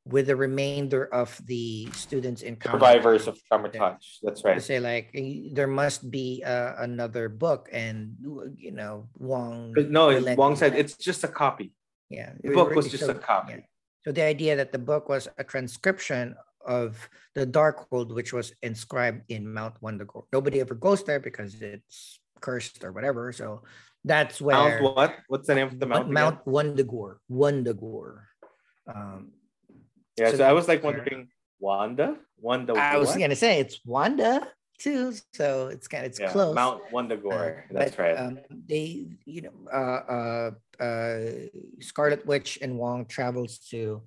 Speaker 1: with the remainder of the students in
Speaker 3: survivors of
Speaker 1: Kamar-Taj
Speaker 3: Kamar-Taj. That's right
Speaker 1: to
Speaker 3: right.
Speaker 1: say like eh, there must be uh, another book and you know Wong
Speaker 3: No. Wong said it's just a copy.
Speaker 1: yeah
Speaker 3: The book was
Speaker 1: so-
Speaker 3: just a copy.
Speaker 1: yeah. so the idea that the book was a transcription of the Darkhold which was inscribed in Mount Wundagore nobody ever goes there because it's cursed or whatever so that's where
Speaker 3: Mount what? What's the name of the mount?
Speaker 1: Mount Wundagore Wundagore um
Speaker 3: Yeah,
Speaker 1: so
Speaker 3: so I was like wondering, Wanda, Wanda.
Speaker 1: I was
Speaker 3: what?
Speaker 1: gonna say it's Wanda too so it's kind of it's
Speaker 3: Yeah,
Speaker 1: close
Speaker 3: Mount Wondagore.
Speaker 1: Uh,
Speaker 3: That's
Speaker 1: but,
Speaker 3: right.
Speaker 1: Um, they, you know, uh, uh, uh, Scarlet Witch and Wong travels to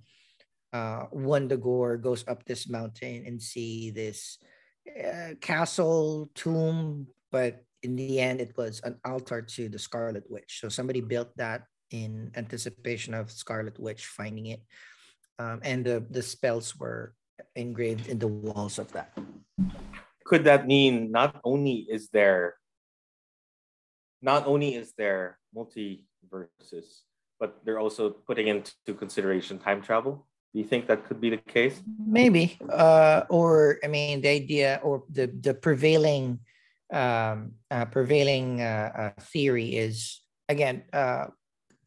Speaker 1: uh, Wundagore, goes up this mountain and see this uh, castle tomb, but in the end, it was an altar to the Scarlet Witch. So somebody built that in anticipation of Scarlet Witch finding it, um, and the the spells were engraved in the walls of that.
Speaker 3: could that mean not only is there not only is there multiverses but they're also putting into consideration time travel do you think that could be the case
Speaker 1: maybe uh or i mean the idea or the the prevailing um uh, prevailing uh, uh theory is again uh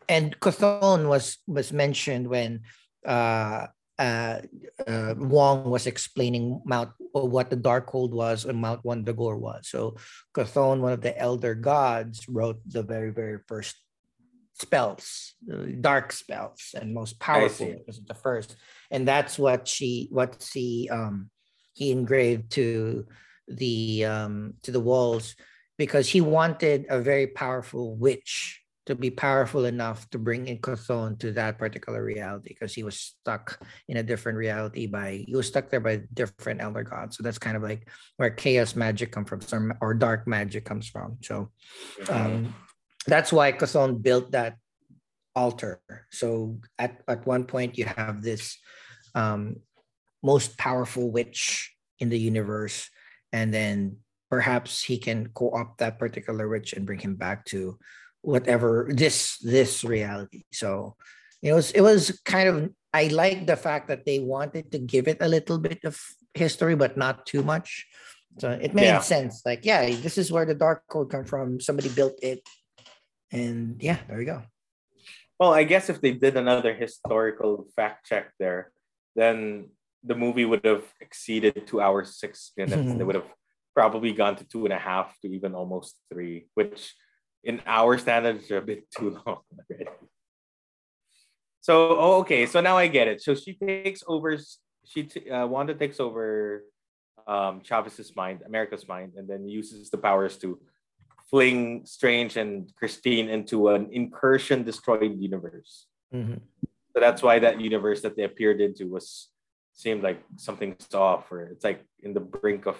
Speaker 1: and Cthulhu was was mentioned when uh uh, uh Wong was explaining Mount what the Darkhold was and Mount Wundagore was. So Cthulhu, one of the elder gods, wrote the very very first spells, dark spells, and most powerful because the first and that's what she what she um he engraved to the um to the walls because he wanted a very powerful witch to be powerful enough to bring in Chthon to that particular reality because he was stuck in a different reality by he was stuck there by different elder gods. So that's kind of like where chaos magic comes from or dark magic comes from. So um, that's why Chthon built that altar. So at, at one point you have this um, most powerful witch in the universe, and then perhaps he can co-opt that particular witch and bring him back to whatever this this reality. So it was it was kind of I like the fact that they wanted to give it a little bit of history, but not too much. So it made yeah. sense. Like, yeah, this is where the Darkhold come from. Somebody built it, and yeah, there we go.
Speaker 3: Well, I guess if they did another historical fact check there, then the movie would have exceeded two hours six minutes. they mm-hmm. would have probably gone to two and a half to even almost three, which in our standards are a bit too long already. So, oh, okay. So now I get it. So she takes over. She t- uh, Wanda takes over um, Chavez's mind, America's mind, and then uses the powers to fling Strange and Christine into an incursion destroyed universe. Mm-hmm. So that's why that universe that they appeared into was seemed like something's off, or it's like in the brink of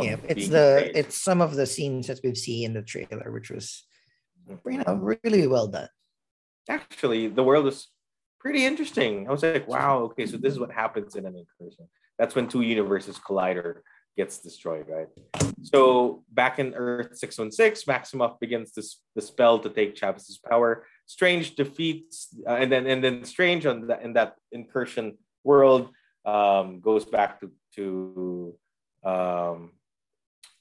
Speaker 1: yeah, it's the it's some of the scenes that we've seen in the trailer, which was you know really well done.
Speaker 3: Actually, the world is pretty interesting. I was like, wow, okay, so this is what happens in an incursion. That's when two universes collide or gets destroyed, right? So back in Earth 616, Maximoff begins this the spell to take Chavez's power. Strange defeats, uh, and then and then Strange on that in that incursion world um, goes back to to um,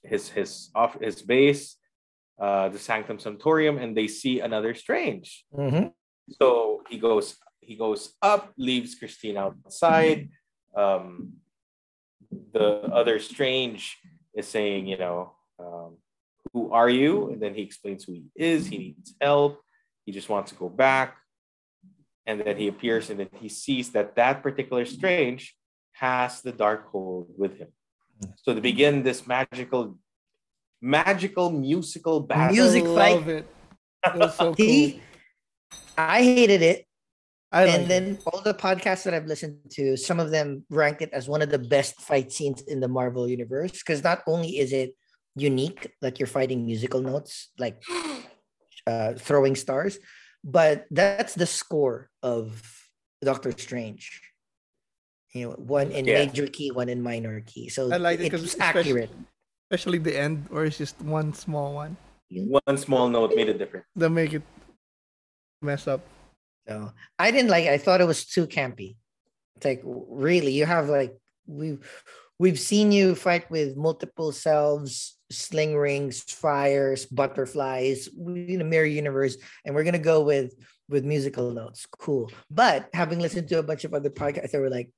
Speaker 3: his his off his base, uh, the Sanctum Sanctorum, and they see another strange. Mm-hmm. So he goes he goes up, leaves Christine outside. Um, the other strange is saying, you know, um, who are you? And then he explains who he is. He needs help. He just wants to go back. And then he appears and then he sees that that particular strange has the Darkhold with him. So to begin this magical, magical musical battle.
Speaker 1: Music fight. It. it was so cool. I hated it. I and then it. all the podcasts that I've listened to, some of them ranked it as one of the best fight scenes in the Marvel universe. Because not only is it unique, like you're fighting musical notes, like uh, throwing stars, but that's the score of Doctor Strange you know one in yeah. major key one in minor key. So
Speaker 2: i like it because it's accurate. especially the end where it's just one small one.
Speaker 3: One small note made a difference.
Speaker 2: That make it mess up.
Speaker 1: So i didn't like it. i thought it was too campy. It's like really you have like we've we've seen you fight with multiple selves sling rings fires butterflies in a mirror universe and we're gonna go with with musical notes. Cool. But having listened to a bunch of other podcasts they were like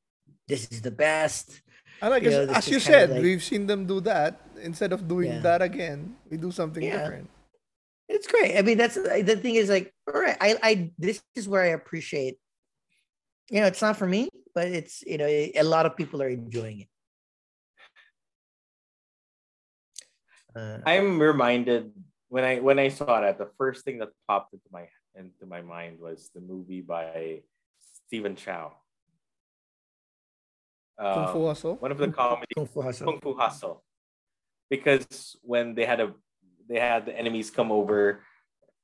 Speaker 1: this is the best.
Speaker 2: And I like you know, as you said, like, we've seen them do that. Instead of doing yeah. that again, we do something yeah. different.
Speaker 1: It's great. I mean, that's the thing is like, all right, I, I, this is where I appreciate. You know, it's not for me, but it's you know, a lot of people are enjoying it.
Speaker 3: Uh, I'm reminded when I when I saw that the first thing that popped into my into my mind was the movie by Stephen Chow
Speaker 2: Kung Fu um, Hustle.
Speaker 3: One of the comedy Kung Fu Hustle. Kung Fu Hustle. Because when they had a they had the enemies come over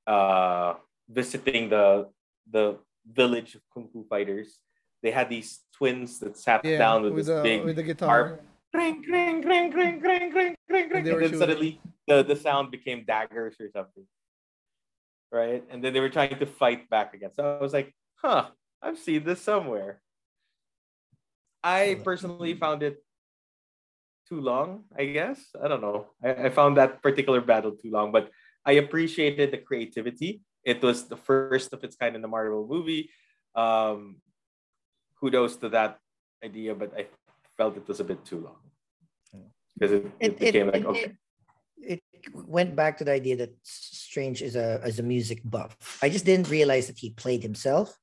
Speaker 3: uh visiting the the village of kung fu fighters they had these twins that sat yeah, down with, with this the, big with the guitar Ring, ring, ring, ring, ring, ring, ring, ring. And, and then suddenly the, the sound became daggers or something. Right? And then they were trying to fight back again. So I was like, huh, I've seen this somewhere. I personally found it too long, I guess. I don't know. I, I found that particular battle too long, but I appreciated the creativity. It was the first of its kind in the Marvel movie. Um, kudos to that idea, but I felt it was a bit too long because it, it, it, became
Speaker 1: it, like okay. It, went back to the idea that Strange is a is a music buff. I just didn't realize that he played himself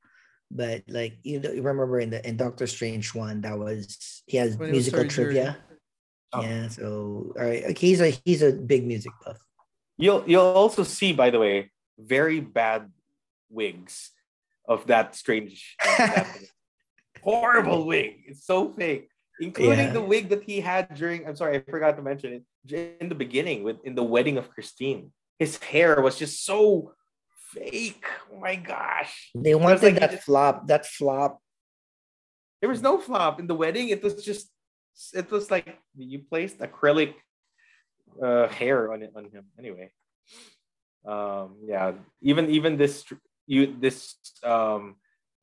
Speaker 1: but like you, remember in the in Doctor Strange one that was he has when musical trivia.
Speaker 3: Oh.
Speaker 1: Yeah, so all right. Okay, he's a he's a big music buff.
Speaker 3: You'll you'll also see, by the way, very bad wigs of that strange, uh, that horrible wig. It's so fake, including
Speaker 1: Yeah.
Speaker 3: the wig that he had during. I'm sorry, I forgot to mention it in the beginning with in the wedding of Christine. His hair was just so fake. Oh my gosh!
Speaker 1: They wanted
Speaker 3: like he
Speaker 1: that
Speaker 3: just-
Speaker 1: flop, that flop.
Speaker 3: There was no flop in the wedding. It was just, it was like you placed acrylic uh, hair on it on him. Anyway, um, yeah. Even even this you this um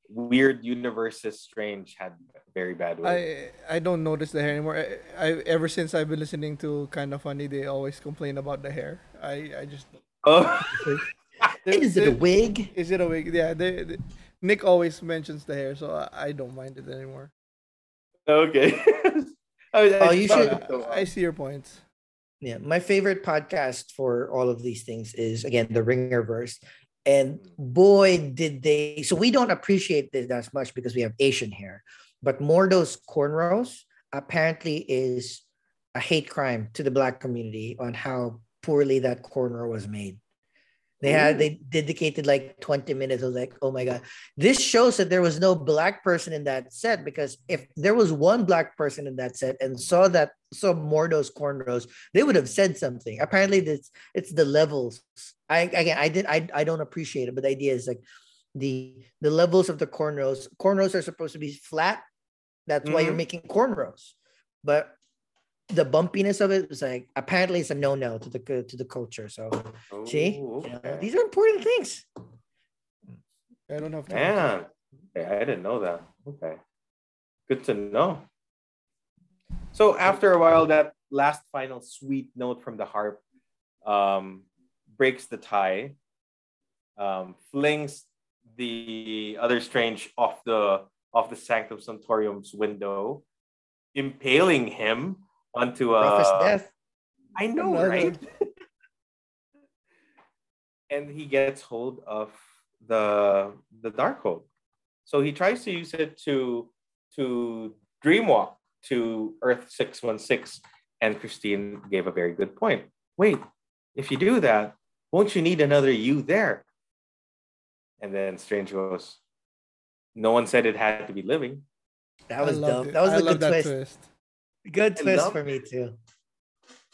Speaker 3: weird universes strange had very bad wig.
Speaker 2: I I don't notice the hair anymore. I, I ever since I've been listening to kind of funny, they always complain about the hair. I I just
Speaker 3: oh,
Speaker 1: Is it a wig?
Speaker 2: Is it a wig? Yeah, they, they- Nick always mentions the hair, so I, I don't mind it anymore.
Speaker 3: okay. I was- I
Speaker 1: Oh, you should-
Speaker 3: it.
Speaker 2: I see your points.
Speaker 1: Yeah, my favorite podcast for all of these things is again the Ringerverse, and boy did they. So we don't appreciate this as much because we have Asian hair, but Mordo's cornrows apparently is a hate crime to the black community on how poorly that cornrow was made. They had they dedicated like 20 minutes. I was like, oh my god. This shows that there was no black person in that set because if there was one black person in that set and saw that saw Mordo's cornrows, they would have said something. Apparently, this it's the levels. I again I did I I don't appreciate it, but the idea is like the the levels of the cornrows. Cornrows are supposed to be flat. That's why you're
Speaker 3: Mhm.
Speaker 1: making cornrows. But the bumpiness of it was like apparently it's a no-no to the to the culture. So see,
Speaker 3: Oh,
Speaker 1: you know,
Speaker 3: okay.
Speaker 1: these are important things.
Speaker 2: I don't have time.
Speaker 3: Man, okay, I didn't know that. Okay, good to know. So after a while, that last final sweet note from the harp um, breaks the tie, um, flings the other strange off the off the sanctum sanctorium's window, impaling him onto a.
Speaker 1: Roughest uh, death.
Speaker 3: I know,
Speaker 2: Another-
Speaker 3: right? and he gets hold of the the Darkhold. So he tries to use it to to dreamwalk to Earth 616 and Christine gave a very good point. Wait, if you do that, won't you need another you there? And then Strange goes, No one said it had to be living.
Speaker 1: That was
Speaker 2: I loved
Speaker 1: dope.
Speaker 2: it.
Speaker 1: That was
Speaker 2: I
Speaker 1: a good
Speaker 2: that
Speaker 1: twist.
Speaker 2: twist.
Speaker 1: Good twist for me too.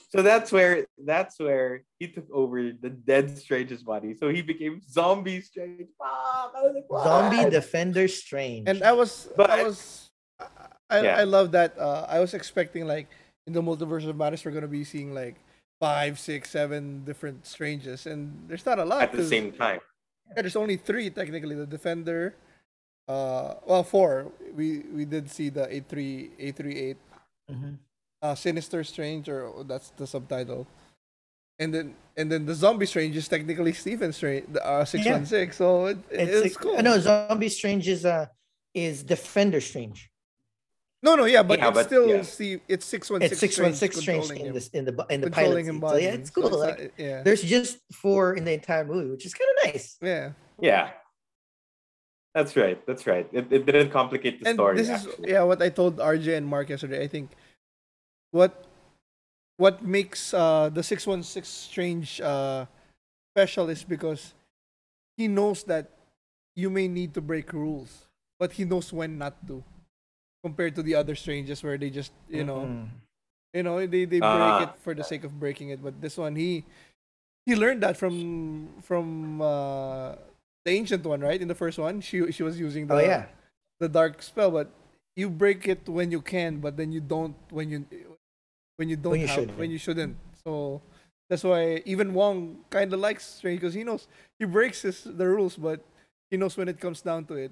Speaker 3: So that's where that's where he took over the dead Strange's body. So he became zombie Strange. Fuck, like,
Speaker 1: Zombie Defender Strange.
Speaker 2: And I was,
Speaker 3: But
Speaker 2: I
Speaker 3: I-
Speaker 2: was, I, I,
Speaker 3: Yeah.
Speaker 2: I love that. Uh, I was expecting like in the multiverse of madness, we're gonna be seeing like five, six, seven different stranges, and there's not a lot.
Speaker 3: at the same time.
Speaker 2: Yeah, there's only three technically. The defender, uh, well, four. We we did see the eight three eight three eight,
Speaker 1: Mhm.
Speaker 2: uh, sinister strange, or that's the subtitle. And then and then the zombie strange is technically Stephen Strange, the uh, six one six. So it, it's,
Speaker 1: it's,
Speaker 2: cool.
Speaker 1: No, Zombie Strange is uh is Defender Strange.
Speaker 2: no, no, yeah, but
Speaker 3: Yeah,
Speaker 2: it's
Speaker 3: but-
Speaker 2: still
Speaker 3: yeah.
Speaker 2: Steve. It's six one
Speaker 1: It's
Speaker 2: six.
Speaker 1: six one six Strange in
Speaker 2: him-
Speaker 1: this in the in the pilot.
Speaker 2: him
Speaker 1: scene. So yeah, it's cool.
Speaker 2: So
Speaker 1: like
Speaker 2: not- yeah,
Speaker 1: there's just four in the entire movie, which is kind of nice.
Speaker 2: yeah.
Speaker 3: Yeah. That's right. That's right. It, it didn't complicate the
Speaker 2: and
Speaker 3: story.
Speaker 2: this is
Speaker 3: actually.
Speaker 2: yeah what I told RJ and Mark yesterday. I think what what makes uh the six one six strange uh special is because he knows that you may need to break rules, but he knows when not to. Compared to the other strangers where they just you know
Speaker 1: Mhm.
Speaker 2: you know they, they break
Speaker 3: Ah.
Speaker 2: it for the sake of breaking it, but this one he he learned that from from uh the ancient one right in the first one she she was using the
Speaker 1: Oh yeah.
Speaker 2: the dark spell, but you break it when you can, but then you don't when you when you don't
Speaker 1: you
Speaker 2: have,
Speaker 1: shouldn't.
Speaker 2: when you shouldn't. So that's why even Wong kind of likes Strange because he knows he breaks his, the rules, but he knows when it comes down to it,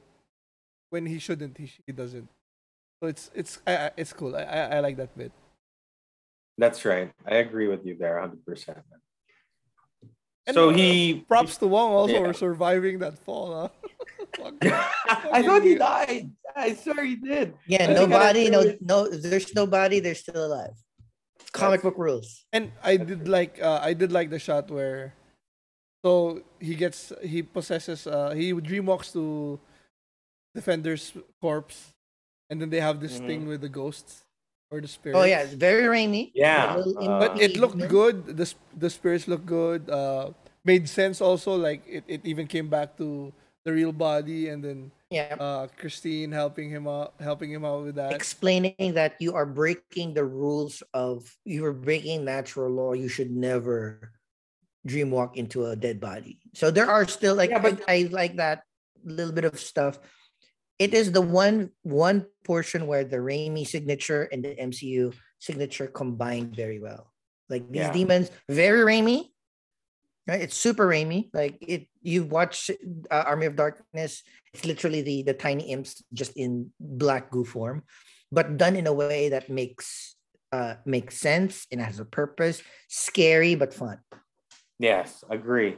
Speaker 2: when he shouldn't, he, he doesn't. So it's it's I, I- it's cool. I, I I like that bit.
Speaker 3: That's right. I agree with you there 100%.
Speaker 2: And,
Speaker 3: so
Speaker 2: uh,
Speaker 3: he.
Speaker 2: Props to Wong also
Speaker 3: Yeah.
Speaker 2: for surviving that fall. Huh?
Speaker 3: I thought he died. I swear he did.
Speaker 1: Yeah,
Speaker 3: I
Speaker 1: nobody, no, no, there's nobody, they're still alive. Comic
Speaker 3: That's-
Speaker 1: book rules.
Speaker 2: And I did like uh, I did like the shot where so he gets he possesses uh he dreamwalks to Defender's corpse and then they have this
Speaker 3: Mhm.
Speaker 2: thing with the ghosts. Or the spirits.
Speaker 1: Oh yeah, it's very rainy.
Speaker 3: Yeah, uh,
Speaker 2: but it looked good. The the spirits looked good. Uh, made sense also. Like it, it even came back to the real body, and then
Speaker 1: Yeah.
Speaker 2: uh, Christine helping him out, helping him out with that.
Speaker 1: explaining that you are breaking the rules of you are breaking natural law. You should never dream walk into a dead body. So there are still like
Speaker 3: Yeah, but-
Speaker 1: I, I like that little bit of stuff. It is the one one portion where the Raimi signature and the MCU signature combined very well. Like these
Speaker 3: Yeah.
Speaker 1: demons, very Raimi. Right, it's super Raimi. Like it, you watch uh, Army of Darkness. It's literally the the tiny imps just in black goo form, but done in a way that makes uh makes sense and has a purpose. Scary but fun.
Speaker 3: Yes, agree.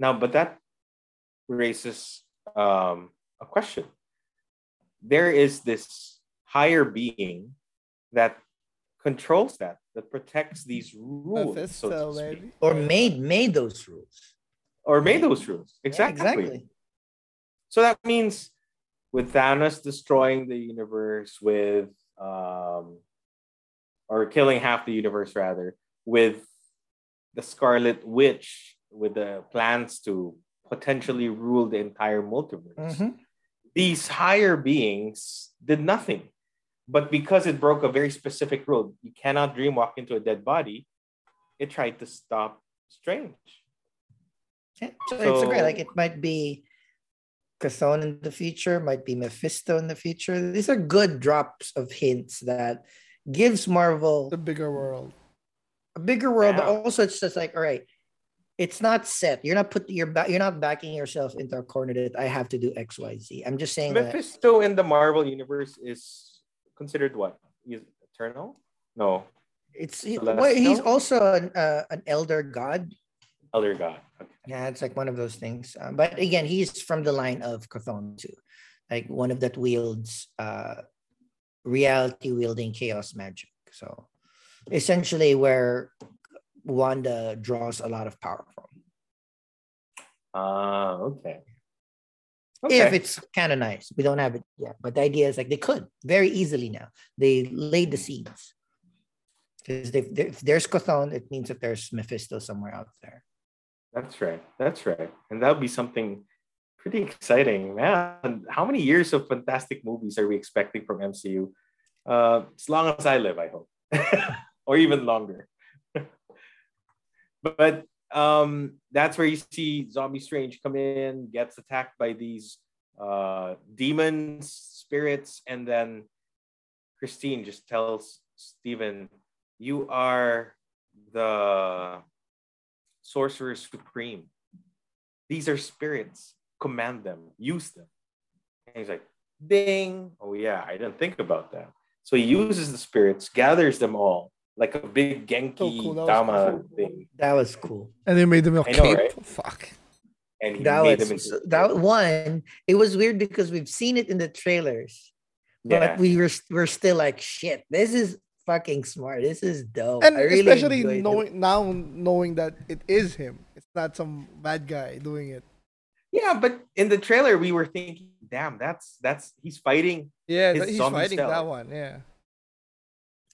Speaker 3: Now, but that raises um, a question. There is this higher being that controls that, that protects these rules, so
Speaker 2: Mephisto,
Speaker 3: to speak,
Speaker 2: baby.
Speaker 1: Or made made those rules.
Speaker 3: or made those rules.
Speaker 1: Yeah,
Speaker 3: Exactly.
Speaker 1: exactly.
Speaker 3: So that means with Thanos destroying the universe with um or killing half the universe rather with the Scarlet Witch with the plans to potentially rule the entire multiverse.
Speaker 1: Mhm.
Speaker 3: These higher beings did nothing. But because it broke a very specific rule, you cannot dream walk into a dead body, it tried to stop Strange.
Speaker 1: Yeah, so, it's great. Like it might be Chthon in the future, might be Mephisto in the future. These are good drops of hints that gives Marvel
Speaker 2: The bigger world.
Speaker 1: a bigger world, but also it's just like, all right, it's not set. You're not putting your back. You're not backing yourself into a corner that I have to do X, Y, Z. I'm just saying that
Speaker 3: Mephisto in the Marvel universe is considered what? He's eternal? No,
Speaker 1: it's he- well, he's also an uh, an elder god.
Speaker 3: other god. Okay.
Speaker 1: Yeah, it's like one of those things. Um, but again, he's from the line of Chthon too, like one of that wields uh, reality wielding chaos magic. So essentially, where Wanda draws a lot of power from.
Speaker 3: Ah, okay.
Speaker 1: If it's canonized, we don't have it yet. But the idea is like they could very easily now. They laid the seeds. Because if, there's Chthon, it means that there's Mephisto somewhere out there.
Speaker 3: That's right. That's right. And that would be something pretty exciting, man. How many years of fantastic movies are we expecting from MCU? Uh, as long as I live, I hope, or even longer. But um, that's where you see Zombie Strange come in, gets attacked by these uh, demons, spirits, and then Christine just tells Stephen, You are the sorcerer supreme. These are spirits. Command them, use them. And he's like, ding. Oh, yeah, I didn't think about that. So he uses the spirits, gathers them all like a big Genki
Speaker 2: So cool,
Speaker 3: Dama
Speaker 2: cool.
Speaker 3: thing,
Speaker 1: That was cool.
Speaker 2: And they made them a
Speaker 3: I know,
Speaker 2: cape.
Speaker 3: right?
Speaker 2: Fuck.
Speaker 3: and he
Speaker 1: That
Speaker 3: made
Speaker 1: was
Speaker 3: them into
Speaker 1: that one. It was weird because we've seen it in the trailers, but
Speaker 3: yeah.
Speaker 1: we were we're still like, shit. This is fucking smart. This is dope.
Speaker 2: And
Speaker 1: I really
Speaker 2: especially
Speaker 1: enjoyed it.
Speaker 2: now knowing that it is him. It's not some bad guy doing it.
Speaker 3: yeah, but in the trailer we were thinking, damn, that's that's he's fighting.
Speaker 2: Yeah,
Speaker 3: His
Speaker 2: that- he's
Speaker 3: zombie
Speaker 2: fighting that one. Yeah.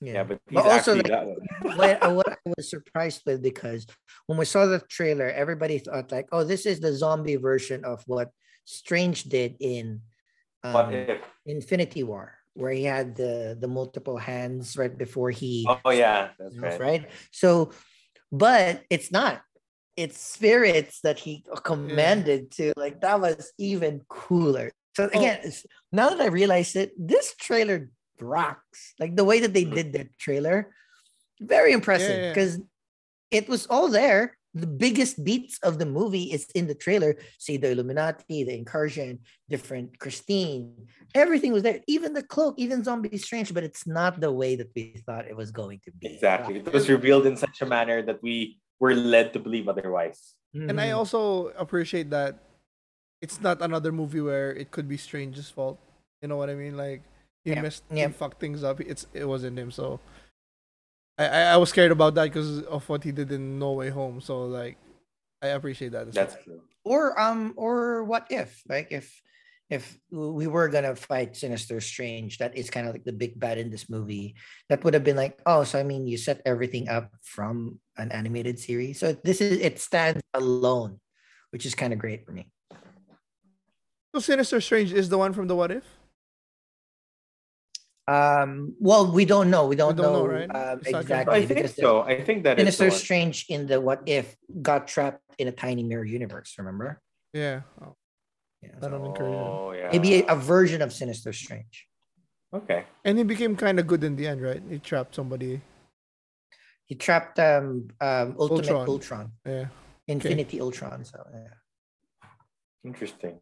Speaker 3: Yeah, but he's
Speaker 1: But also,
Speaker 3: actually
Speaker 1: like,
Speaker 3: that one.
Speaker 1: what, uh, what I was surprised with because when we saw the trailer, everybody thought like, "Oh, this is the zombie version of what Strange did in
Speaker 3: What
Speaker 1: um,
Speaker 3: if?
Speaker 1: Infinity War, where he had the the multiple hands right before he
Speaker 3: Oh yeah, that's
Speaker 1: right.
Speaker 3: right.
Speaker 1: So, but it's not. It's spirits that he commanded to. Like that was even cooler. So
Speaker 2: Oh.
Speaker 1: again, it's, now that I realize it, this trailer rocks. Like the way that they
Speaker 3: Mhm.
Speaker 1: did that trailer, very impressive
Speaker 2: yeah.
Speaker 1: because it was all there. The biggest beats of the movie is in the trailer. See the Illuminati, the incursion, different Christine, everything was there. Even the cloak, even Zombie Strange, but it's not the way that we thought it was going to be.
Speaker 3: Exactly. It was revealed in such a manner that we were led to believe otherwise.
Speaker 2: And I also appreciate that it's not another movie where it could be Strange's fault. You know what I mean? Like he
Speaker 1: Yeah,
Speaker 2: messed,
Speaker 1: yeah.
Speaker 2: he fucked things up. It's it wasn't him. So I I, I was scared about that because of what he did in No Way Home. So like I appreciate that. as
Speaker 3: That's
Speaker 2: well.
Speaker 3: true.
Speaker 1: or um or what if like if if we were gonna fight Sinister Strange, that is kind of like the big bad in this movie. That would have been like, oh, so I mean, you set everything up from an animated series. So this is it stands alone, which is kind of great for me.
Speaker 2: So Sinister Strange is the one from the What If?
Speaker 1: Um, well, we don't know. We don't,
Speaker 2: don't know,
Speaker 1: know,
Speaker 2: right?
Speaker 1: um, exactly.
Speaker 3: I think
Speaker 1: because
Speaker 3: so. I think that the
Speaker 1: Sinister
Speaker 3: one.
Speaker 1: Strange in the What If got trapped in a tiny mirror universe. Remember?
Speaker 2: Yeah. Oh,
Speaker 1: Yeah,
Speaker 2: I don't encourage it.
Speaker 3: Oh yeah.
Speaker 1: maybe a, a version of Sinister Strange.
Speaker 3: Okay.
Speaker 2: And he became kind of good in the end, right? He trapped somebody.
Speaker 1: He trapped um um Ultimate
Speaker 2: Ultron.
Speaker 1: Ultron,
Speaker 2: Yeah.
Speaker 1: Infinity Ultron. So yeah.
Speaker 3: Interesting.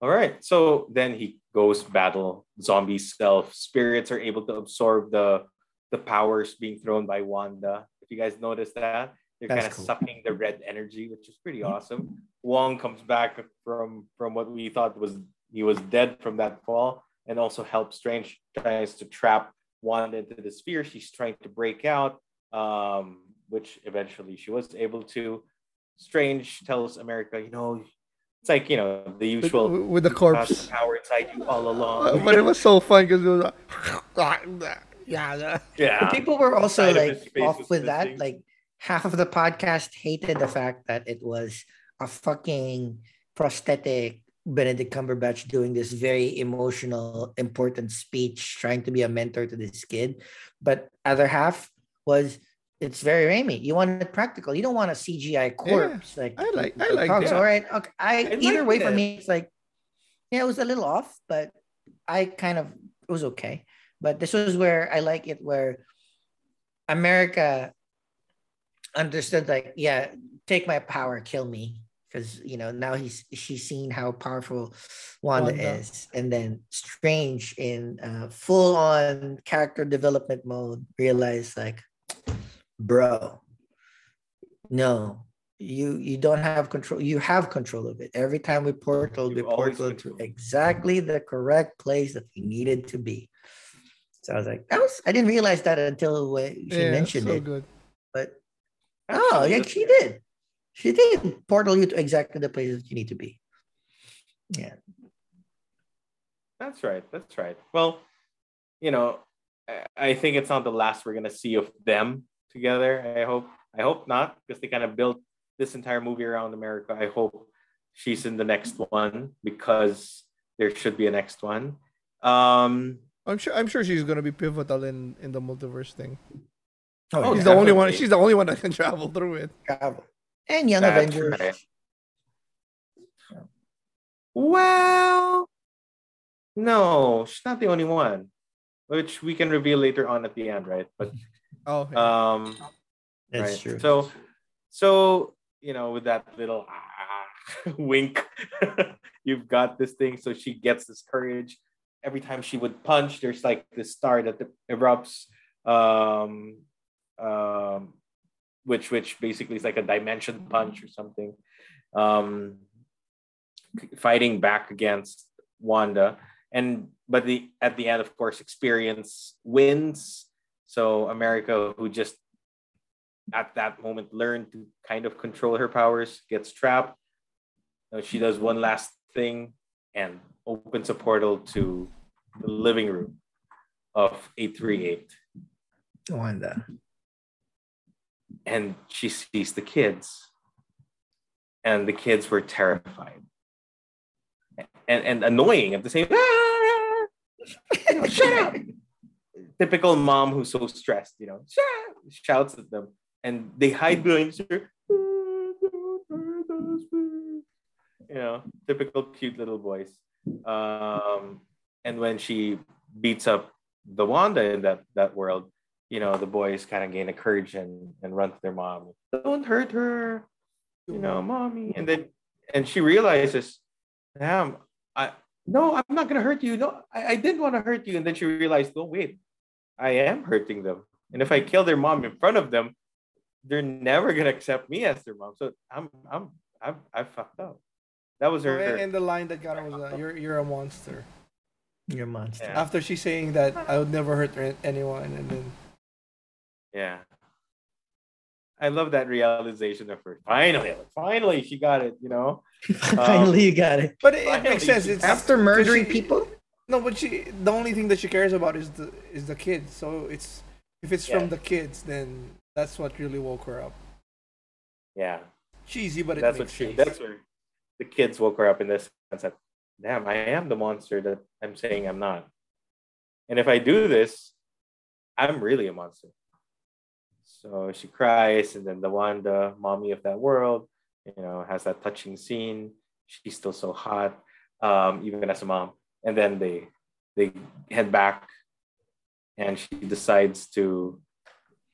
Speaker 3: All right. So then he goes battle zombie self. Spirits are able to absorb the the powers being thrown by Wanda. If you guys notice that, they're kind of
Speaker 1: cool.
Speaker 3: sucking the red energy, which is pretty
Speaker 1: Mhm.
Speaker 3: awesome. Wong comes back from from what we thought was he was dead from that fall, and also helps Strange tries to trap Wanda into the sphere. She's trying to break out, um, which eventually she was able to. Strange tells America, you know, it's like you know the usual
Speaker 2: with the corpse.
Speaker 3: the power inside you all
Speaker 2: Uh,
Speaker 3: along.
Speaker 2: but it was so fun because it was like, yeah,
Speaker 1: But
Speaker 3: yeah,
Speaker 1: people were also
Speaker 3: Side
Speaker 1: like
Speaker 3: his face
Speaker 1: off with that.
Speaker 3: missing.
Speaker 1: Like half of the podcast hated the fact that it was a fucking prosthetic Benedict Cumberbatch doing this very emotional, important speech, trying to be a mentor to this kid. But other half was it's very Raimi. You want it practical. You don't want a CGI corpse. Like
Speaker 2: I like- I like
Speaker 3: that.
Speaker 1: All right. Okay. I,
Speaker 3: I
Speaker 1: either
Speaker 3: like
Speaker 1: way for me, it's like yeah, it was a little off, but I kind of it was okay. But this was where I like it where America understood like, yeah, take my power, kill me. Because you know, now he's she's seen how powerful Wanda,
Speaker 2: Wanda.
Speaker 1: is. And then Strange in uh, full on character development mode realized like, bro, no, you you don't have control. You have control of it. Every time we portal,
Speaker 3: You
Speaker 1: we portal to exactly the correct place that we needed to be. So I was like, that was I didn't realize that until she
Speaker 2: yeah,
Speaker 1: mentioned
Speaker 2: so
Speaker 1: it.
Speaker 2: good.
Speaker 1: But oh, yeah, she did. She did portal you to exactly the places that you need to be. Yeah.
Speaker 3: That's right. That's right. Well, you know, I- I think it's not the last we're gonna see of them together. I hope. I hope not, because they kind of built this entire movie around America. I hope she's in the next one because there should be a next one. Um,
Speaker 2: I'm sure. I'm sure she's gonna be pivotal in in the multiverse thing.
Speaker 3: Oh,
Speaker 2: She's the only one. She's the only one that can travel through it.
Speaker 1: travel. And Young
Speaker 3: That's
Speaker 1: Avengers.
Speaker 3: right. well, no, she's not the only one, which we can reveal later on at the end, right? But
Speaker 2: Oh, yeah.
Speaker 3: um.
Speaker 1: That's
Speaker 3: right.
Speaker 1: true.
Speaker 3: So, so you know, with that little ah, wink, you've got this thing. So she gets this courage. Every time she would punch, there's like this star that erupts, um, um, which which basically is like a dimension punch or something. Um, fighting back against Wanda, and but the at the end, of course, experience wins. So America, who just at that moment learned to kind of control her powers, gets trapped. She does one last thing and opens a portal to the living room of 838.
Speaker 1: Wanda.
Speaker 3: And she sees the kids. And the kids were terrified. And, and annoying at the same time. Shut up. Typical mom who's so stressed, you know, shouts at them. And they hide behind her. You know, typical cute little boys. Um, and when she beats up the Wanda in that, that world, you know, the boys kind of gain a courage and, and run to their mom. Don't hurt her, you know, mommy. And then, and she realizes, damn, I, no, I'm not going to hurt you. No, I, I didn't want to hurt you. And then she realized, oh, wait, I am hurting them. And if I kill their mom in front of them, they're never going to accept me as their mom. So I'm, I'm, I'm, I fucked up. That was her.
Speaker 2: And, and the line that got her was, uh, "You're you're a monster."
Speaker 1: You're a monster.
Speaker 3: Yeah.
Speaker 2: After she's saying that I would never hurt anyone, and then
Speaker 3: Yeah. I love that realization of her. Finally, finally, she got it. You know,
Speaker 1: Finally, you got it.
Speaker 2: But it, it makes sense. It's
Speaker 1: After murdering
Speaker 2: she-
Speaker 1: people?
Speaker 2: No, but she the only thing that she cares about is the is the kids. So it's if it's
Speaker 3: Yeah.
Speaker 2: from the kids, then that's what really woke her up.
Speaker 3: Yeah,
Speaker 2: Cheesy, but it
Speaker 3: that's what she.
Speaker 2: sense.
Speaker 3: That's where the kids woke her up in this sense that, damn, I am the monster that I'm saying I'm not. And if I do this, I'm really a monster. So she cries, and then the Wanda, mommy of that world, you know, has that touching scene. She's still so hot, um, even as a mom. And then they they head back, and she decides to,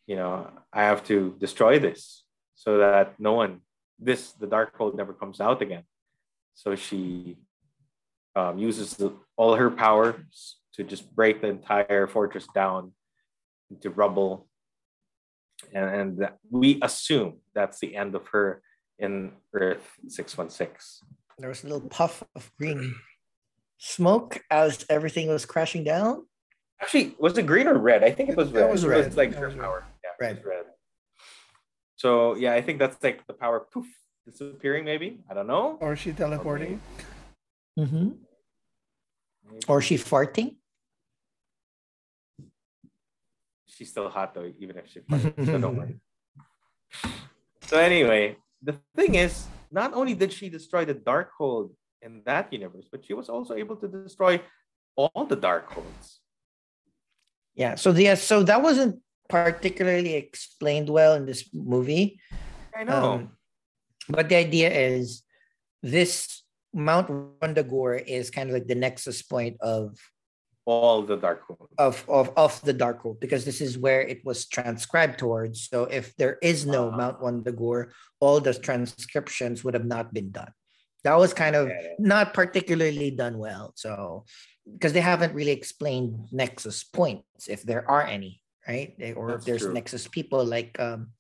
Speaker 3: you know, I have to destroy this so that no one, this the Darkhold never comes out again. So she um, uses the, all her powers to just break the entire fortress down into rubble and, and that we assume that's the end of her in Earth 616.
Speaker 1: There was a little puff of green smoke as everything was crashing down.
Speaker 3: Actually, was it green or red? I think it was red.
Speaker 2: It
Speaker 3: red.
Speaker 2: was
Speaker 3: It
Speaker 2: red.
Speaker 3: like
Speaker 2: It
Speaker 3: her
Speaker 2: was
Speaker 3: power. Yeah,
Speaker 1: Red.
Speaker 3: it was red. So yeah, I think that's like the power poof disappearing. Maybe I don't know.
Speaker 2: Or she teleporting.
Speaker 1: Mm-hmm.
Speaker 3: Maybe.
Speaker 1: Or she farting?
Speaker 3: she's still hot though, even if she farted, so don't worry. So anyway, the thing is, not only did she destroy the Darkhold in that universe, but she was also able to destroy all the Darkholds.
Speaker 1: Yeah. So yeah, so that wasn't particularly explained well in this movie.
Speaker 3: I know.
Speaker 1: Um, but the idea is this Mount Wundagore is kind of like the nexus point of
Speaker 3: all the dark Darkholds.
Speaker 1: of of of the Darkhold because this is where it was transcribed towards. So if there is no
Speaker 3: Ah.
Speaker 1: Mount Wundagore, all the transcriptions would have not been done. That was kind of not particularly done well. So because they haven't really explained nexus points if there are any, right? Or if there's
Speaker 3: true.
Speaker 1: nexus people like um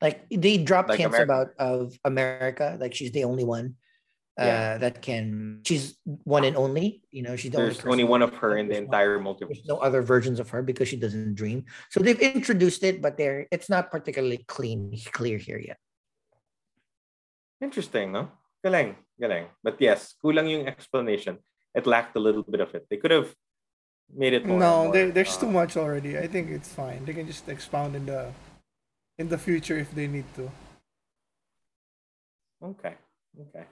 Speaker 1: like they dropped
Speaker 3: Like
Speaker 1: hints
Speaker 3: America.
Speaker 1: about of America, like she's the only one uh
Speaker 3: Yeah.
Speaker 1: that can she's one and only, you know, she's the
Speaker 3: There's
Speaker 1: only
Speaker 3: only one of her in the entire
Speaker 1: there's no other versions of her because she doesn't dream. So they've introduced it, but they're it's not particularly clean clear here yet.
Speaker 3: Interesting, no? Galing, galing. But yes, kulang yung explanation. It lacked a little bit of it. They could have made it more.
Speaker 2: No,
Speaker 3: more,
Speaker 2: there, there's
Speaker 3: uh,
Speaker 2: too much already. I think it's fine. They can just expound in the in the future if they need to.
Speaker 3: Okay. Okay.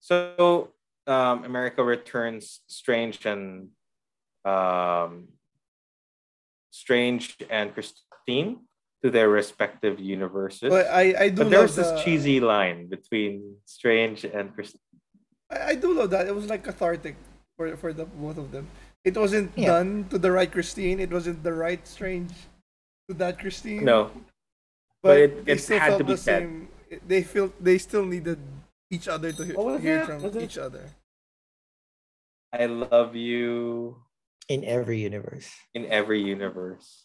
Speaker 3: So um, America returns Strange and um, Strange and Christine to their respective universes.
Speaker 2: But I I do
Speaker 3: But there
Speaker 2: love
Speaker 3: was this
Speaker 2: the-
Speaker 3: cheesy line between Strange and Christine.
Speaker 2: I, I do love that. It was like cathartic for for the both of them. It wasn't
Speaker 1: Yeah.
Speaker 2: done to the right Christine. It wasn't the right Strange to that Christine.
Speaker 3: No,
Speaker 2: but,
Speaker 3: but it-
Speaker 2: they
Speaker 3: it
Speaker 2: still
Speaker 3: had
Speaker 2: felt
Speaker 3: to be
Speaker 2: the
Speaker 3: said.
Speaker 2: same. They felt they still needed each other to, he-
Speaker 3: What
Speaker 2: to
Speaker 3: was
Speaker 2: hear from
Speaker 3: Was it-
Speaker 2: each other.
Speaker 3: I love you
Speaker 1: in every universe.
Speaker 3: in every universe.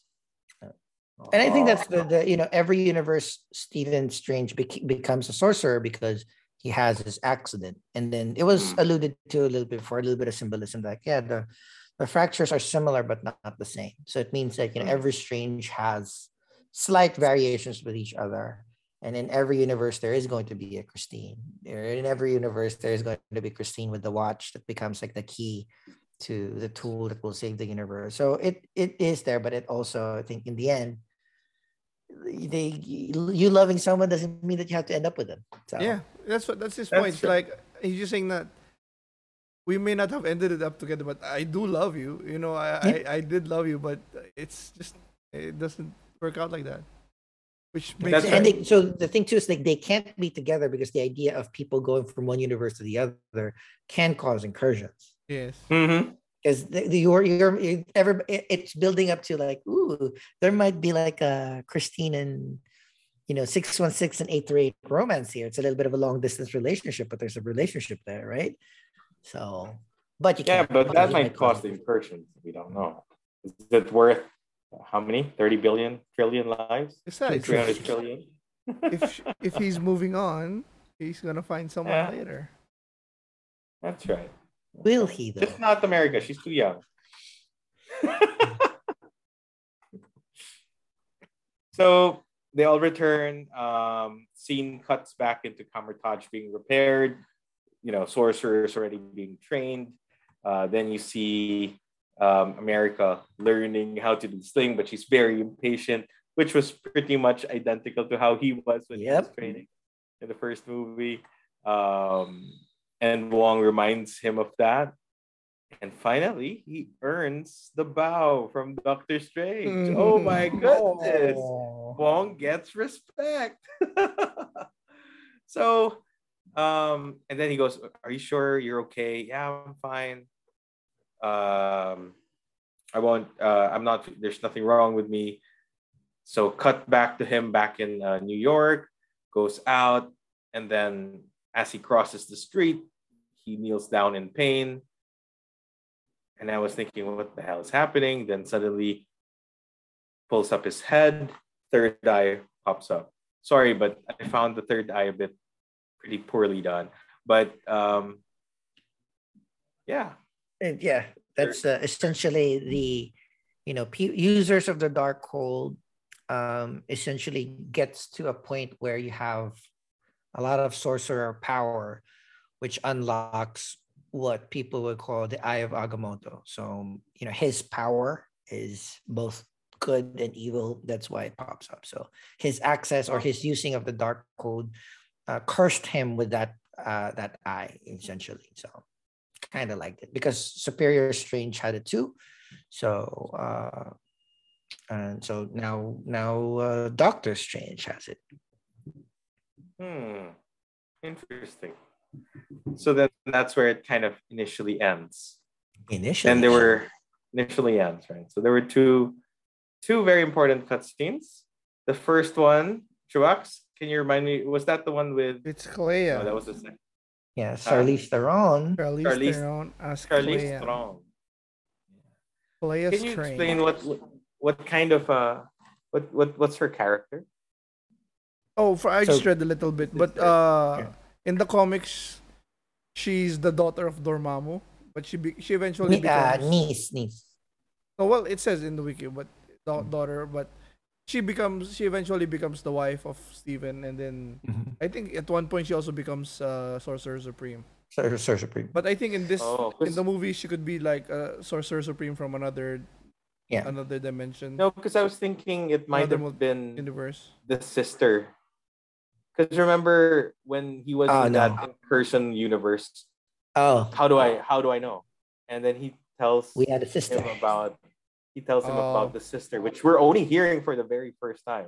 Speaker 1: And I think that's the, the you know every universe Stephen Strange bec- becomes a sorcerer because he has his accident, and then it was
Speaker 3: Mm.
Speaker 1: alluded to a little bit for a little bit of symbolism like yeah the the fractures are similar but not, not the same. So it means that you know
Speaker 3: Mm.
Speaker 1: every Strange has slight variations with each other, and in every universe there is going to be a Christine. In every universe there is going to be Christine with the watch that becomes like the key to the tool that will save the universe. So it it is there, but it also I think in the end they you loving someone doesn't mean that you have to end up with them. So
Speaker 2: Yeah, that's what that's his
Speaker 3: That's
Speaker 2: point.
Speaker 3: True.
Speaker 2: like he's just saying that we may not have ended it up together, but I do love you. You know, I I, I did love you, but it's just it doesn't work out like that. Which makes
Speaker 3: That's
Speaker 1: and
Speaker 3: right.
Speaker 1: they, so the thing too is like they can't be together because the idea of people going from one universe to the other can cause incursions.
Speaker 2: Yes.
Speaker 3: Mhm.
Speaker 1: Because the, the, you're you're it- ever it- it's building up to like ooh there might be like a Christine and you know six one six and eight three eight romance here. It's a little bit of a long distance relationship, but there's a relationship there, right? So, but you
Speaker 3: Yeah,
Speaker 1: can't.
Speaker 3: but that might cost the incursions. We don't know. Is it worth how many? 30 billion, trillion lives?
Speaker 2: Besides,
Speaker 3: 300 trillion?
Speaker 2: if if he's moving on, he's gonna find someone
Speaker 3: Yeah.
Speaker 2: later.
Speaker 3: That's right.
Speaker 1: Will he though?
Speaker 3: Just not America. She's too young. so they all return. Um, scene cuts back into Kamar-Taj being repaired. You know, sorcerers already being trained. Uh, then you see um, America learning how to do this thing, but she's very impatient, which was pretty much identical to how he was when yep. he was training in the first movie. Um, and Wong reminds him of that. And finally, he earns the bow from Doctor Strange. Mm. Oh my goodness. Oh. Wong gets respect. so, um, and then he goes, Are you sure you're okay? Yeah, I'm fine. Um, I won't, uh, I'm not, there's nothing wrong with me. So, cut back to him back in uh, New York, goes out, and then as he crosses the street, he kneels down in pain and I was thinking, what the hell is happening? Then suddenly pulls up his head, third eye pops up. Sorry, but I found the third eye a bit pretty poorly done. But um, yeah.
Speaker 1: And yeah, that's uh, essentially the, you know, p- users of the Darkhold um, essentially gets to a point where you have a lot of sorcerer power, which unlocks what people would call the eye of Agamotto. So, you know, his power is both good and evil. That's why it pops up. So his access or his using of the Darkhold uh, cursed him with that uh, that eye essentially. So kind of liked it because Superior Strange had it too. So uh, and so now now uh, Doctor Strange has it.
Speaker 3: Hmm. Interesting. So then that's where it kind of initially ends.
Speaker 1: Initially.
Speaker 3: And there were initially ends, right? So there were two two very important cutscenes. The first one, Truax, can you remind me? Was that the one with?
Speaker 2: It's Clea.
Speaker 3: No, that was the second.
Speaker 1: Yeah, Charlize Theron.
Speaker 2: Charlize, Charlize Theron as Charlize Clea. Theron. Clea's
Speaker 3: Can you train. explain what, what what kind of uh what what what's her character?
Speaker 2: Oh, for I so, just read a little bit, but uh, yeah in the comics, she's the daughter of Dormammu, but she be, she eventually
Speaker 1: Ni- uh, becomes niece niece.
Speaker 2: Oh well, it says in the wiki, but da- daughter, but she becomes she eventually becomes the wife of Stephen, and then mm-hmm. I think at one point she also becomes uh, Sorcerer Supreme.
Speaker 1: Sorcerer Supreme.
Speaker 2: But I think in this oh, in the movie she could be like a Sorcerer Supreme from another yeah another dimension.
Speaker 3: No, because I was thinking it might another have been
Speaker 2: universe
Speaker 3: the sister because remember when he was oh, in no. that in-person universe?
Speaker 1: Oh,
Speaker 3: how do I how do I know? And then he tells
Speaker 1: we had a sister
Speaker 3: about he tells him oh. about the sister, which we're only hearing for the very first time.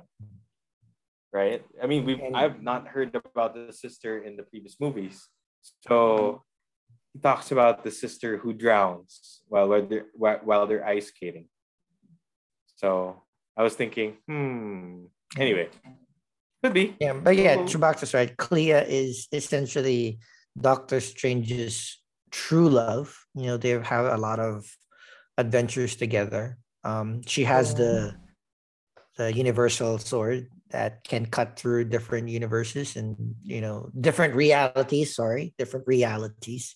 Speaker 3: Right? I mean, we've I've not heard about the sister in the previous movies. So he talks about the sister who drowns while they're while they're ice skating. So I was thinking, hmm. Anyway, could be.
Speaker 1: Yeah, but yeah, Chubax's right. Clea is essentially Doctor Strange's true love. You know, they have a lot of adventures together. Um, she has oh. the the universal sword that can cut through different universes and you know different realities sorry different realities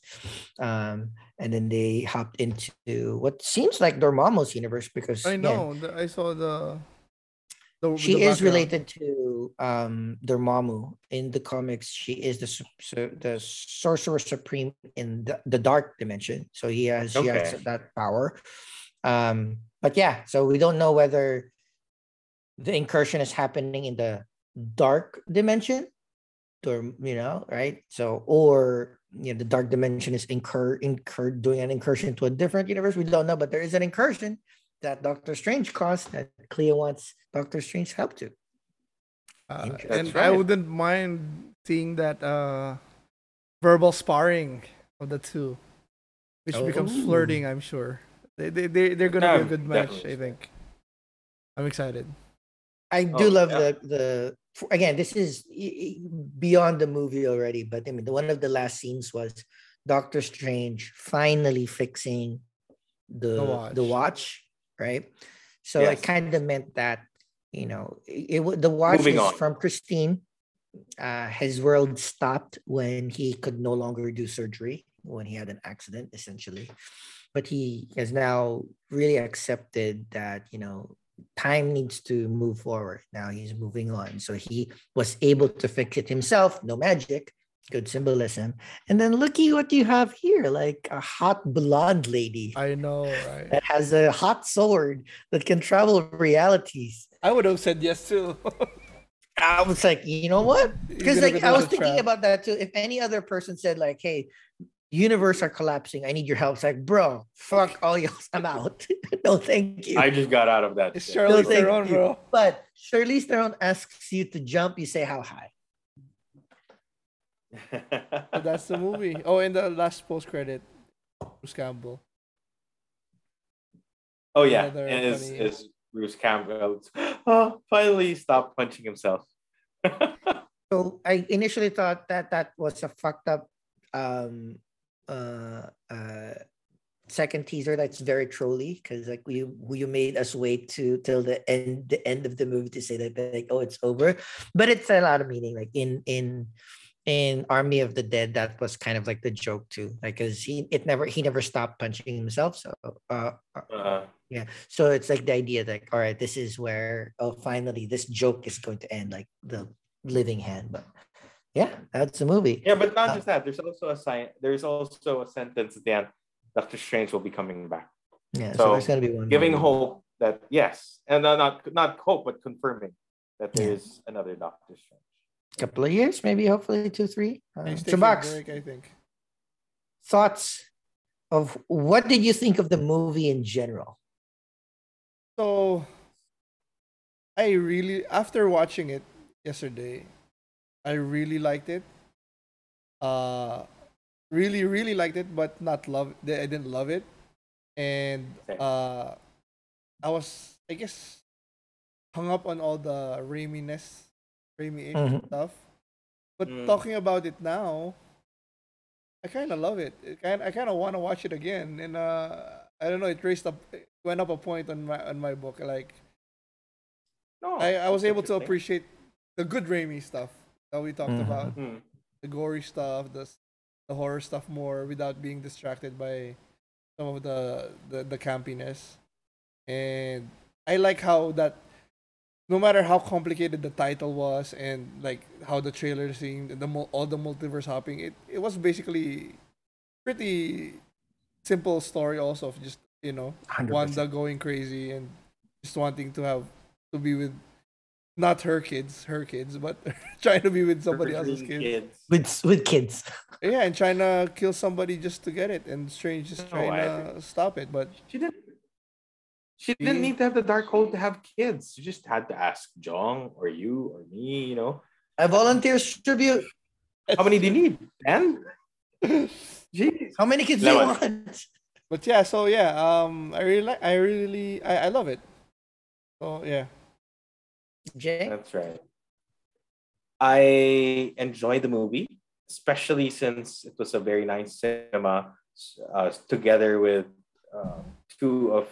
Speaker 1: um and then they hopped into what seems like Dormammu's universe because
Speaker 2: I know yeah, I saw the
Speaker 1: the, she the is related to um Dormammu in the comics. She is the the sorcerer supreme in the, the dark dimension. So he has okay. he has that power. Um, but yeah, so we don't know whether the incursion is happening in the dark dimension, or you know, right? So or you know, the dark dimension is incur incurred doing an incursion to a different universe. We don't know, but there is an incursion that Doctor Strange caused that Clea wants Doctor Strange help to.
Speaker 2: Uh, and right. I wouldn't mind seeing that uh, verbal sparring of the two, which oh. becomes flirting. I'm sure they they they they're gonna be a good match. Definitely. I think. I'm excited.
Speaker 1: I do oh, love yeah. the the again. This is beyond the movie already, but I mean, one of the last scenes was Doctor Strange finally fixing the the watch, the watch right? So yes. it kind of meant that you know it, it the watch is from Christine. Uh, his world stopped when he could no longer do surgery when he had an accident, essentially. But he has now really accepted that you know time needs to move forward. Now he's moving on. So he was able to fix it himself, no magic, good symbolism. And then looky what you have here, like a hot blonde lady
Speaker 2: I know, right?
Speaker 1: that has a hot sword that can travel realities.
Speaker 2: I would have said yes too.
Speaker 1: I was like, you know what? Because like I was thinking
Speaker 2: trap.
Speaker 1: about that too. If any other person said like, "Hey, universe are collapsing. I need your help," it's like, bro, fuck all y'all. I'm out. no, thank you.
Speaker 3: I just got out of that.
Speaker 2: It's
Speaker 3: shit.
Speaker 2: Charlie
Speaker 1: No, thank
Speaker 2: Theron,
Speaker 1: you.
Speaker 2: bro.
Speaker 1: But Shirley Theron asks you to jump. You say how high.
Speaker 2: But that's the movie. Oh, and the last post credit, Bruce Campbell.
Speaker 3: oh yeah,
Speaker 2: Another
Speaker 3: and is
Speaker 2: funny-
Speaker 3: is Bruce Campbell? Oh, finally stopped punching himself.
Speaker 1: So I initially thought that that was a fucked up um uh uh second teaser that's very trolly because like you you made us wait to till the end the end of the movie to say that like oh it's over but it's a lot of meaning like in in in army of the dead that was kind of like the joke too like because he it never he never stopped punching himself so uh
Speaker 3: Uh,
Speaker 1: yeah so it's like the idea that all right this is where oh finally this joke is going to end like the living hand but yeah that's the movie
Speaker 3: yeah, but not
Speaker 1: Uh,
Speaker 3: just that. There's also a sign. There's also a sentence at the end. Doctor Strange will be coming back,
Speaker 1: yeah so,
Speaker 3: so
Speaker 1: there's gonna be one
Speaker 3: giving hope that yes, and uh, not not hope, but confirming that there
Speaker 1: Yeah.
Speaker 3: is another Doctor Strange.
Speaker 1: Couple of years maybe hopefully two three uh,
Speaker 2: Chubax, I think.
Speaker 1: thoughts of what did you think of the movie in general
Speaker 2: So, I really, after watching it yesterday, I really liked it. Uh, really, really liked it, but not love. I didn't love it, and uh, I was, I guess, hung up on all the Raimi-ness, Raimi
Speaker 1: Mhm.
Speaker 2: stuff. But
Speaker 3: Mm.
Speaker 2: talking about it now, I kind of love it. it kind, I kind of want to watch it again, and uh, I don't know. It raised up, it went up a point on my on my book. Like
Speaker 3: No,
Speaker 2: I, I was able to appreciate the good Raimi stuff that we talked
Speaker 1: Mhm.
Speaker 2: about,
Speaker 3: Hmm.
Speaker 2: the gory stuff, the the horror stuff more without being distracted by some of the the, the campiness. And I like how that no matter how complicated the title was and like how the trailer seemed the all the multiverse hopping it, it was basically pretty simple story also of just you know
Speaker 1: 100%.
Speaker 2: Wanda going crazy and just wanting to have to be with not her kids, her kids, but trying to be with somebody else's kids.
Speaker 1: with with kids
Speaker 2: Yeah, and trying to kill somebody just to get it, and Strange just trying
Speaker 3: I
Speaker 2: to stop it. But
Speaker 3: She didn't. She didn't
Speaker 2: See?
Speaker 3: need to have the Darkhold to have kids. She just had to ask Jong or you or me. You know,
Speaker 1: a volunteer tribute
Speaker 3: how many do you need? Ten. Jeez.
Speaker 1: how many kids do you
Speaker 3: Lemon.
Speaker 1: want
Speaker 2: but yeah, so yeah, um, I really like, I really, I, I love it. So yeah,
Speaker 1: jay
Speaker 3: That's right. I enjoyed the movie, especially since it was a very nice cinema uh, together with uh, two of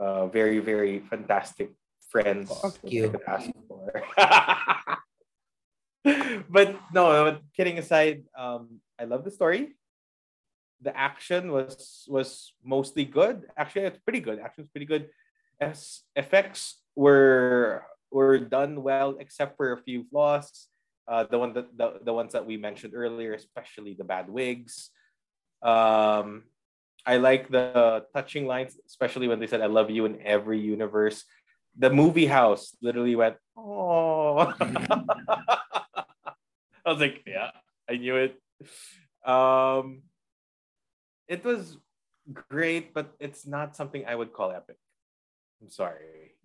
Speaker 3: uh, very, very fantastic friends.
Speaker 1: Fuck you.
Speaker 3: could ask for. but no, kidding aside, um, I love the story. The action was was mostly good. Actually, it's pretty good. Action was pretty good. As effects were were done well, except for a few flaws. Uh, the one that the, the ones that we mentioned earlier, especially the bad wigs. Um, I like the touching lines, especially when they said "I love you" in every universe. The movie house literally went, "Oh." I was like, "Yeah, I knew it." Um, it was great, but it's not something I would call epic. I'm sorry.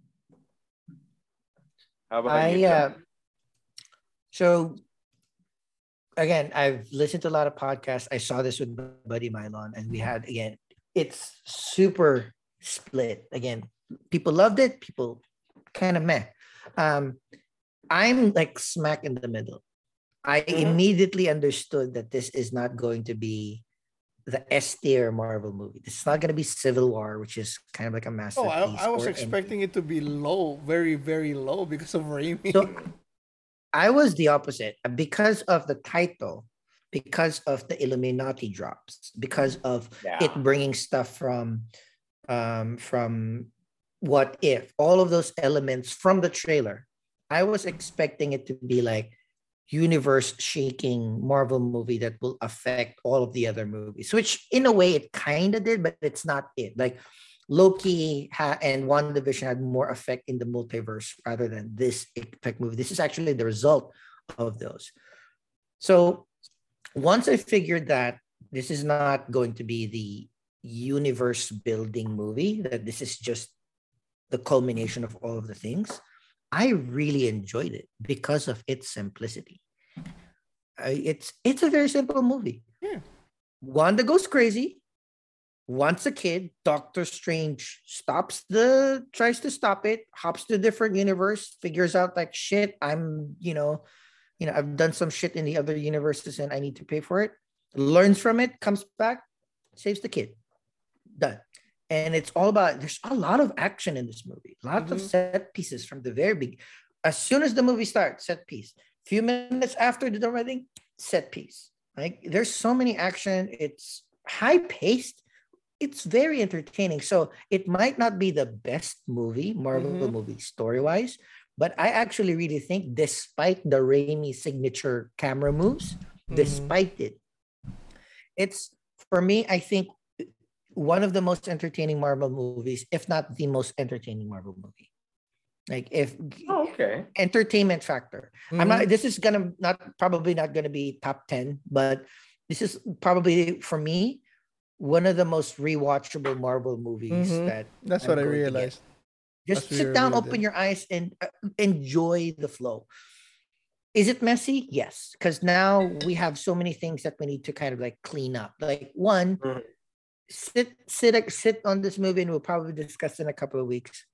Speaker 3: How about
Speaker 1: I
Speaker 3: you?
Speaker 1: uh, so again, I've listened to a lot of podcasts. I saw this with my buddy Mylon, and we had again, it's super split. Again, people loved it, people kind of meh. Um, I'm like smack in the middle. I
Speaker 3: Mhm.
Speaker 1: immediately understood that this is not going to be the S tier Marvel movie. This is not going to be Civil War, which is kind of like a
Speaker 2: oh,
Speaker 1: masterpiece.
Speaker 2: I, I was expecting it to be low, very, very low because of Raimi.
Speaker 1: So I was the opposite because of the title, because of the Illuminati drops, because of
Speaker 3: Yeah.
Speaker 1: it bringing stuff from um from what if all of those elements from the trailer i was expecting it to be like universe shaking marvel movie that will affect all of the other movies which in a way it kind of did but it's not it like loki ha- and WandaVision had more effect in the multiverse rather than this effect movie. This is actually the result of those. So once i figured that this is not going to be the universe building movie that this is just the culmination of all of the things i really enjoyed it because of its simplicity. Uh, it's it's a very simple movie.
Speaker 2: Yeah.
Speaker 1: wanda goes crazy wants a kid doctor strange stops the tries to stop it hops to a different universe figures out like shit i'm you know you know i've done some shit in the other universes and i need to pay for it. Learns from it comes back saves the kid. Done. And it's all about there's a lot of action in this movie. Lots of
Speaker 2: Mhm.
Speaker 1: set pieces from the very beginning. as soon as the movie starts set piece. Few minutes after the wedding set piece. Like there's so many action. It's high paced it's very entertaining so it might not be the best movie marvel
Speaker 2: Mhm.
Speaker 1: movie story wise but i actually really think despite the Raimi signature camera moves
Speaker 2: Mhm.
Speaker 1: despite it it's for me i think one of the most entertaining marvel movies if not the most entertaining marvel movie like if
Speaker 3: Oh, okay.
Speaker 1: entertainment factor i'm
Speaker 2: Mhm.
Speaker 1: not this is gonna not probably not gonna be top 10 but this is probably for me one of the most rewatchable marvel movies
Speaker 2: Mhm.
Speaker 1: that
Speaker 2: That's
Speaker 1: I'm
Speaker 2: what I
Speaker 1: going to get.
Speaker 2: realized.
Speaker 1: just
Speaker 2: That's
Speaker 1: sit down open
Speaker 2: good.
Speaker 1: your eyes and uh, enjoy the flow is it messy yes because now we have so many things that we need to kind of like clean up like one
Speaker 3: Mhm.
Speaker 1: sit sit sit on this movie and we'll probably discuss in a couple of weeks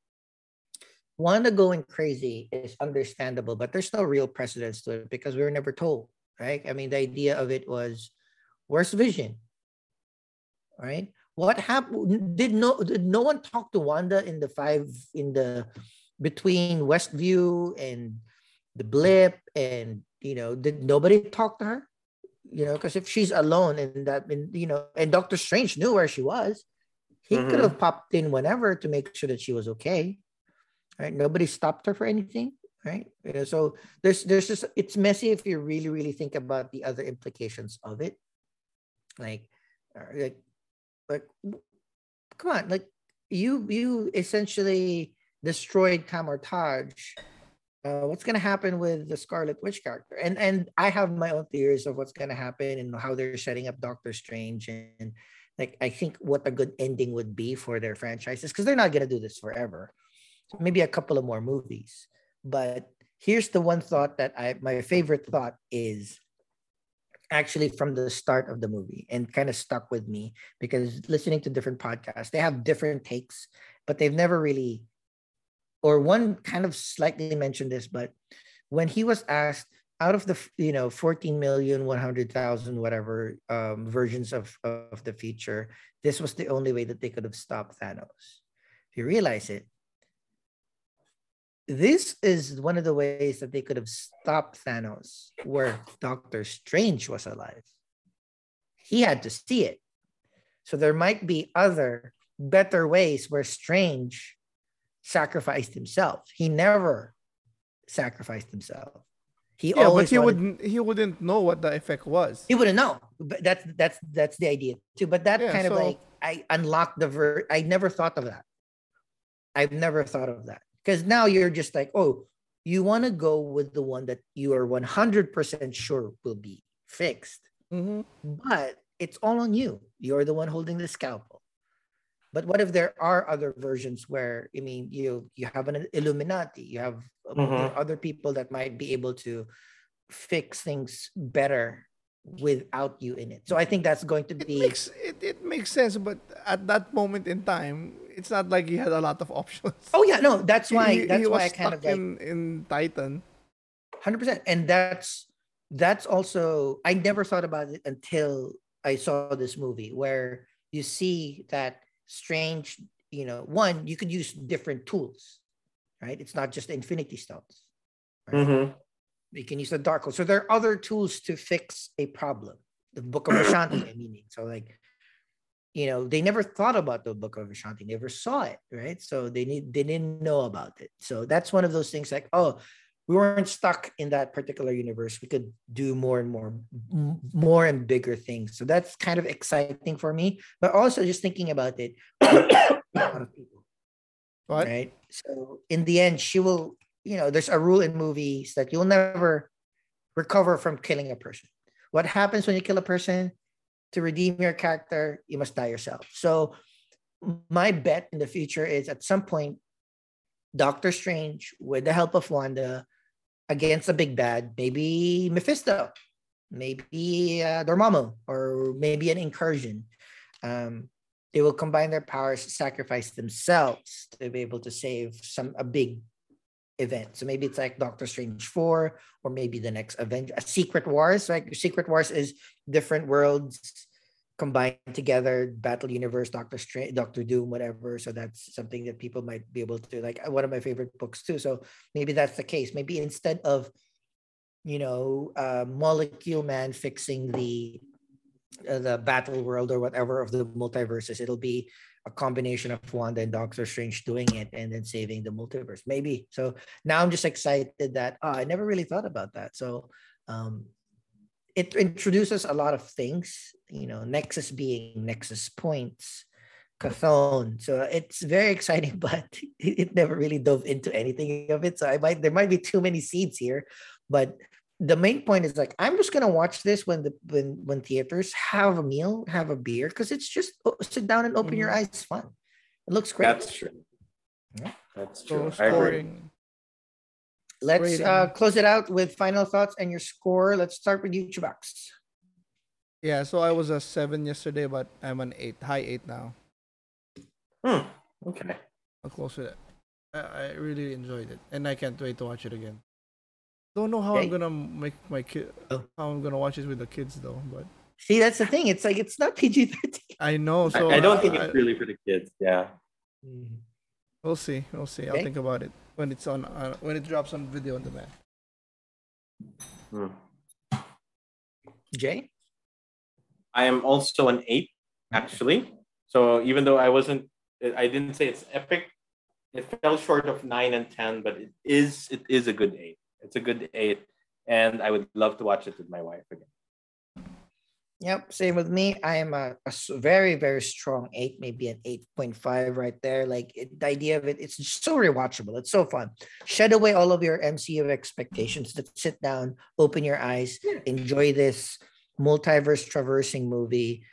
Speaker 1: Wanda going crazy is understandable, but there's no real precedence to it because we were never told, right? I mean, the idea of it was, where's Vision? Right? What happened? Did no did no one talk to Wanda in the five in the between Westview and the blip and you know did nobody talk to her? You know, because if she's alone and that and you know and Doctor Strange knew where she was, he could
Speaker 3: Mhm.
Speaker 1: have popped in whenever to make sure that she was okay right? Nobody stopped her for anything, right? You know, so there's there's just it's messy if you really really think about the other implications of it, like uh, like like come on, like you you essentially destroyed Kamar-Taj. Uh, what's gonna happen with the Scarlet Witch character? And and I have my own theories of what's gonna happen and how they're setting up Doctor Strange and like I think what a good ending would be for their franchises because they're not gonna do this forever maybe a couple of more movies. But here's the one thought that I my favorite thought is actually from the start of the movie and kind of stuck with me because listening to different podcasts, they have different takes, but they've never really or one kind of slightly mentioned this, but when he was asked out of the you know 14 million 100,000 whatever um, versions of, of the feature, this was the only way that they could have stopped Thanos. If you realize it, this is one of the ways that they could have stopped Thanos where Doctor Strange was alive. He had to see it. So there might be other better ways where Strange sacrificed himself. He never sacrificed himself. He
Speaker 2: Yeah, but he
Speaker 1: wanted-
Speaker 2: wouldn't he wouldn't know what the effect was.
Speaker 1: he wouldn't know. But that's that's that's the idea too. But that
Speaker 2: Yeah,
Speaker 1: kind of like I unlocked the ver I never thought of that. I've never thought of that. Because now you're just like, oh, you want to go with the one that you are 100% sure will be fixed.
Speaker 2: Mhm.
Speaker 1: But it's all on you. You're the one holding the scalpel. But what if there are other versions where I mean you you have an Illuminati, you have um, are other people that might be able to fix things better without you in it. So I think that's going to
Speaker 2: It
Speaker 1: be
Speaker 2: makes it, it makes sense, but at that moment in time, it's not like he had a lot of options.
Speaker 1: Oh yeah, no, that's why
Speaker 2: He- he
Speaker 1: that's why I
Speaker 2: was
Speaker 1: kind of
Speaker 2: stuck
Speaker 1: like
Speaker 2: in, in Titan.
Speaker 1: hundred percent, and that's that's also I never thought about it until I saw this movie where you see that strange. You know, one you could use different tools, right? It's not just Infinity Stones. Right?
Speaker 3: Mhm.
Speaker 1: You can use the Darkhold. So there are other tools to fix a problem. The Book of Vishanti, I mean. So like, you know they never thought about the book of Vishanti, never saw it, right? So they need they didn't know about it. So that's one of those things like, oh, we weren't stuck in that particular universe. We could do more and more, more and bigger things. So that's kind of exciting for me. But also just thinking about it, a lot of people,
Speaker 2: What?
Speaker 1: right? So in the end, she will. You know, there's a rule in movies that you'll never recover from killing a person. What happens when you kill a person? To redeem your character, you must die yourself. So my bet in the future is at some point, Doctor Strange, with the help of Wanda, against a big bad, maybe Mephisto, maybe uh, Dormammu, or maybe an incursion. Um, they will combine their powers, sacrifice themselves to be able to save some a big event. So maybe it's like Doctor Strange 4, or maybe the next Avenger, Secret Wars. Like Secret Wars is different worlds combined together, Battle Universe, Doctor Strange, Doctor Doom, whatever. So that's something that people might be able to like one of my favorite books too. So maybe that's the case. Maybe instead of you know, uh, molecule man fixing the uh, the battle world or whatever of the multiverses. It'll be a combination of Wanda and Doctor Strange doing it and then saving the multiverse. Maybe. So now I'm just excited that oh, I never really thought about that. So um, it introduces a lot of things. You know, Nexus being Nexus points. Cathone. So it's very exciting, but it, it never really dove into anything of it. So I might there might be too many seeds here, but the main point is like I'm just gonna watch this when the when when theaters have a meal, have a beer, because it's just oh, sit down and open your
Speaker 2: Mhm.
Speaker 1: eyes, fun. It looks great.
Speaker 3: That's true.
Speaker 1: Yeah.
Speaker 3: That's
Speaker 2: So
Speaker 3: true. I agree.
Speaker 2: Scoring.
Speaker 1: Let's uh, close it out with final thoughts and your score. Let's start with you, Chubax.
Speaker 2: Yeah, so I was a seven yesterday, but I'm an eight, high eight now.
Speaker 3: Hmm. Okay.
Speaker 2: I'll close with it. I, I really enjoyed it, and I can't wait to watch it again. Don't know how
Speaker 1: Okay.
Speaker 2: I'm gonna make my kid,
Speaker 1: Oh.
Speaker 2: how I'm gonna watch it with the kids though, but
Speaker 1: See, that's the thing. It's like it's not PG thirteen.
Speaker 2: I know. So
Speaker 3: I, don't
Speaker 2: uh,
Speaker 3: think
Speaker 2: I-
Speaker 3: it's really for the kids. Yeah.
Speaker 2: We'll see. We'll see. I'll think about it when it's on uh, when it drops on video on demand.
Speaker 3: Hmm.
Speaker 1: Jay.
Speaker 3: I am also an eight, actually. So even though I wasn't, I didn't say it's epic. It fell short of nine and ten, but it is it is a good eight. It's a good eight, and I would love to watch it with my wife again.
Speaker 1: Yep, same with me. I am a very, very strong eight, maybe an 8.5 right there. Like it, the idea of it, it's so rewatchable. It's so fun. Shed away all of your MCU expectations. Just sit down, open your eyes, enjoy this multiverse traversing movie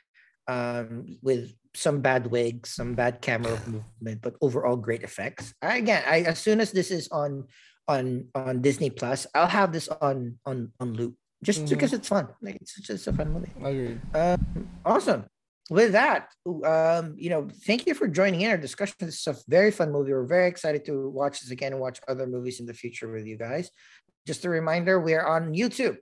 Speaker 1: um, with some bad wigs, some bad camera movement, but overall great effects. I, again, I as soon as this is on on on Disney Plus, I'll have this on on on loop just
Speaker 2: Mhm.
Speaker 1: because it's fun. Like it's just a fun movie.
Speaker 2: Agreed.
Speaker 1: Um, awesome. With that, um, you know, thank you for joining in our discussion. This is a very fun movie. We're very excited to watch this again and watch other movies in the future with you guys. Just a reminder, we are on YouTube,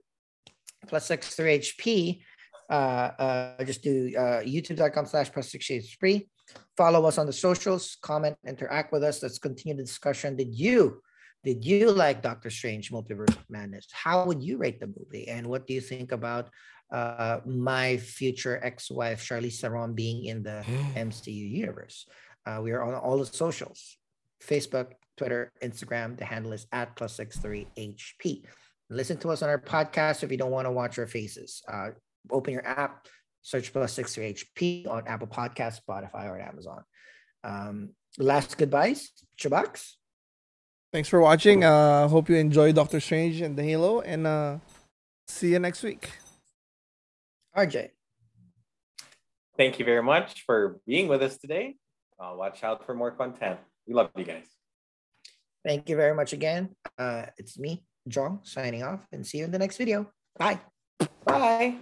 Speaker 1: plus six three HP. Uh, uh, just do uh, youtube.com slash plus six HP. Follow us on the socials, comment, interact with us. Let's continue the discussion. Did you did you like Doctor Strange Multiverse of Madness? How would you rate the movie? And what do you think about uh, my future ex-wife Charlize Theron being in the MCU universe? Uh, we are on all the socials: Facebook, Twitter, Instagram. The handle is at plus six three HP. Listen to us on our podcast if you don't want to watch our faces. Uh, open your app, search plus six three HP on Apple Podcasts, Spotify, or Amazon. Um, last goodbyes, Chubax.
Speaker 2: Thanks for watching. Uh, hope you enjoy Doctor Strange and the Halo, and uh, see you next week.
Speaker 1: RJ.
Speaker 3: Thank you very much for being with us today. Uh, watch out for more content. We love you guys.
Speaker 1: Thank you very much again. Uh, it's me, John, signing off, and see you in the next video. Bye.
Speaker 3: Bye.